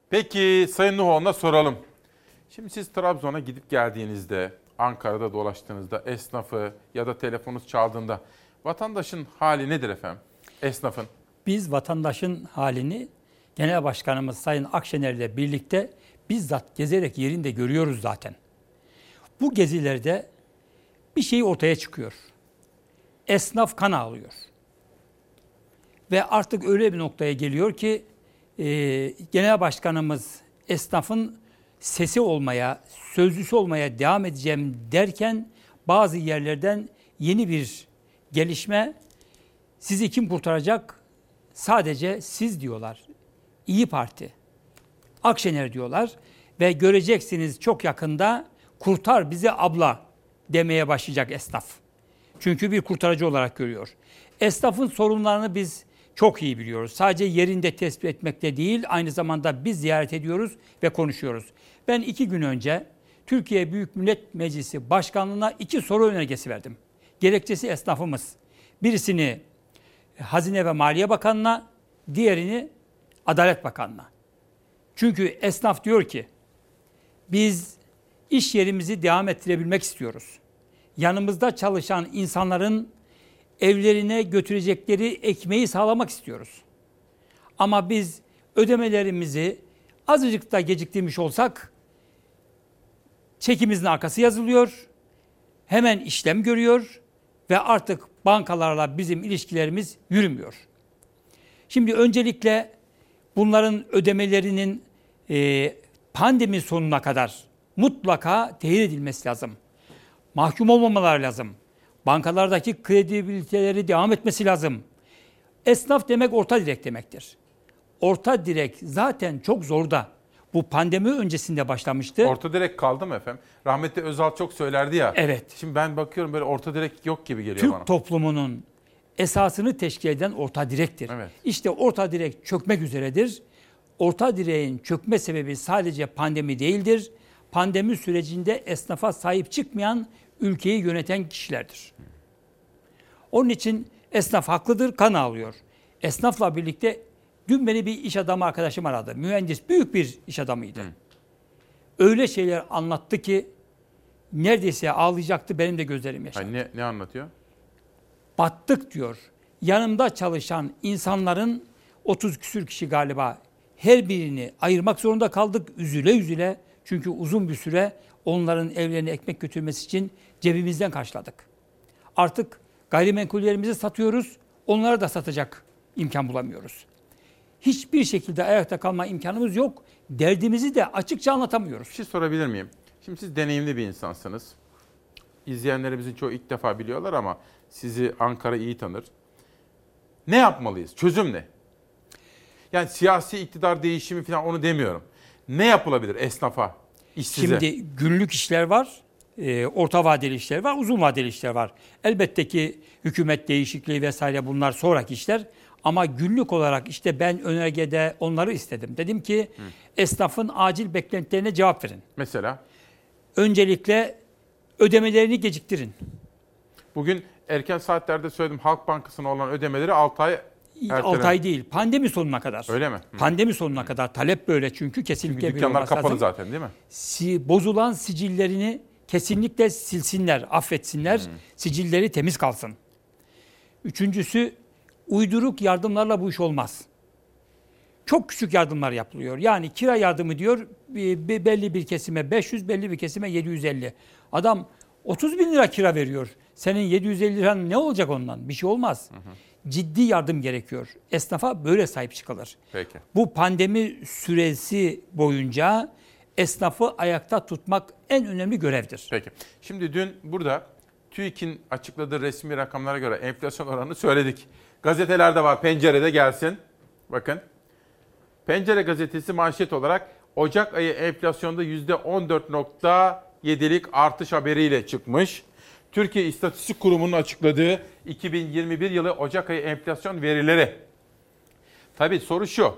Speaker 1: Peki Sayın Nuhoğlu'na soralım. Şimdi siz Trabzon'a gidip geldiğinizde, Ankara'da dolaştığınızda, esnafı ya da telefonunuz çaldığında vatandaşın hali nedir efendim? Esnafın.
Speaker 47: Biz vatandaşın halini Genel Başkanımız Sayın Akşener ile birlikte bizzat gezerek yerinde görüyoruz zaten. Bu gezilerde bir şey ortaya çıkıyor. Esnaf kan ağlıyor. Ve artık öyle bir noktaya geliyor ki e, Genel Başkanımız esnafın sesi olmaya, sözcüsü olmaya devam edeceğim derken bazı yerlerden yeni bir gelişme sizi kim kurtaracak? Sadece siz diyorlar. İyi Parti, Akşener diyorlar ve göreceksiniz çok yakında kurtar bizi abla demeye başlayacak esnaf. Çünkü bir kurtarıcı olarak görüyor. Esnafın sorunlarını biz çok iyi biliyoruz. Sadece yerinde tespit etmekte değil, aynı zamanda biz ziyaret ediyoruz ve konuşuyoruz. Ben iki gün önce Türkiye Büyük Millet Meclisi Başkanlığı'na iki soru önergesi verdim. Gerekçesi esnafımız. Birisini Hazine ve Maliye Bakanı'na, diğerini Adalet Bakanı'na. Çünkü esnaf diyor ki biz iş yerimizi devam ettirebilmek istiyoruz. Yanımızda çalışan insanların evlerine götürecekleri ekmeği sağlamak istiyoruz. Ama biz ödemelerimizi azıcık da geciktirmiş olsak çekimizin arkası yazılıyor. Hemen işlem görüyor ve artık bankalarla bizim ilişkilerimiz yürümüyor. Şimdi öncelikle bunların ödemelerinin e, pandemi sonuna kadar mutlaka tehir edilmesi lazım. Mahkum olmamaları lazım. Bankalardaki kredibiliteleri devam etmesi lazım. Esnaf demek orta direk demektir. Orta direk zaten çok zorda. Bu pandemi öncesinde başlamıştı.
Speaker 1: Orta direk kaldı mı efendim? Rahmetli Özal çok söylerdi ya.
Speaker 47: Evet.
Speaker 1: Şimdi ben bakıyorum böyle orta direk yok gibi geliyor
Speaker 47: Türk
Speaker 1: bana.
Speaker 47: toplumunun esasını teşkil eden orta direktir.
Speaker 1: Evet.
Speaker 47: İşte orta direk çökmek üzeredir. Orta direğin çökme sebebi sadece pandemi değildir. Pandemi sürecinde esnafa sahip çıkmayan ülkeyi yöneten kişilerdir. Onun için esnaf haklıdır, kan ağlıyor. Esnafla birlikte dün beni bir iş adamı arkadaşım aradı. Mühendis, büyük bir iş adamıydı. Öyle şeyler anlattı ki neredeyse ağlayacaktı benim de gözlerim yaşardı.
Speaker 1: Hani ne, ne anlatıyor?
Speaker 47: Battık diyor. Yanımda çalışan insanların 30 küsür kişi galiba her birini ayırmak zorunda kaldık üzüle üzüle. Çünkü uzun bir süre onların evlerine ekmek götürmesi için cebimizden karşıladık. Artık gayrimenkullerimizi satıyoruz, onlara da satacak imkan bulamıyoruz. Hiçbir şekilde ayakta kalma imkanımız yok. Derdimizi de açıkça anlatamıyoruz.
Speaker 1: Bir şey sorabilir miyim? Şimdi siz deneyimli bir insansınız. İzleyenlerimizin çoğu ilk defa biliyorlar ama sizi Ankara iyi tanır. Ne yapmalıyız? Çözüm ne? Yani siyasi iktidar değişimi falan onu demiyorum. Ne yapılabilir esnafa, işsize?
Speaker 47: Şimdi günlük işler var, e, orta vadeli işler var, uzun vadeli işler var. Elbette ki hükümet değişikliği vesaire bunlar sonraki işler. Ama günlük olarak işte ben önergede onları istedim. Dedim ki esnafın acil beklentilerine cevap verin.
Speaker 1: Mesela?
Speaker 47: Öncelikle ödemelerini geciktirin.
Speaker 1: Bugün erken saatlerde söyledim Halk Bankası'na olan ödemeleri 6 ay ertelemek.
Speaker 47: 6 ay değil, pandemi sonuna kadar.
Speaker 1: Öyle mi? Hı.
Speaker 47: Pandemi sonuna kadar talep böyle çünkü kesinlikle
Speaker 1: Çünkü dükkanlar kapalı
Speaker 47: lazım.
Speaker 1: zaten değil mi?
Speaker 47: Si, bozulan sicillerini kesinlikle silsinler, affetsinler. Sicilleri temiz kalsın. Üçüncüsü uyduruk yardımlarla bu iş olmaz. Çok küçük yardımlar yapılıyor. Yani kira yardımı diyor bir belli bir kesime 500, belli bir kesime 750. Adam 30 bin lira kira veriyor. Senin 750 liran ne olacak ondan? Bir şey olmaz. Ciddi yardım gerekiyor. Esnafa böyle sahip çıkılır.
Speaker 1: Peki.
Speaker 47: Bu pandemi süresi boyunca esnafı ayakta tutmak en önemli görevdir.
Speaker 1: Peki. Şimdi dün burada TÜİK'in açıkladığı resmi rakamlara göre enflasyon oranını söyledik. Gazetelerde var, pencerede gelsin. Bakın. Pencere gazetesi manşet olarak Ocak ayı enflasyonda %14.7'lik artış haberiyle çıkmış. Türkiye İstatistik Kurumu'nun açıkladığı 2021 yılı Ocak ayı enflasyon verileri. Tabii soru şu.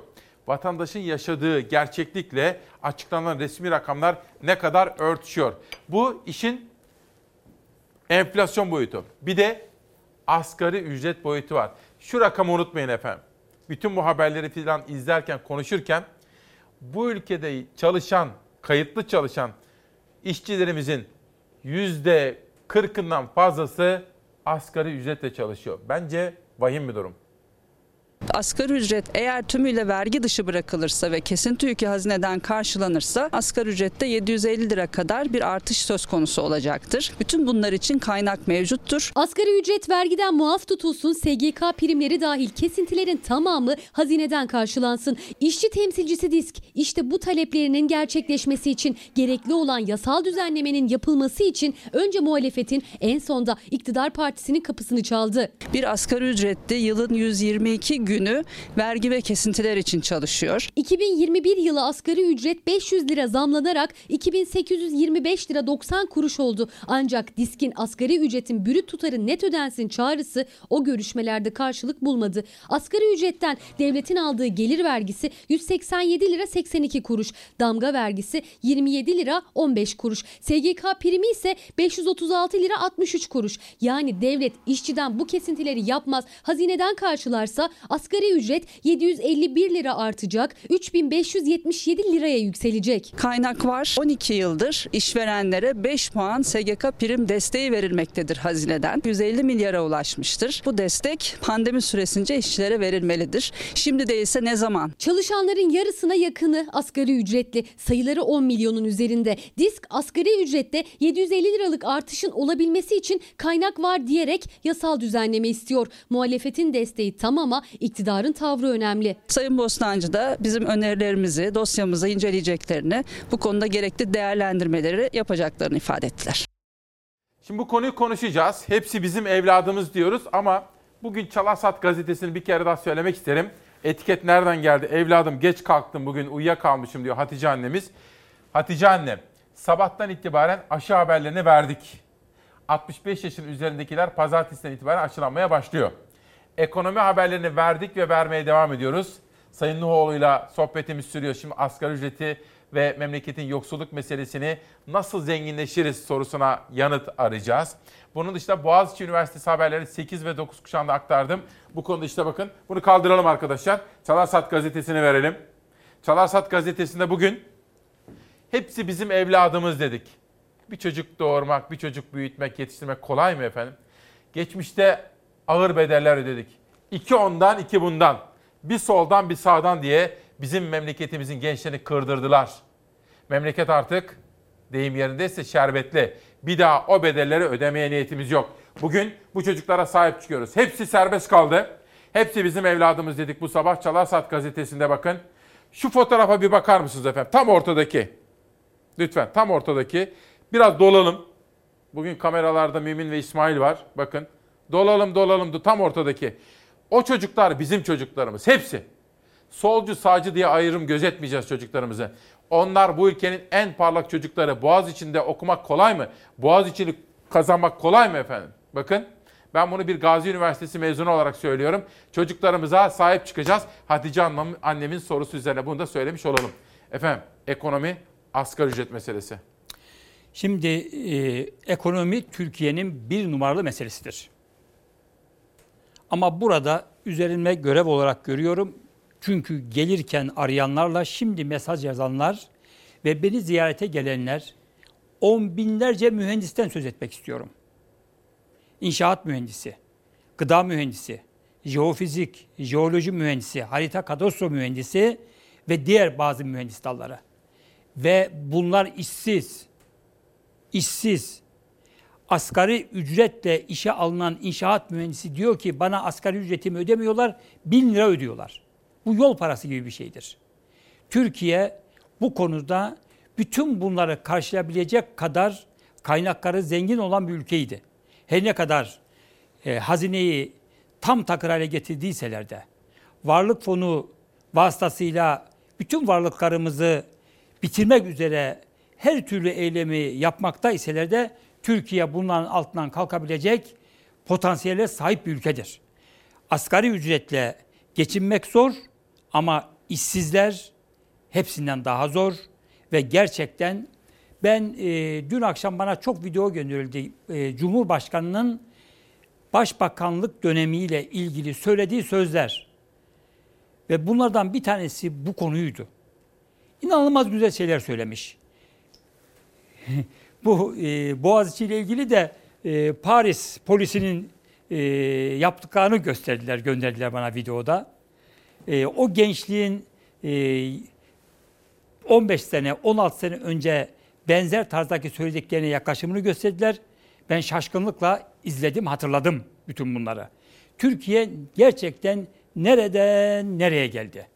Speaker 1: Vatandaşın yaşadığı gerçeklikle açıklanan resmi rakamlar ne kadar örtüşüyor? Bu işin enflasyon boyutu. Bir de asgari ücret boyutu var. Şu rakamı unutmayın efendim. Bütün bu haberleri filan izlerken, konuşurken bu ülkede çalışan, kayıtlı çalışan işçilerimizin yüzde 40'ından fazlası asgari ücretle çalışıyor. Bence vahim bir durum.
Speaker 55: Asgari ücret eğer tümüyle vergi dışı bırakılırsa ve kesinti yükü hazineden karşılanırsa asgari ücrette 750 lira kadar bir artış söz konusu olacaktır. Bütün bunlar için kaynak mevcuttur.
Speaker 52: Asgari ücret vergiden muaf tutulsun, SGK primleri dahil kesintilerin tamamı hazineden karşılansın. İşçi temsilcisi DİSK işte bu taleplerinin gerçekleşmesi için gerekli olan yasal düzenlemenin yapılması için önce muhalefetin en sonda iktidar partisinin kapısını çaldı.
Speaker 55: Bir asgari ücretli yılın 122 günü vergi ve kesintiler için çalışıyor.
Speaker 52: 2021 yılı asgari ücret 500 lira zamlanarak 2825 lira 90 kuruş oldu. Ancak diskin asgari ücretin brüt tutarı net ödensin çağrısı o görüşmelerde karşılık bulmadı. Asgari ücretten devletin aldığı gelir vergisi 187 lira 82 kuruş. Damga vergisi 27 lira 15 kuruş. SGK primi ise 536 lira 63 kuruş. Yani devlet işçiden bu kesintileri yapmaz. Hazineden karşılarsa asgari ücret 751 lira artacak. 3577 liraya yükselecek.
Speaker 55: Kaynak var. 12 yıldır işverenlere 5 puan SGK prim desteği verilmektedir hazineden. 150 milyara ulaşmıştır. Bu destek pandemi süresince işçilere verilmelidir. Şimdi değilse ne zaman?
Speaker 52: Çalışanların yarısına yakını asgari ücretli. Sayıları 10 milyonun üzerinde. Disk asgari ücrette 750 liralık artışın olabilmesi için kaynak var diyerek yasal düzenleme istiyor. Muhalefetin desteği tam ama iktidarın tavrı önemli.
Speaker 55: Sayın Bostancı da bizim önerilerimizi, dosyamızı inceleyeceklerini, bu konuda gerekli değerlendirmeleri yapacaklarını ifade ettiler.
Speaker 1: Şimdi bu konuyu konuşacağız. Hepsi bizim evladımız diyoruz ama bugün Çalarsat gazetesini bir kere daha söylemek isterim. Etiket nereden geldi? Evladım geç kalktım bugün uyuyakalmışım diyor Hatice annemiz. Hatice annem sabahtan itibaren aşı haberlerini verdik. 65 yaşın üzerindekiler pazartesiden itibaren aşılanmaya başlıyor. Ekonomi haberlerini verdik ve vermeye devam ediyoruz. Sayın Nuhoğlu'yla sohbetimiz sürüyor. Şimdi asgari ücreti ve memleketin yoksulluk meselesini nasıl zenginleşiriz sorusuna yanıt arayacağız. Bunun dışında Boğaziçi Üniversitesi haberleri 8 ve 9 kuşağında aktardım. Bu konuda işte bakın bunu kaldıralım arkadaşlar. Çalarsat gazetesini verelim. Çalarsat gazetesinde bugün hepsi bizim evladımız dedik. Bir çocuk doğurmak, bir çocuk büyütmek, yetiştirmek kolay mı efendim? Geçmişte ağır bedeller ödedik. İki ondan, iki bundan. Bir soldan, bir sağdan diye bizim memleketimizin gençlerini kırdırdılar. Memleket artık deyim yerindeyse şerbetli. Bir daha o bedelleri ödemeye niyetimiz yok. Bugün bu çocuklara sahip çıkıyoruz. Hepsi serbest kaldı. Hepsi bizim evladımız dedik bu sabah Çalarsat gazetesinde bakın. Şu fotoğrafa bir bakar mısınız efendim? Tam ortadaki. Lütfen tam ortadaki. Biraz dolalım. Bugün kameralarda Mümin ve İsmail var. Bakın. Dolalım dolalım tam ortadaki. O çocuklar bizim çocuklarımız. Hepsi. Solcu sağcı diye ayrım gözetmeyeceğiz çocuklarımızı. Onlar bu ülkenin en parlak çocukları. Boğaz içinde okumak kolay mı? Boğaz içini kazanmak kolay mı efendim? Bakın ben bunu bir Gazi Üniversitesi mezunu olarak söylüyorum. Çocuklarımıza sahip çıkacağız. Hatice annem, annemin sorusu üzerine bunu da söylemiş olalım. Efendim ekonomi asgari ücret meselesi.
Speaker 47: Şimdi e, ekonomi Türkiye'nin bir numaralı meselesidir. Ama burada üzerime görev olarak görüyorum. Çünkü gelirken arayanlarla şimdi mesaj yazanlar ve beni ziyarete gelenler on binlerce mühendisten söz etmek istiyorum. İnşaat mühendisi, gıda mühendisi, jeofizik, jeoloji mühendisi, harita kadastro mühendisi ve diğer bazı mühendis dalları. Ve bunlar işsiz, işsiz, asgari ücretle işe alınan inşaat mühendisi diyor ki bana asgari ücretimi ödemiyorlar, bin lira ödüyorlar. Bu yol parası gibi bir şeydir. Türkiye bu konuda bütün bunları karşılayabilecek kadar kaynakları zengin olan bir ülkeydi. Her ne kadar e, hazineyi tam takır hale getirdiyseler de varlık fonu vasıtasıyla bütün varlıklarımızı bitirmek üzere her türlü eylemi yapmakta iseler de Türkiye bunların altından kalkabilecek potansiyele sahip bir ülkedir. Asgari ücretle geçinmek zor ama işsizler hepsinden daha zor ve gerçekten ben e, dün akşam bana çok video gönderildi. E, Cumhurbaşkanının başbakanlık dönemiyle ilgili söylediği sözler. Ve bunlardan bir tanesi bu konuydu. İnanılmaz güzel şeyler söylemiş. bu e, Boğaziçi ile ilgili de e, Paris polisinin e, yaptıklarını gösterdiler, gönderdiler bana videoda. E, o gençliğin e, 15 sene, 16 sene önce benzer tarzdaki söylediklerine yaklaşımını gösterdiler. Ben şaşkınlıkla izledim, hatırladım bütün bunları. Türkiye gerçekten nereden nereye geldi?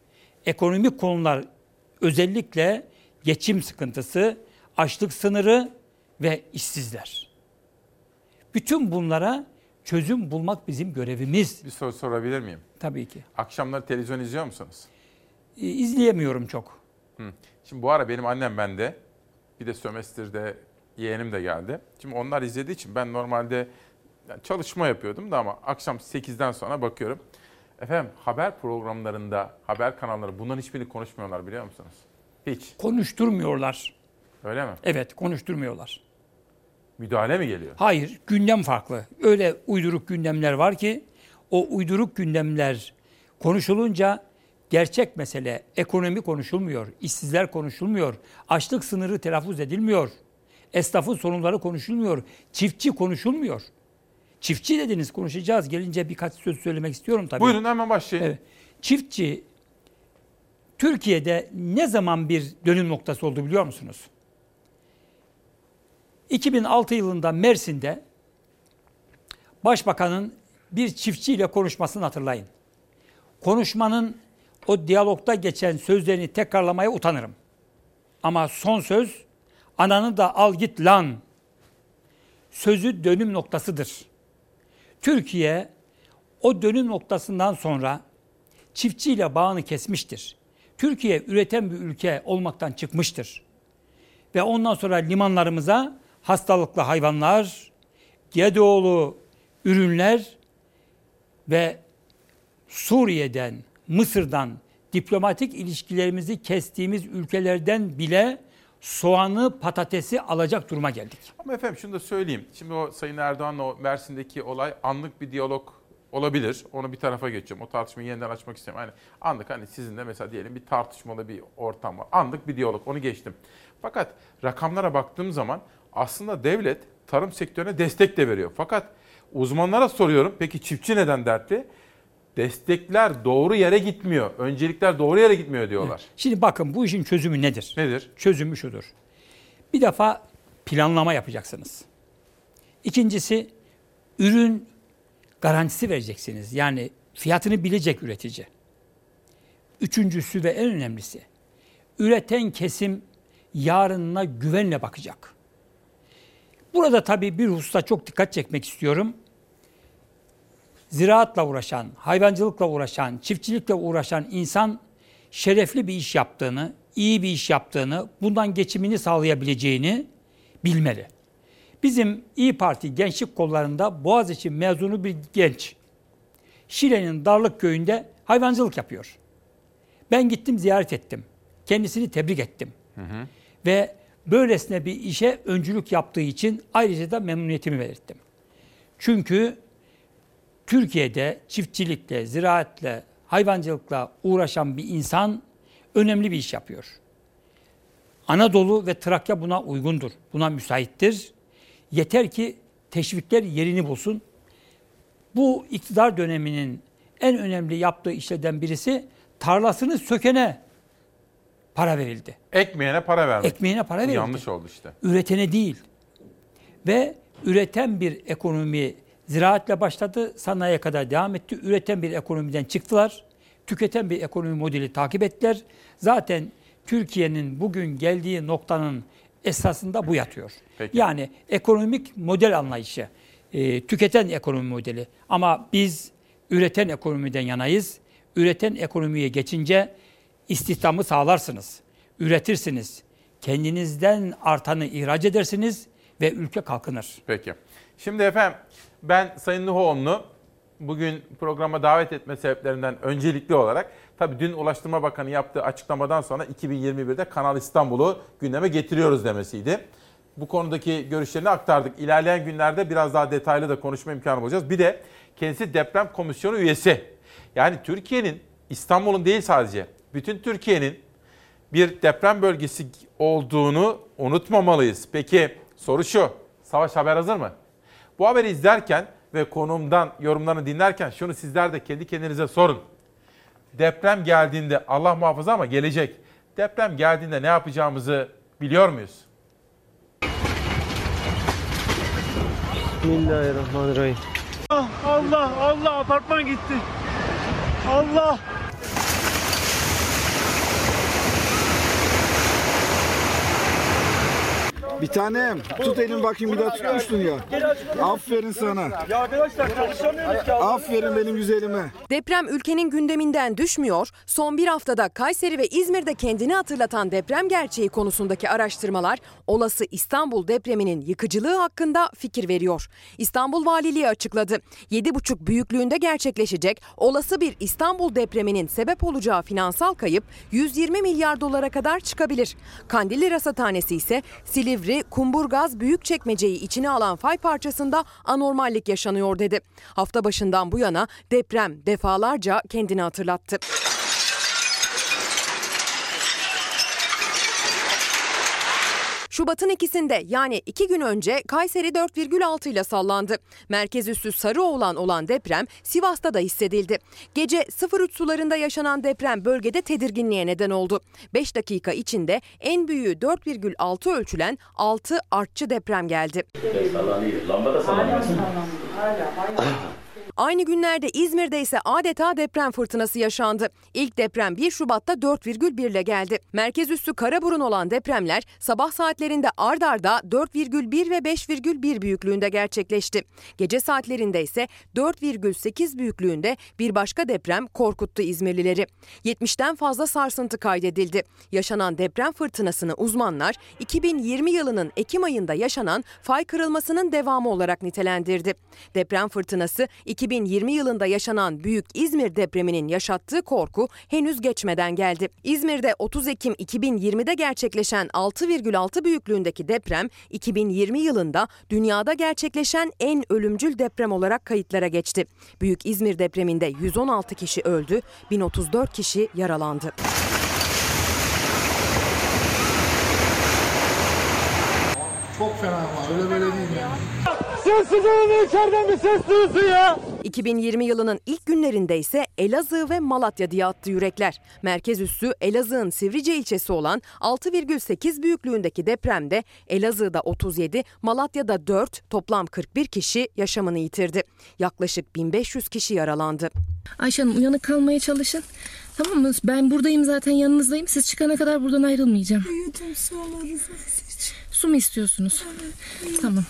Speaker 47: Ekonomik konular özellikle geçim sıkıntısı, açlık sınırı ve işsizler. Bütün bunlara çözüm bulmak bizim görevimiz.
Speaker 1: Bir soru sorabilir miyim?
Speaker 47: Tabii ki.
Speaker 1: Akşamları televizyon izliyor musunuz?
Speaker 47: E, İzleyemiyorum çok.
Speaker 1: Hı. Şimdi bu ara benim annem bende. Bir de sömestrde yeğenim de geldi. Şimdi onlar izlediği için ben normalde çalışma yapıyordum da ama akşam 8'den sonra bakıyorum. Efendim haber programlarında, haber kanalları bunların hiçbirini konuşmuyorlar biliyor musunuz? Hiç.
Speaker 47: Konuşturmuyorlar.
Speaker 1: Öyle mi?
Speaker 47: Evet, konuşturmuyorlar.
Speaker 1: Müdahale mi geliyor?
Speaker 47: Hayır, gündem farklı. Öyle uyduruk gündemler var ki o uyduruk gündemler konuşulunca gerçek mesele ekonomi konuşulmuyor, işsizler konuşulmuyor, açlık sınırı telaffuz edilmiyor, esnafın sorunları konuşulmuyor, çiftçi konuşulmuyor. Çiftçi dediniz konuşacağız. Gelince birkaç söz söylemek istiyorum tabii.
Speaker 1: Buyurun hemen başlayın.
Speaker 47: Evet. Çiftçi Türkiye'de ne zaman bir dönüm noktası oldu biliyor musunuz? 2006 yılında konuşmanın o diyalogda geçen sözlerini tekrarlamaya utanırım. Ama son söz ananı da al git lan sözü dönüm noktasıdır. Türkiye o dönüm noktasından sonra çiftçiyle bağını kesmiştir. Türkiye üreten bir ülke olmaktan çıkmıştır. Ve ondan sonra limanlarımıza hastalıklı hayvanlar, GDO'lu ürünler ve Suriye'den, Mısır'dan diplomatik ilişkilerimizi kestiğimiz ülkelerden bile soğanı, patatesi alacak duruma geldik.
Speaker 1: Ama efendim şunu da söyleyeyim. Şimdi o Sayın Erdoğan'la o Mersin'deki olay anlık bir diyalog olabilir. Onu bir tarafa geçiyorum. O tartışmayı yeniden açmak istemiyorum. Hani anlık hani sizinle mesela diyelim bir tartışmalı bir ortam var. Anlık bir diyalog. Onu geçtim. Fakat rakamlara baktığım zaman aslında devlet tarım sektörüne destek de veriyor. Fakat uzmanlara soruyorum. Peki çiftçi neden dertli? Destekler doğru yere gitmiyor. Öncelikler doğru yere gitmiyor diyorlar.
Speaker 47: Şimdi bakın bu işin çözümü nedir?
Speaker 1: Nedir?
Speaker 47: Çözümü şudur. Bir defa planlama yapacaksınız. İkincisi ürün garantisi vereceksiniz. Yani fiyatını bilecek üretici. Üçüncüsü ve en önemlisi üreten kesim yarınına güvenle bakacak. Burada tabii bir hususta çok dikkat çekmek istiyorum. Ziraatla uğraşan, hayvancılıkla uğraşan, çiftçilikle uğraşan insan şerefli bir iş yaptığını, iyi bir iş yaptığını, bundan geçimini sağlayabileceğini bilmeli. Bizim İyi Parti gençlik kollarında Boğaziçi mezunu bir genç. Şile'nin Darlık köyünde hayvancılık yapıyor. Ben gittim ziyaret ettim. Kendisini tebrik ettim.
Speaker 1: Hı hı.
Speaker 47: Ve böylesine bir işe öncülük yaptığı için ayrıca da memnuniyetimi belirttim. Çünkü Türkiye'de çiftçilikle, ziraatle, hayvancılıkla uğraşan bir insan önemli bir iş yapıyor. Anadolu ve Trakya buna uygundur. Buna müsaittir. Yeter ki teşvikler yerini bulsun. Bu iktidar döneminin en önemli yaptığı işlerden birisi tarlasını sökene para verildi.
Speaker 1: Ekmeğine para vermek.
Speaker 47: Ekmeğine para verildi.
Speaker 1: Yanlış oldu işte.
Speaker 47: Üretene değil. Ve üreten bir ekonomi ziraatle başladı, sanayiye kadar devam etti. Üreten bir ekonomiden çıktılar. Tüketen bir ekonomi modeli takip ettiler. Zaten Türkiye'nin bugün geldiği noktanın esasında bu yatıyor.
Speaker 1: Peki.
Speaker 47: Yani ekonomik model anlayışı, e, tüketen ekonomi modeli. Ama biz üreten ekonomiden yanayız. Üreten ekonomiye geçince istihdamı sağlarsınız, üretirsiniz, kendinizden artanı ihraç edersiniz ve ülke kalkınır.
Speaker 1: Peki. Şimdi efendim ben Sayın Nuhoğlu'nu bugün programa davet etme sebeplerinden öncelikli olarak tabii dün Ulaştırma Bakanı yaptığı açıklamadan sonra 2021'de Kanal İstanbul'u gündeme getiriyoruz demesiydi. Bu konudaki görüşlerini aktardık. İlerleyen günlerde biraz daha detaylı da konuşma imkanı bulacağız. Bir de kendisi deprem komisyonu üyesi. Yani Türkiye'nin İstanbul'un değil sadece bütün Türkiye'nin bir deprem bölgesi olduğunu unutmamalıyız. Peki soru şu. Savaş haber hazır mı? Bu haberi izlerken ve konumdan yorumlarını dinlerken şunu sizler de kendi kendinize sorun. Deprem geldiğinde Allah muhafaza ama gelecek. Deprem geldiğinde ne yapacağımızı biliyor muyuz?
Speaker 56: Bismillahirrahmanirrahim. Allah Allah apartman gitti. Allah.
Speaker 57: Bir tanem tut elimi bakayım bir daha tutmuştun ya. Aferin sana.
Speaker 56: Ya arkadaşlar çalışamıyoruz ki.
Speaker 57: Aferin benim güzelime.
Speaker 3: Deprem ülkenin gündeminden düşmüyor. Son bir haftada Kayseri ve İzmir'de kendini hatırlatan deprem gerçeği konusundaki araştırmalar olası İstanbul depreminin yıkıcılığı hakkında fikir veriyor. İstanbul Valiliği açıkladı. 7,5 büyüklüğünde gerçekleşecek olası bir İstanbul depreminin sebep olacağı finansal kayıp 120 milyar dolara kadar çıkabilir. Kandilli Rasathanesi ise Silivri, Kumburgaz, Büyükçekmece'yi içine alan fay parçasında anormallik yaşanıyor dedi. Hafta başından bu yana deprem defalarca kendini hatırlattı. Şubat'ın ikisinde yani iki gün önce Kayseri 4,6 ile sallandı. Merkez üssü Sarıoğlan olan deprem Sivas'ta da hissedildi. Gece 03 sularında yaşanan deprem bölgede tedirginliğe neden oldu. 5 dakika içinde en büyüğü 4,6 ölçülen 6 artçı deprem geldi. Aynı günlerde İzmir'de ise adeta deprem fırtınası yaşandı. İlk deprem 1 Şubat'ta 4,1 ile geldi. Merkez üssü Karaburun olan depremler sabah saatlerinde ard arda 4,1 ve 5,1 büyüklüğünde gerçekleşti. Gece saatlerinde ise 4,8 büyüklüğünde bir başka deprem korkuttu İzmirlileri. 70'ten fazla sarsıntı kaydedildi. Yaşanan deprem fırtınasını uzmanlar 2020 yılının Ekim ayında yaşanan fay kırılmasının devamı olarak nitelendirdi. Deprem fırtınası 2020 yılında yaşanan Büyük İzmir depreminin yaşattığı korku henüz geçmeden geldi. İzmir'de 30 Ekim 2020'de gerçekleşen 6,6 büyüklüğündeki deprem 2020 yılında dünyada gerçekleşen en ölümcül deprem olarak kayıtlara geçti. Büyük İzmir depreminde 116 kişi öldü, 1034 kişi yaralandı.
Speaker 58: Çok fena ama öyle böyle değil yani.
Speaker 59: Sessiz olun içeriden bir ses duyulsun ya.
Speaker 3: 2020 yılının ilk günlerinde ise Elazığ ve Malatya diye attı yürekler. Merkez üssü Elazığ'ın Sivrice ilçesi olan 6,8 büyüklüğündeki depremde Elazığ'da 37, Malatya'da 4, toplam 41 kişi yaşamını yitirdi. Yaklaşık 1500 kişi yaralandı.
Speaker 60: Ayşe Hanım uyanık kalmaya çalışın. Tamam mı? Ben buradayım zaten yanınızdayım. Siz çıkana kadar buradan ayrılmayacağım.
Speaker 59: Uyudum su alırız.
Speaker 60: Su mu istiyorsunuz? Tamam.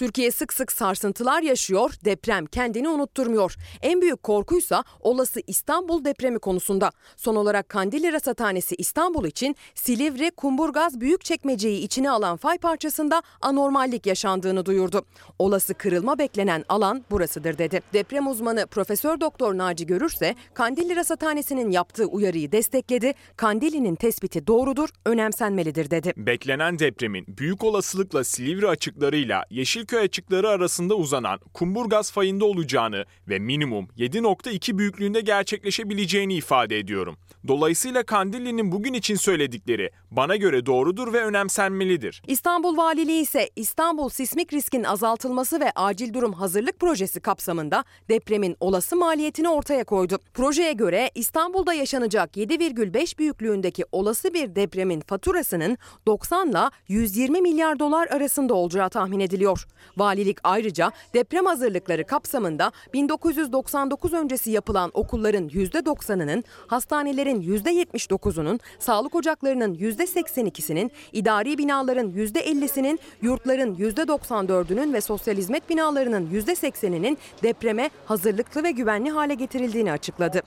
Speaker 3: Türkiye sık sık sarsıntılar yaşıyor, deprem kendini unutturmuyor. En büyük korkuysa olası İstanbul depremi konusunda. Son olarak Kandilli Rasathanesi İstanbul için Silivri, Kumburgaz, Büyükçekmece'yi içine alan fay parçasında anormallik yaşandığını duyurdu. Olası kırılma beklenen alan burasıdır dedi. Deprem uzmanı Profesör Doktor Naci Görürse Kandilli Rasathanesi'nin yaptığı uyarıyı destekledi. Kandilli'nin tespiti doğrudur, önemsenmelidir dedi.
Speaker 61: Beklenen depremin büyük olasılıkla Silivri açıklarıyla Yeşilköy açıkları arasında uzanan Kumburgaz fayında olacağını ve minimum 7.2 büyüklüğünde gerçekleşebileceğini ifade ediyorum. Dolayısıyla Kandilli'nin bugün için söyledikleri bana göre doğrudur ve önemsenmelidir.
Speaker 3: İstanbul Valiliği ise İstanbul sismik riskin azaltılması ve acil durum hazırlık projesi kapsamında depremin olası maliyetini ortaya koydu. Projeye göre İstanbul'da yaşanacak 7,5 büyüklüğündeki olası bir depremin faturasının 90 ile 120 milyar dolar arasında olacağı tahmin ediliyor. Valilik ayrıca deprem hazırlıkları kapsamında 1999 öncesi yapılan okulların %90'ının, hastanelerin %79'unun, sağlık ocaklarının %82'sinin, idari binaların %50'sinin, yurtların %94'ünün ve sosyal hizmet binalarının %80'inin depreme hazırlıklı ve güvenli hale getirildiğini açıkladı.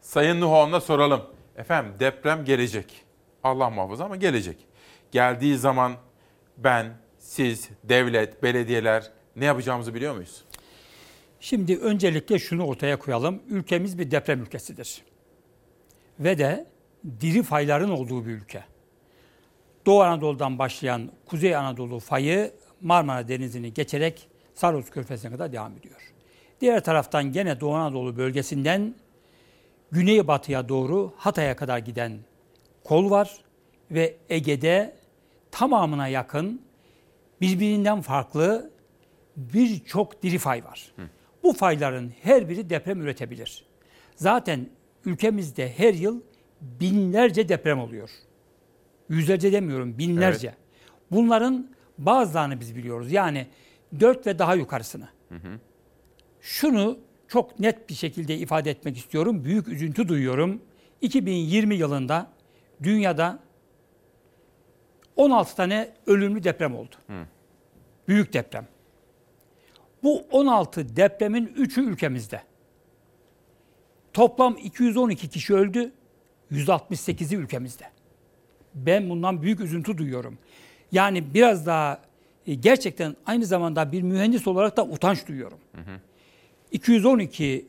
Speaker 1: Sayın Nuhoğlu'na soralım. Efendim deprem gelecek. Allah muhafaza ama gelecek. Geldiği zaman ben, siz, devlet, belediyeler ne yapacağımızı biliyor muyuz?
Speaker 47: Şimdi öncelikle şunu ortaya koyalım. Ülkemiz bir deprem ülkesidir. Ve de diri fayların olduğu bir ülke. Doğu Anadolu'dan başlayan Kuzey Anadolu fayı Marmara Denizi'ni geçerek Saros Körfezi'ne kadar devam ediyor. Diğer taraftan gene Doğu Anadolu bölgesinden güneybatıya doğru Hatay'a kadar giden kol var ve Ege'de tamamına yakın birbirinden farklı birçok diri fay var. Hı. Bu fayların her biri deprem üretebilir. Zaten ülkemizde her yıl binlerce deprem oluyor. Yüzlerce demiyorum, binlerce. Evet. Bunların bazılarını biz biliyoruz. Yani dört ve daha yukarısını. Hı hı. Şunu çok net bir şekilde ifade etmek istiyorum. Büyük üzüntü duyuyorum. 2020 yılında dünyada 16 tane ölümlü deprem oldu. Hı. Büyük deprem. Bu 16 depremin 3'ü ülkemizde. Toplam 212 kişi öldü, 168'i ülkemizde. Ben bundan büyük üzüntü duyuyorum. Yani biraz daha e, gerçekten aynı zamanda bir mühendis olarak da utanç duyuyorum. Hı hı. 212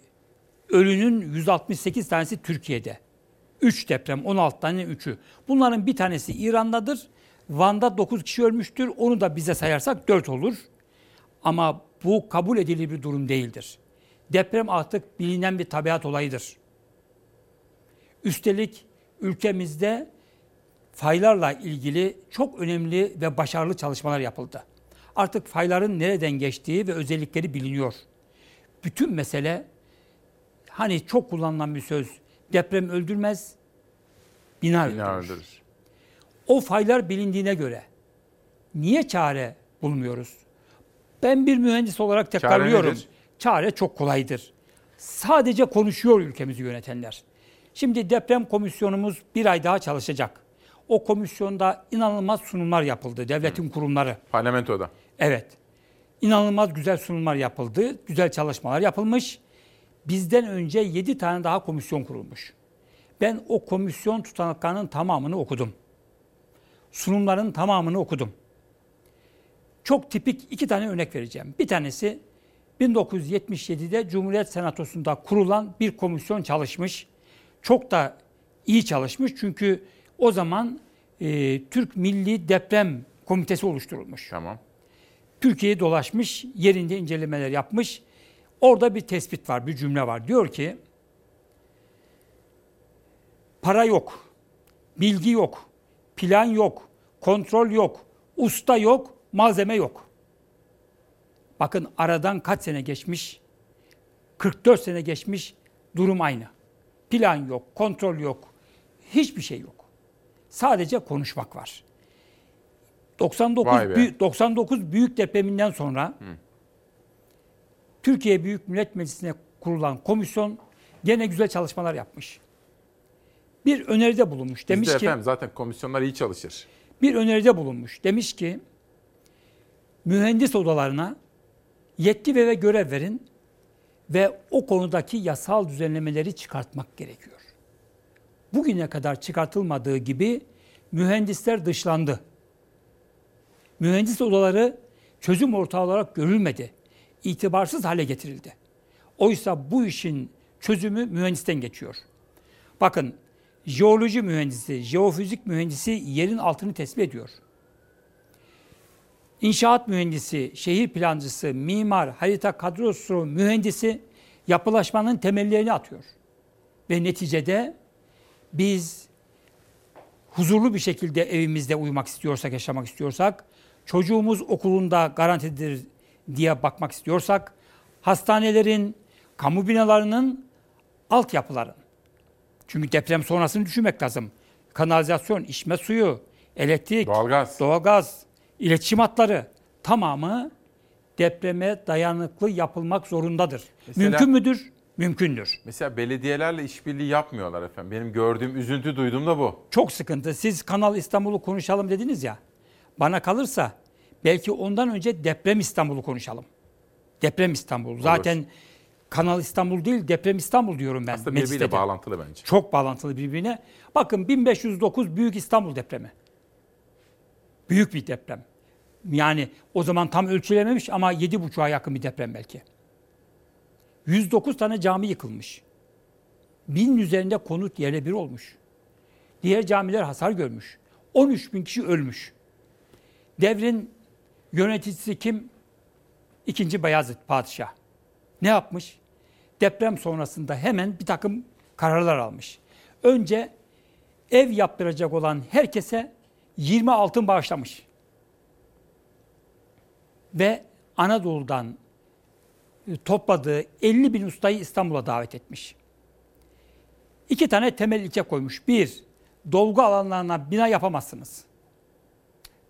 Speaker 47: ölünün 168 tanesi Türkiye'de. 3 deprem, 16 tane 3'ü. Bunların bir tanesi İran'dadır. Van'da 9 kişi ölmüştür. Onu da bize sayarsak 4 olur. Ama bu kabul edilir bir durum değildir. Deprem artık bilinen bir tabiat olayıdır. Üstelik ülkemizde faylarla ilgili çok önemli ve başarılı çalışmalar yapıldı. Artık fayların nereden geçtiği ve özellikleri biliniyor. Bütün mesele hani çok kullanılan bir söz deprem öldürmez, bina, bina öldürür. öldürür. O faylar bilindiğine göre niye çare bulmuyoruz? Ben bir mühendis olarak tekrarlıyorum. çare çok kolaydır. Sadece konuşuyor ülkemizi yönetenler. Şimdi deprem komisyonumuz bir ay daha çalışacak. O komisyonda inanılmaz sunumlar yapıldı devletin kurumları.
Speaker 1: Parlamentoda.
Speaker 47: Evet. İnanılmaz güzel sunumlar yapıldı. Güzel çalışmalar yapılmış. Bizden önce 7 tane daha komisyon kurulmuş. Ben o komisyon tutanaklarının tamamını okudum. Sunumların tamamını okudum. Çok tipik iki tane örnek vereceğim. Bir tanesi 1977'de Cumhuriyet Senatosu'nda kurulan bir komisyon çalışmış. Çok da iyi çalışmış çünkü o zaman e, Türk Milli Deprem Komitesi oluşturulmuş.
Speaker 1: Tamam.
Speaker 47: Türkiye'yi dolaşmış, yerinde incelemeler yapmış. Orada bir tespit var, bir cümle var. Diyor ki, para yok, bilgi yok, plan yok, kontrol yok, usta yok, malzeme yok. Bakın aradan kaç sene geçmiş? 44 sene geçmiş, durum aynı. Plan yok, kontrol yok, hiçbir şey yok. Sadece konuşmak var. 99
Speaker 1: Vay be.
Speaker 47: büyük, 99 büyük depreminden sonra Türkiye Büyük Millet Meclisi'ne kurulan komisyon gene güzel çalışmalar yapmış. Bir öneride bulunmuş. Demiş
Speaker 1: Bizde
Speaker 47: ki
Speaker 1: efendim zaten komisyonlar iyi çalışır.
Speaker 47: bir öneride bulunmuş. Demiş ki mühendis odalarına yetki ve görev verin ve o konudaki yasal düzenlemeleri çıkartmak gerekiyor. Bugüne kadar çıkartılmadığı gibi mühendisler dışlandı. Mühendis odaları çözüm ortağı olarak görülmedi. İtibarsız hale getirildi. Oysa bu işin çözümü mühendisten geçiyor. Bakın jeoloji mühendisi, jeofizik mühendisi yerin altını tespit ediyor. İnşaat mühendisi, şehir plancısı, mimar, harita kadrosu mühendisi yapılaşmanın temellerini atıyor. Ve neticede biz huzurlu bir şekilde evimizde uyumak istiyorsak, yaşamak istiyorsak, çocuğumuz okulunda garantidir diye bakmak istiyorsak, hastanelerin, kamu binalarının, altyapıların. Çünkü deprem sonrasını düşünmek lazım. Kanalizasyon, içme suyu, elektrik,
Speaker 1: doğalgaz,
Speaker 47: doğalgaz iletişim hatları tamamı depreme dayanıklı yapılmak zorundadır.
Speaker 1: Mesela-
Speaker 47: Mümkün müdür? Mümkündür.
Speaker 1: Mesela belediyelerle işbirliği yapmıyorlar efendim. Benim gördüğüm, üzüntü duyduğum da bu.
Speaker 47: Çok sıkıntı. Siz Kanal İstanbul'u konuşalım dediniz ya. Bana kalırsa belki ondan önce deprem İstanbul'u konuşalım. Deprem İstanbul. Zaten Kanal İstanbul değil, deprem İstanbul diyorum ben.
Speaker 1: Aslında birbiriyle
Speaker 47: de.
Speaker 1: bağlantılı bence.
Speaker 47: Çok bağlantılı birbirine. Bakın 1509 Büyük İstanbul depremi. Büyük bir deprem. Yani o zaman tam ölçülememiş ama 7,5'a yakın bir deprem belki. 109 tane cami yıkılmış. Binin üzerinde konut yerle bir olmuş. Diğer camiler hasar görmüş. 13 bin kişi ölmüş. Devrin yöneticisi kim? İkinci Bayezid Padişah. Ne yapmış? Deprem sonrasında hemen bir takım kararlar almış. Önce ev yaptıracak olan herkese 20 altın bağışlamış. Ve Anadolu'dan e, topladığı 50 bin ustayı İstanbul'a davet etmiş. İki tane temel ilke koymuş. Bir, dolgu alanlarına bina yapamazsınız.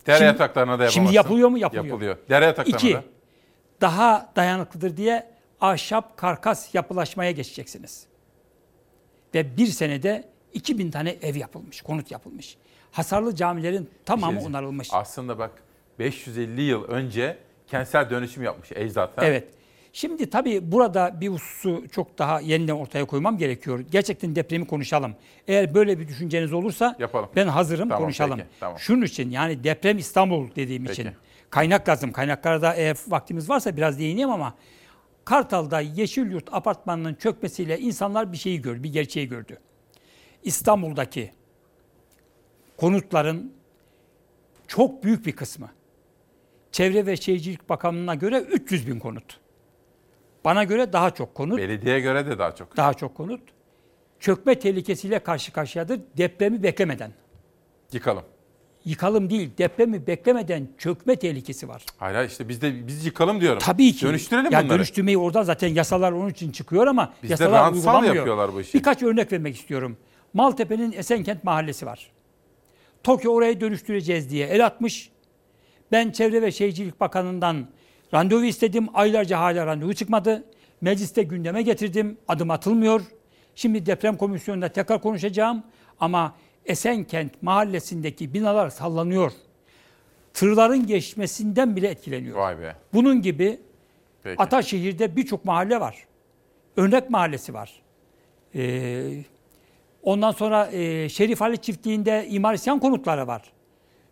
Speaker 1: Dere
Speaker 47: Şimdi-
Speaker 1: yataklarına da yapamazsın.
Speaker 47: Şimdi yapılıyor mu? Yapılıyor.
Speaker 1: Yapılıyor. Dere yataklarına
Speaker 47: İki,
Speaker 1: da.
Speaker 47: daha dayanıklıdır diye ahşap karkas yapılaşmaya geçeceksiniz. Ve bir senede 2000 tane ev yapılmış, konut yapılmış. Hasarlı camilerin tamamı
Speaker 1: Şey-
Speaker 47: onarılmış.
Speaker 1: Aslında bak 550 yıl önce kentsel dönüşüm yapmış ecdat. ha?
Speaker 47: Evet. Şimdi tabii burada bir hususu çok daha yeniden ortaya koymam gerekiyor. Gerçekten depremi konuşalım. Eğer böyle bir düşünceniz olursa
Speaker 1: Yapalım.
Speaker 47: ben hazırım
Speaker 1: Tamam,
Speaker 47: konuşalım.
Speaker 1: peki, tamam.
Speaker 47: Şunun için yani deprem İstanbul dediğim
Speaker 1: Peki.
Speaker 47: için kaynak lazım. Kaynaklarda eğer vaktimiz varsa biraz değineyim ama Kartal'da Yeşilyurt apartmanının çökmesiyle insanlar bir şeyi gördü, bir gerçeği gördü. İstanbul'daki konutların çok büyük bir kısmı Çevre ve Şehircilik Bakanlığı'na göre 300 bin konut. Bana göre daha çok konut.
Speaker 1: Belediye göre de daha çok.
Speaker 47: Daha çok konut. Çökme tehlikesiyle karşı karşıyadır depremi beklemeden.
Speaker 1: Yıkalım.
Speaker 47: Yıkalım değil, depremi beklemeden çökme tehlikesi var.
Speaker 1: Hayır hayır, işte biz de biz yıkalım diyorum.
Speaker 47: Tabii ki.
Speaker 1: Dönüştürelim
Speaker 47: ya
Speaker 1: bunları.
Speaker 47: Dönüştürmeyi oradan zaten yasalar onun için çıkıyor ama
Speaker 1: Bizde
Speaker 47: yasalar uygulanmıyor.
Speaker 1: yapıyorlar bu işi.
Speaker 47: Birkaç örnek vermek istiyorum. Maltepe'nin Esenkent Mahallesi var. Tokyo orayı dönüştüreceğiz diye el atmış. Ben Çevre ve Şehircilik Bakanı'ndan randevu istedim. Aylarca hala randevu çıkmadı. Mecliste gündeme getirdim. Adım atılmıyor. Şimdi deprem komisyonunda tekrar konuşacağım. Ama Esenkent mahallesindeki binalar sallanıyor. Tırların geçmesinden bile etkileniyor.
Speaker 1: Vay be.
Speaker 47: Bunun gibi
Speaker 1: Peki.
Speaker 47: Ataşehir'de birçok mahalle var. Örnek mahallesi var. Ee, ondan sonra e, Şerif Ali çiftliğinde imar isyan konutları var.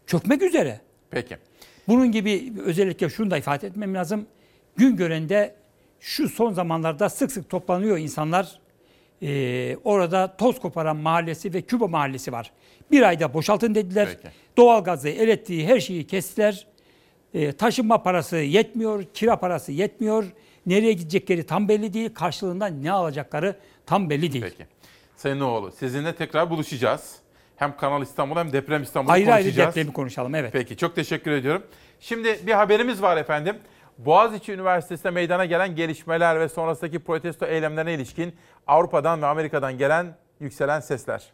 Speaker 47: Çökmek üzere.
Speaker 1: Peki.
Speaker 47: Bunun gibi özellikle şunu da ifade etmem lazım. Gün görende şu son zamanlarda sık sık toplanıyor insanlar. Ee, orada toz koparan mahallesi ve Küba mahallesi var. Bir ayda boşaltın dediler.
Speaker 1: Peki.
Speaker 47: Doğalgazı, elektriği, her şeyi kestiler. Ee, taşınma parası yetmiyor, kira parası yetmiyor. Nereye gidecekleri tam belli değil. Karşılığında ne alacakları tam belli değil.
Speaker 1: Peki. Sayın Oğlu sizinle tekrar buluşacağız. Hem Kanal İstanbul hem Deprem İstanbul'u
Speaker 47: Ayrı ayrı
Speaker 1: konuşacağız.
Speaker 47: depremi konuşalım evet.
Speaker 1: Peki çok teşekkür ediyorum. Şimdi bir haberimiz var efendim. Boğaziçi Üniversitesi'nde meydana gelen gelişmeler ve sonrasındaki protesto eylemlerine ilişkin Avrupa'dan ve Amerika'dan gelen yükselen sesler.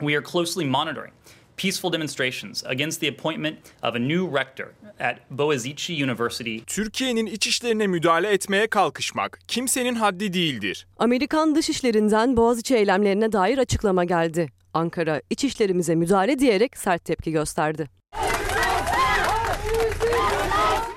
Speaker 62: We are closely monitoring peaceful demonstrations against the appointment of a new rector at Boğaziçi University.
Speaker 61: Türkiye'nin iç işlerine müdahale etmeye kalkışmak kimsenin haddi değildir.
Speaker 63: Amerikan dışişlerinden Boğaziçi eylemlerine dair açıklama geldi. Ankara, iç işlerimize müdahale diyerek sert tepki gösterdi.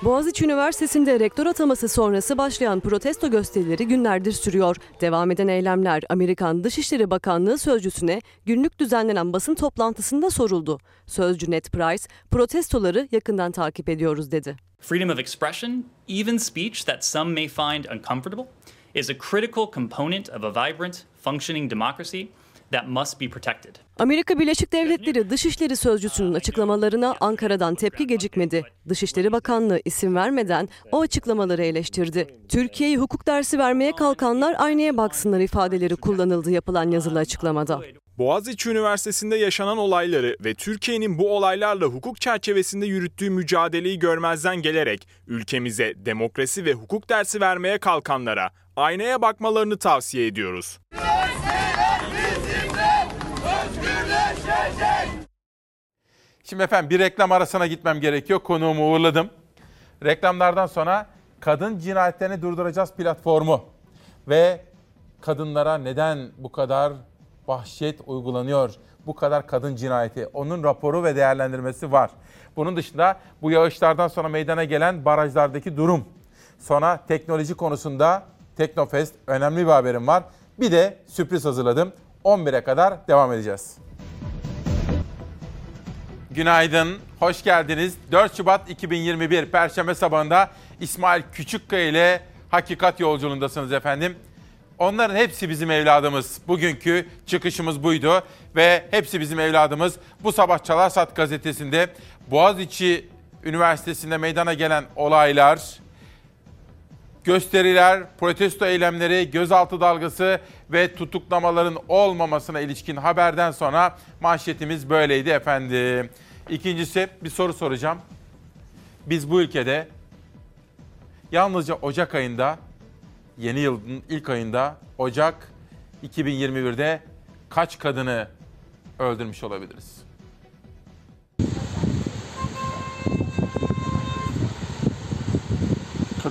Speaker 63: Boğaziçi Üniversitesi'nde rektör ataması sonrası başlayan protesto gösterileri günlerdir sürüyor. Devam eden eylemler Amerikan Dışişleri Bakanlığı sözcüsüne günlük düzenlenen basın toplantısında soruldu. Sözcü Ned Price, protestoları yakından takip ediyoruz dedi.
Speaker 62: Freedom of expression, even speech that some may find uncomfortable, is a critical component of a vibrant, functioning democracy that must be protected.
Speaker 63: Amerika Birleşik Devletleri Dışişleri Sözcüsü'nün açıklamalarına Ankara'dan tepki gecikmedi. Dışişleri Bakanlığı isim vermeden o açıklamaları eleştirdi. Türkiye'yi hukuk dersi vermeye kalkanlar aynaya baksınlar ifadeleri kullanıldı yapılan yazılı açıklamada.
Speaker 61: Boğaziçi Üniversitesi'nde yaşanan olayları ve Türkiye'nin bu olaylarla hukuk çerçevesinde yürüttüğü mücadeleyi görmezden gelerek ülkemize demokrasi ve hukuk dersi vermeye kalkanlara aynaya bakmalarını tavsiye ediyoruz.
Speaker 1: Şimdi efendim bir reklam arasına gitmem gerekiyor. Konuğumu uğurladım. Reklamlardan sonra kadın cinayetlerini durduracağız platformu ve kadınlara neden bu kadar vahşet uygulanıyor? Bu kadar kadın cinayeti. Onun raporu ve değerlendirmesi var. Bunun dışında bu yağışlardan sonra meydana gelen barajlardaki durum. Sonra teknoloji konusunda Teknofest önemli bir haberim var. Bir de sürpriz hazırladım. 11'e kadar devam edeceğiz. Günaydın, hoş geldiniz. 4 Şubat 2021 Perşembe sabahında İsmail Küçükkaya ile Hakikat Yolculuğundasınız efendim. Onların hepsi bizim evladımız. Bugünkü çıkışımız buydu ve hepsi bizim evladımız. Bu sabah Çalarsat gazetesinde Boğaziçi Üniversitesi'nde meydana gelen olaylar, gösteriler, protesto eylemleri, gözaltı dalgası ve tutuklamaların olmamasına ilişkin haberden sonra manşetimiz böyleydi efendim. İkincisi bir soru soracağım. Biz bu ülkede yalnızca Ocak ayında, yeni yılın ilk ayında Ocak 2021'de kaç kadını öldürmüş olabiliriz?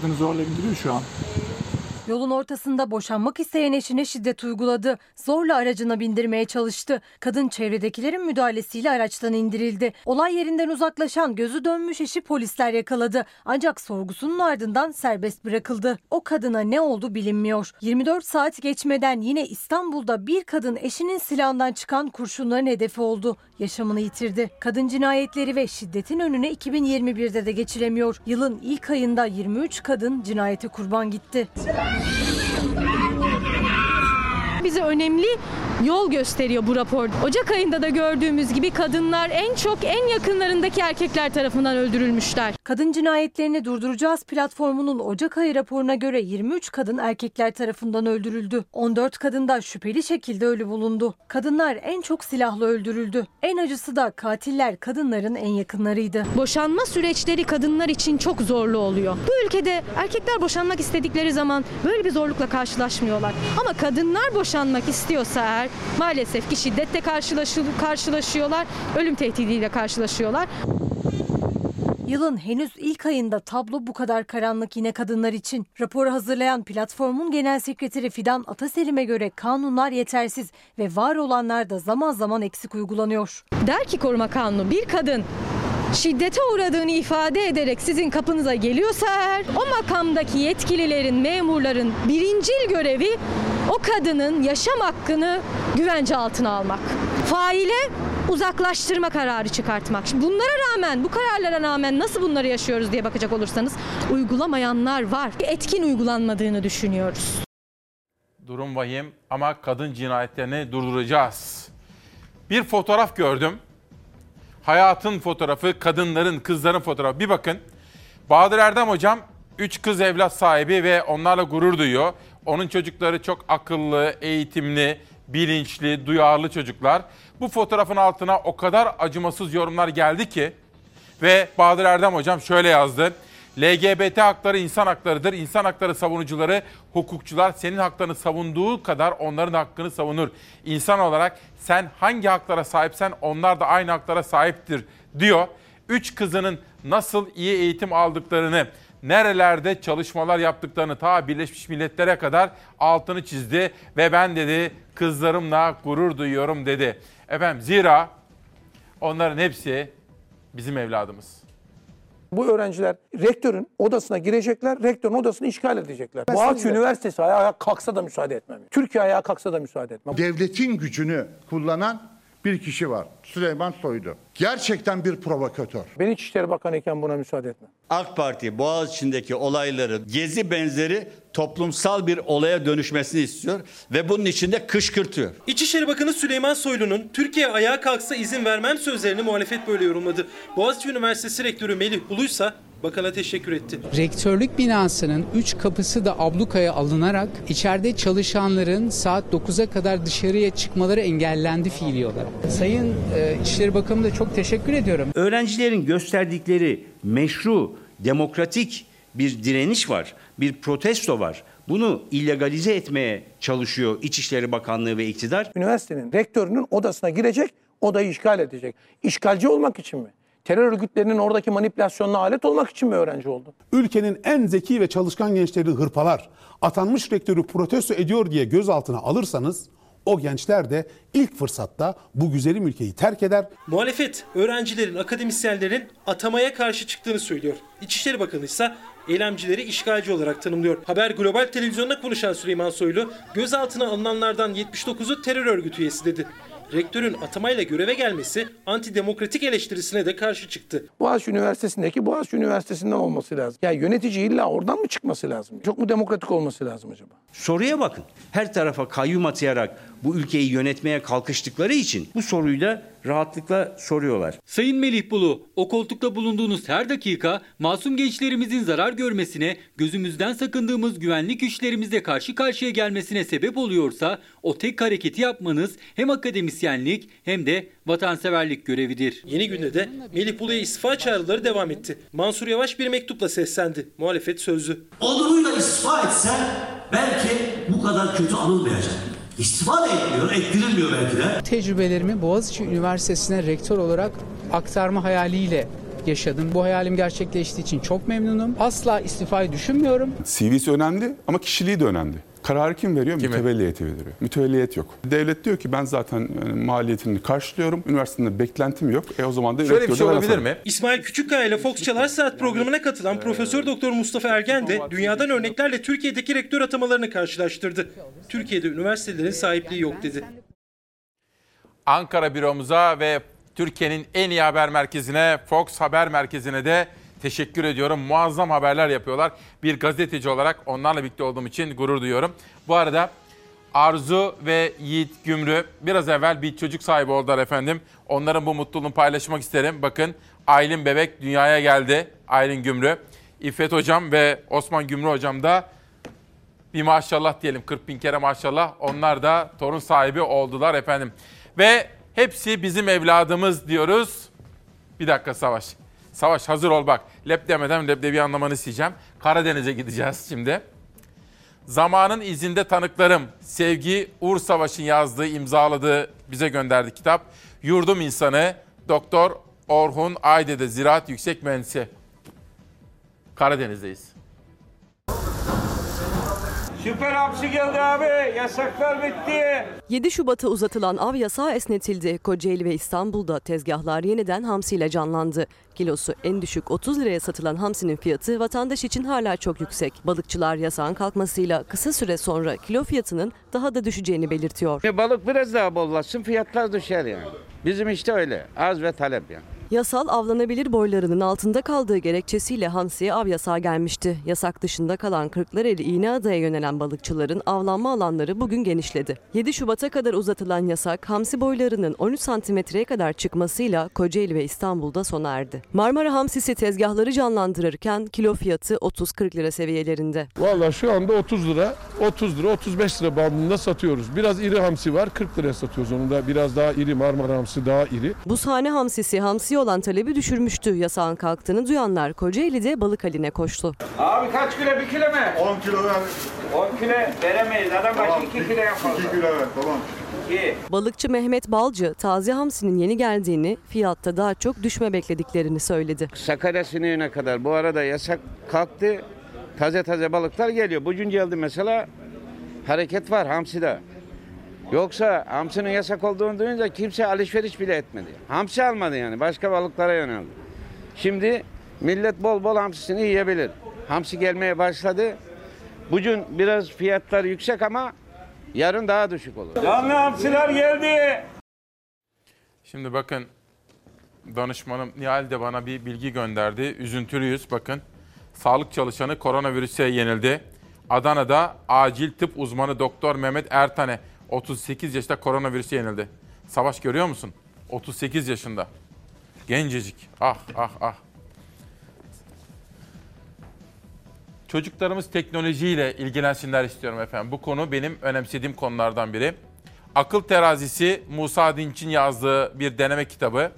Speaker 64: organizuar Ligë 2 şu an.
Speaker 65: Yolun ortasında boşanmak isteyen eşine şiddet uyguladı. Zorla aracına bindirmeye çalıştı. Kadın çevredekilerin müdahalesiyle araçtan indirildi. Olay yerinden uzaklaşan gözü dönmüş eşi polisler yakaladı. Ancak sorgusunun ardından serbest bırakıldı. O kadına ne oldu bilinmiyor. 24 saat geçmeden yine İstanbul'da bir kadın eşinin silahından çıkan kurşunların hedefi oldu. Yaşamını yitirdi. Kadın cinayetleri ve şiddetin önüne 2021'de de geçilemiyor. Yılın ilk ayında 23 kadın cinayete kurban gitti.
Speaker 66: Bize önemli yol gösteriyor bu rapor. Ocak ayında da gördüğümüz gibi kadınlar en çok en yakınlarındaki erkekler tarafından öldürülmüşler.
Speaker 65: Kadın cinayetlerini durduracağız platformunun Ocak ayı raporuna göre 23 kadın erkekler tarafından öldürüldü. 14 kadın da şüpheli şekilde ölü bulundu. Kadınlar en çok silahla öldürüldü. En acısı da katiller kadınların en yakınlarıydı.
Speaker 66: Boşanma süreçleri kadınlar için çok zorlu oluyor. Bu ülkede erkekler boşanmak istedikleri zaman böyle bir zorlukla karşılaşmıyorlar. Ama kadınlar boşanmak istiyorsa eğer aileler maalesef ki şiddetle karşılaşı- karşılaşıyorlar, ölüm tehdidiyle karşılaşıyorlar.
Speaker 65: Yılın henüz ilk ayında tablo bu kadar karanlık yine kadınlar için. Raporu hazırlayan platformun genel sekreteri Fidan Ataselim'e göre kanunlar yetersiz ve var olanlar da zaman zaman eksik uygulanıyor.
Speaker 66: Der ki koruma kanunu bir kadın şiddete uğradığını ifade ederek sizin kapınıza geliyorsa eğer o makamdaki yetkililerin, memurların birincil görevi o kadının yaşam hakkını güvence altına almak. Faile uzaklaştırma kararı çıkartmak. Şimdi bunlara rağmen, bu kararlara rağmen nasıl bunları yaşıyoruz diye bakacak olursanız uygulamayanlar var. Etkin uygulanmadığını düşünüyoruz.
Speaker 1: Durum vahim ama kadın cinayetlerini durduracağız. Bir fotoğraf gördüm. Hayatın fotoğrafı, kadınların, kızların fotoğrafı. Bir bakın. Bahadır Erdem hocam 3 kız evlat sahibi ve onlarla gurur duyuyor. Onun çocukları çok akıllı, eğitimli, bilinçli, duyarlı çocuklar. Bu fotoğrafın altına o kadar acımasız yorumlar geldi ki ve Bahadır Erdem hocam şöyle yazdı. LGBT hakları insan haklarıdır. İnsan hakları savunucuları, hukukçular senin haklarını savunduğu kadar onların hakkını savunur. İnsan olarak sen hangi haklara sahipsen onlar da aynı haklara sahiptir diyor. Üç kızının nasıl iyi eğitim aldıklarını, nerelerde çalışmalar yaptıklarını ta Birleşmiş Milletler'e kadar altını çizdi ve ben dedi kızlarımla gurur duyuyorum dedi. Efendim zira onların hepsi bizim evladımız.
Speaker 67: Bu öğrenciler rektörün odasına girecekler, rektörün odasını işgal edecekler. Boğaziçi
Speaker 57: sizce-
Speaker 67: Üniversitesi ayağa kalksa da müsaade etmem. Türkiye ayağa kalksa da müsaade etmem.
Speaker 68: Devletin gücünü kullanan bir kişi var. Süleyman Soylu. Gerçekten bir provokatör.
Speaker 67: Ben İçişleri Bakanı iken buna müsaade etmem.
Speaker 53: AK Parti Boğaziçi'ndeki olayları gezi benzeri toplumsal bir olaya dönüşmesini istiyor ve bunun içinde kışkırtıyor.
Speaker 45: İçişleri Bakanı Süleyman Soylu'nun Türkiye ayağa kalksa izin vermem sözlerini muhalefet böyle yorumladı. Boğaziçi Üniversitesi Rektörü Melih Buluysa bakana teşekkür etti.
Speaker 64: Rektörlük binasının 3 kapısı da ablukaya alınarak içeride çalışanların saat 9'a kadar dışarıya çıkmaları engellendi fiili olarak. Sayın e, İçişleri Bakanı da çok teşekkür ediyorum.
Speaker 69: Öğrencilerin gösterdikleri meşru, demokratik bir direniş var, bir protesto var. Bunu illegalize etmeye çalışıyor İçişleri Bakanlığı ve iktidar.
Speaker 67: Üniversitenin rektörünün odasına girecek, odayı işgal edecek. İşgalci olmak için mi? Terör örgütlerinin oradaki manipülasyonuna alet olmak için mi öğrenci oldu?
Speaker 70: Ülkenin en zeki ve çalışkan gençleri hırpalar, atanmış rektörü protesto ediyor diye gözaltına alırsanız o gençler de ilk fırsatta bu güzelim ülkeyi terk eder.
Speaker 45: Muhalefet öğrencilerin, akademisyenlerin atamaya karşı çıktığını söylüyor. İçişleri Bakanı ise eylemcileri işgalci olarak tanımlıyor. Haber Global Televizyon'da konuşan Süleyman Soylu, gözaltına alınanlardan 79'u terör örgütü üyesi dedi. Rektörün atamayla göreve gelmesi antidemokratik eleştirisine de karşı çıktı.
Speaker 67: Boğaziçi Üniversitesi'ndeki Boğaziçi Üniversitesi'nden olması lazım. Ya yönetici illa oradan mı çıkması lazım? Çok mu demokratik olması lazım acaba?
Speaker 69: Soruya bakın. Her tarafa kayyum atayarak bu ülkeyi yönetmeye kalkıştıkları için bu soruyu da rahatlıkla soruyorlar.
Speaker 71: Sayın Melih Bulu, o koltukta bulunduğunuz her dakika masum gençlerimizin zarar görmesine, gözümüzden sakındığımız güvenlik güçlerimizle karşı karşıya gelmesine sebep oluyorsa o tek hareketi yapmanız hem akademisyenlik hem de vatanseverlik görevidir.
Speaker 45: Yeni günde de Melih Bulu'ya istifa çağrıları devam etti. Mansur Yavaş bir mektupla seslendi. Muhalefet sözlü.
Speaker 72: Onuruyla istifa etse belki bu kadar kötü anılmayacak. İstifa da etmiyor, ettirilmiyor belki de.
Speaker 64: Tecrübelerimi Boğaziçi Üniversitesi'ne rektör olarak aktarma hayaliyle yaşadım. Bu hayalim gerçekleştiği için çok memnunum. Asla istifayı düşünmüyorum.
Speaker 73: CV'si önemli ama kişiliği de önemli. Kararı kim veriyor? Mütevelli heyeti veriyor. Mütevelliyet yok. Devlet diyor ki ben zaten yani maliyetini karşılıyorum. Üniversitede beklentim yok. E o zaman da
Speaker 45: Şöyle bir şey olabilir mi? İsmail Küçükkaya ile Fox Çalar Saat programına katılan Profesör Doktor Mustafa Ergen de dünyadan örneklerle Türkiye'deki rektör atamalarını karşılaştırdı. Türkiye'de üniversitelerin sahipliği yok dedi.
Speaker 1: Ankara büromuza ve Türkiye'nin en iyi haber merkezine, Fox Haber Merkezi'ne de teşekkür ediyorum. Muazzam haberler yapıyorlar. Bir gazeteci olarak onlarla birlikte olduğum için gurur duyuyorum. Bu arada Arzu ve Yiğit Gümrü biraz evvel bir çocuk sahibi oldular efendim. Onların bu mutluluğunu paylaşmak isterim. Bakın Aylin Bebek dünyaya geldi. Aylin Gümrü. İffet Hocam ve Osman Gümrü Hocam da bir maşallah diyelim 40 bin kere maşallah. Onlar da torun sahibi oldular efendim. Ve hepsi bizim evladımız diyoruz. Bir dakika Savaş. Savaş hazır ol bak. Lep demeden leblebi anlamanı isteyeceğim. Karadeniz'e gideceğiz şimdi. Zamanın izinde tanıklarım. Sevgi Uğur Savaş'ın yazdığı, imzaladığı bize gönderdi kitap. Yurdum insanı Doktor Orhun Aydede Ziraat Yüksek Mühendisi. Karadeniz'deyiz.
Speaker 74: Süper hapsi geldi abi. Yasaklar bitti.
Speaker 18: 7 Şubat'a uzatılan av yasağı esnetildi. Kocaeli ve İstanbul'da tezgahlar yeniden hamsiyle canlandı. Kilosu en düşük 30 liraya satılan hamsinin fiyatı vatandaş için hala çok yüksek. Balıkçılar yasağın kalkmasıyla kısa süre sonra kilo fiyatının daha da düşeceğini belirtiyor.
Speaker 75: Balık biraz daha bollaşsın fiyatlar düşer yani. Bizim işte öyle. Az ve talep yani.
Speaker 18: Yasal avlanabilir boylarının altında kaldığı gerekçesiyle hamsiye av yasağı gelmişti. Yasak dışında kalan Kırklareli İğneada'ya yönelen balıkçıların avlanma alanları bugün genişledi. 7 Şubat'a kadar uzatılan yasak hamsi boylarının 13 santimetreye kadar çıkmasıyla Kocaeli ve İstanbul'da sona erdi. Marmara hamsisi tezgahları canlandırırken kilo fiyatı 30-40 lira seviyelerinde.
Speaker 67: Valla şu anda 30 lira, 30 lira, 35 lira bandında satıyoruz. Biraz iri hamsi var, 40 liraya satıyoruz. Onu da biraz daha iri, Marmara hamsi daha iri.
Speaker 18: Buzhane hamsisi hamsiye olan talebi düşürmüştü. Yasağın kalktığını duyanlar Kocaeli'de balık haline koştu.
Speaker 74: Abi kaç kilo? Bir kilo mu?
Speaker 76: 10 kilo ver.
Speaker 74: 10 kilo veremeyiz. Adam başı 2 kilo yapalım.
Speaker 76: 2 kilo ver tamam.
Speaker 74: 2.
Speaker 18: Balıkçı Mehmet Balcı taze hamsinin yeni geldiğini, fiyatta daha çok düşme beklediklerini söyledi.
Speaker 75: Sakarya sineğine kadar bu arada yasak kalktı. Taze taze balıklar geliyor. Bugün geldi mesela hareket var hamside. Yoksa hamsinin yasak olduğunu duyunca kimse alışveriş bile etmedi. Hamsi almadı yani başka balıklara yöneldi. Şimdi millet bol bol hamsisini yiyebilir. Hamsi gelmeye başladı. Bugün biraz fiyatlar yüksek ama yarın daha düşük olur.
Speaker 74: Canlı hamsiler geldi.
Speaker 1: Şimdi bakın danışmanım Nihal de bana bir bilgi gönderdi. Üzüntülüyüz bakın. Sağlık çalışanı koronavirüse yenildi. Adana'da acil tıp uzmanı Doktor Mehmet Ertane 38 yaşında koronavirüse yenildi. Savaş görüyor musun? 38 yaşında. Gencecik. Ah ah ah. Çocuklarımız teknolojiyle ilgilensinler istiyorum efendim. Bu konu benim önemsediğim konulardan biri. Akıl Terazisi Musa Dinç'in yazdığı bir deneme kitabı.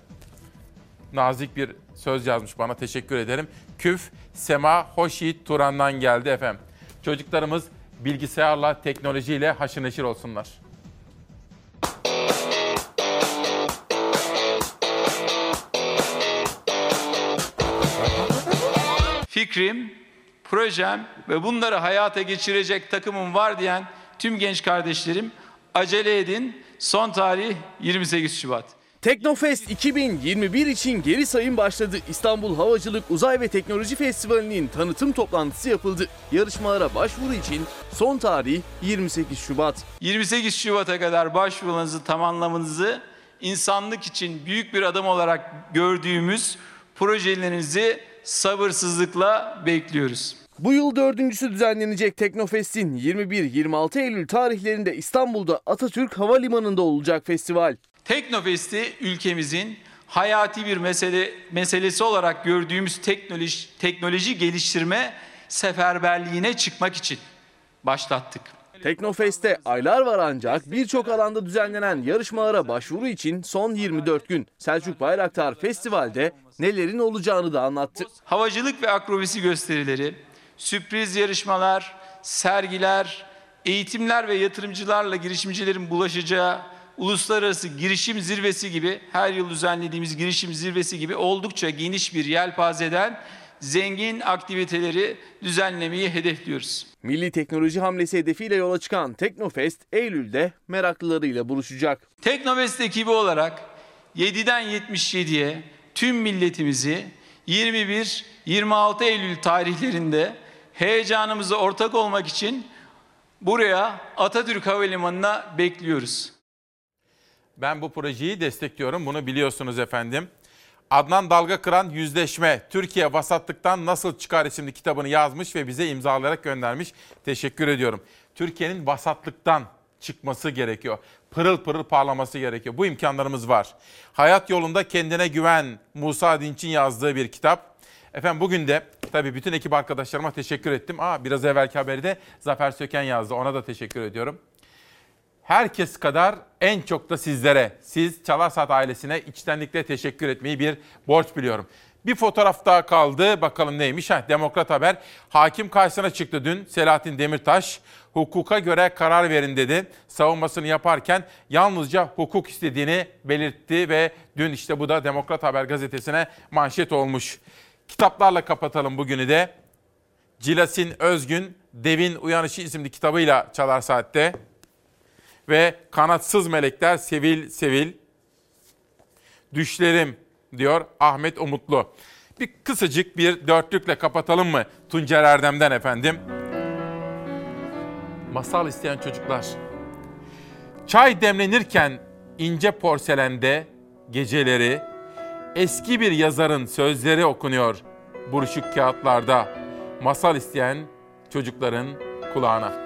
Speaker 1: Nazik bir söz yazmış bana teşekkür ederim. Küf Sema Hoşit Turan'dan geldi efendim. Çocuklarımız bilgisayarla, teknolojiyle haşır neşir olsunlar.
Speaker 77: fikrim, projem ve bunları hayata geçirecek takımım var diyen tüm genç kardeşlerim acele edin. Son tarih 28 Şubat.
Speaker 11: Teknofest 2021 için geri sayım başladı. İstanbul Havacılık Uzay ve Teknoloji Festivali'nin tanıtım toplantısı yapıldı. Yarışmalara başvuru için son tarih 28 Şubat.
Speaker 77: 28 Şubat'a kadar başvurularınızı tamamlamanızı insanlık için büyük bir adım olarak gördüğümüz projelerinizi sabırsızlıkla bekliyoruz.
Speaker 11: Bu yıl dördüncüsü düzenlenecek Teknofest'in 21-26 Eylül tarihlerinde İstanbul'da Atatürk Havalimanı'nda olacak festival.
Speaker 77: Teknofest'i ülkemizin hayati bir mesele meselesi olarak gördüğümüz teknoloji, teknoloji geliştirme seferberliğine çıkmak için başlattık.
Speaker 11: Teknofest'te aylar var ancak birçok alanda düzenlenen yarışmalara başvuru için son 24 gün. Selçuk Bayraktar festivalde nelerin olacağını da anlattı.
Speaker 77: Havacılık ve akrobasi gösterileri, sürpriz yarışmalar, sergiler, eğitimler ve yatırımcılarla girişimcilerin bulaşacağı uluslararası girişim zirvesi gibi her yıl düzenlediğimiz girişim zirvesi gibi oldukça geniş bir yelpazeden zengin aktiviteleri düzenlemeyi hedefliyoruz.
Speaker 11: Milli teknoloji hamlesi hedefiyle yola çıkan Teknofest Eylül'de meraklılarıyla buluşacak.
Speaker 77: Teknofest ekibi olarak 7'den 77'ye tüm milletimizi 21-26 Eylül tarihlerinde heyecanımıza ortak olmak için buraya Atatürk Havalimanı'na bekliyoruz.
Speaker 1: Ben bu projeyi destekliyorum. Bunu biliyorsunuz efendim. Adnan Dalga Kıran Yüzleşme, Türkiye Vasatlıktan Nasıl Çıkar isimli kitabını yazmış ve bize imzalayarak göndermiş. Teşekkür ediyorum. Türkiye'nin vasatlıktan çıkması gerekiyor. Pırıl pırıl parlaması gerekiyor. Bu imkanlarımız var. Hayat yolunda kendine güven Musa Dinç'in yazdığı bir kitap. Efendim bugün de tabii bütün ekip arkadaşlarıma teşekkür ettim. Aa, biraz evvelki haberi de Zafer Söken yazdı. Ona da teşekkür ediyorum. Herkes kadar en çok da sizlere, siz Çalar Saat ailesine içtenlikle teşekkür etmeyi bir borç biliyorum. Bir fotoğraf daha kaldı. Bakalım neymiş? Heh, Demokrat Haber. Hakim karşısına çıktı dün Selahattin Demirtaş. Hukuka göre karar verin dedi. Savunmasını yaparken yalnızca hukuk istediğini belirtti ve dün işte bu da Demokrat Haber gazetesine manşet olmuş. Kitaplarla kapatalım bugünü de. Cilasin Özgün Devin Uyanışı isimli kitabıyla Çalar Saat'te. Ve Kanatsız Melekler Sevil Sevil. Düşlerim diyor Ahmet Umutlu. Bir kısacık bir dörtlükle kapatalım mı Tuncer Erdem'den efendim? Masal isteyen çocuklar. Çay demlenirken ince porselende geceleri eski bir yazarın sözleri okunuyor buruşuk kağıtlarda. Masal isteyen çocukların kulağına.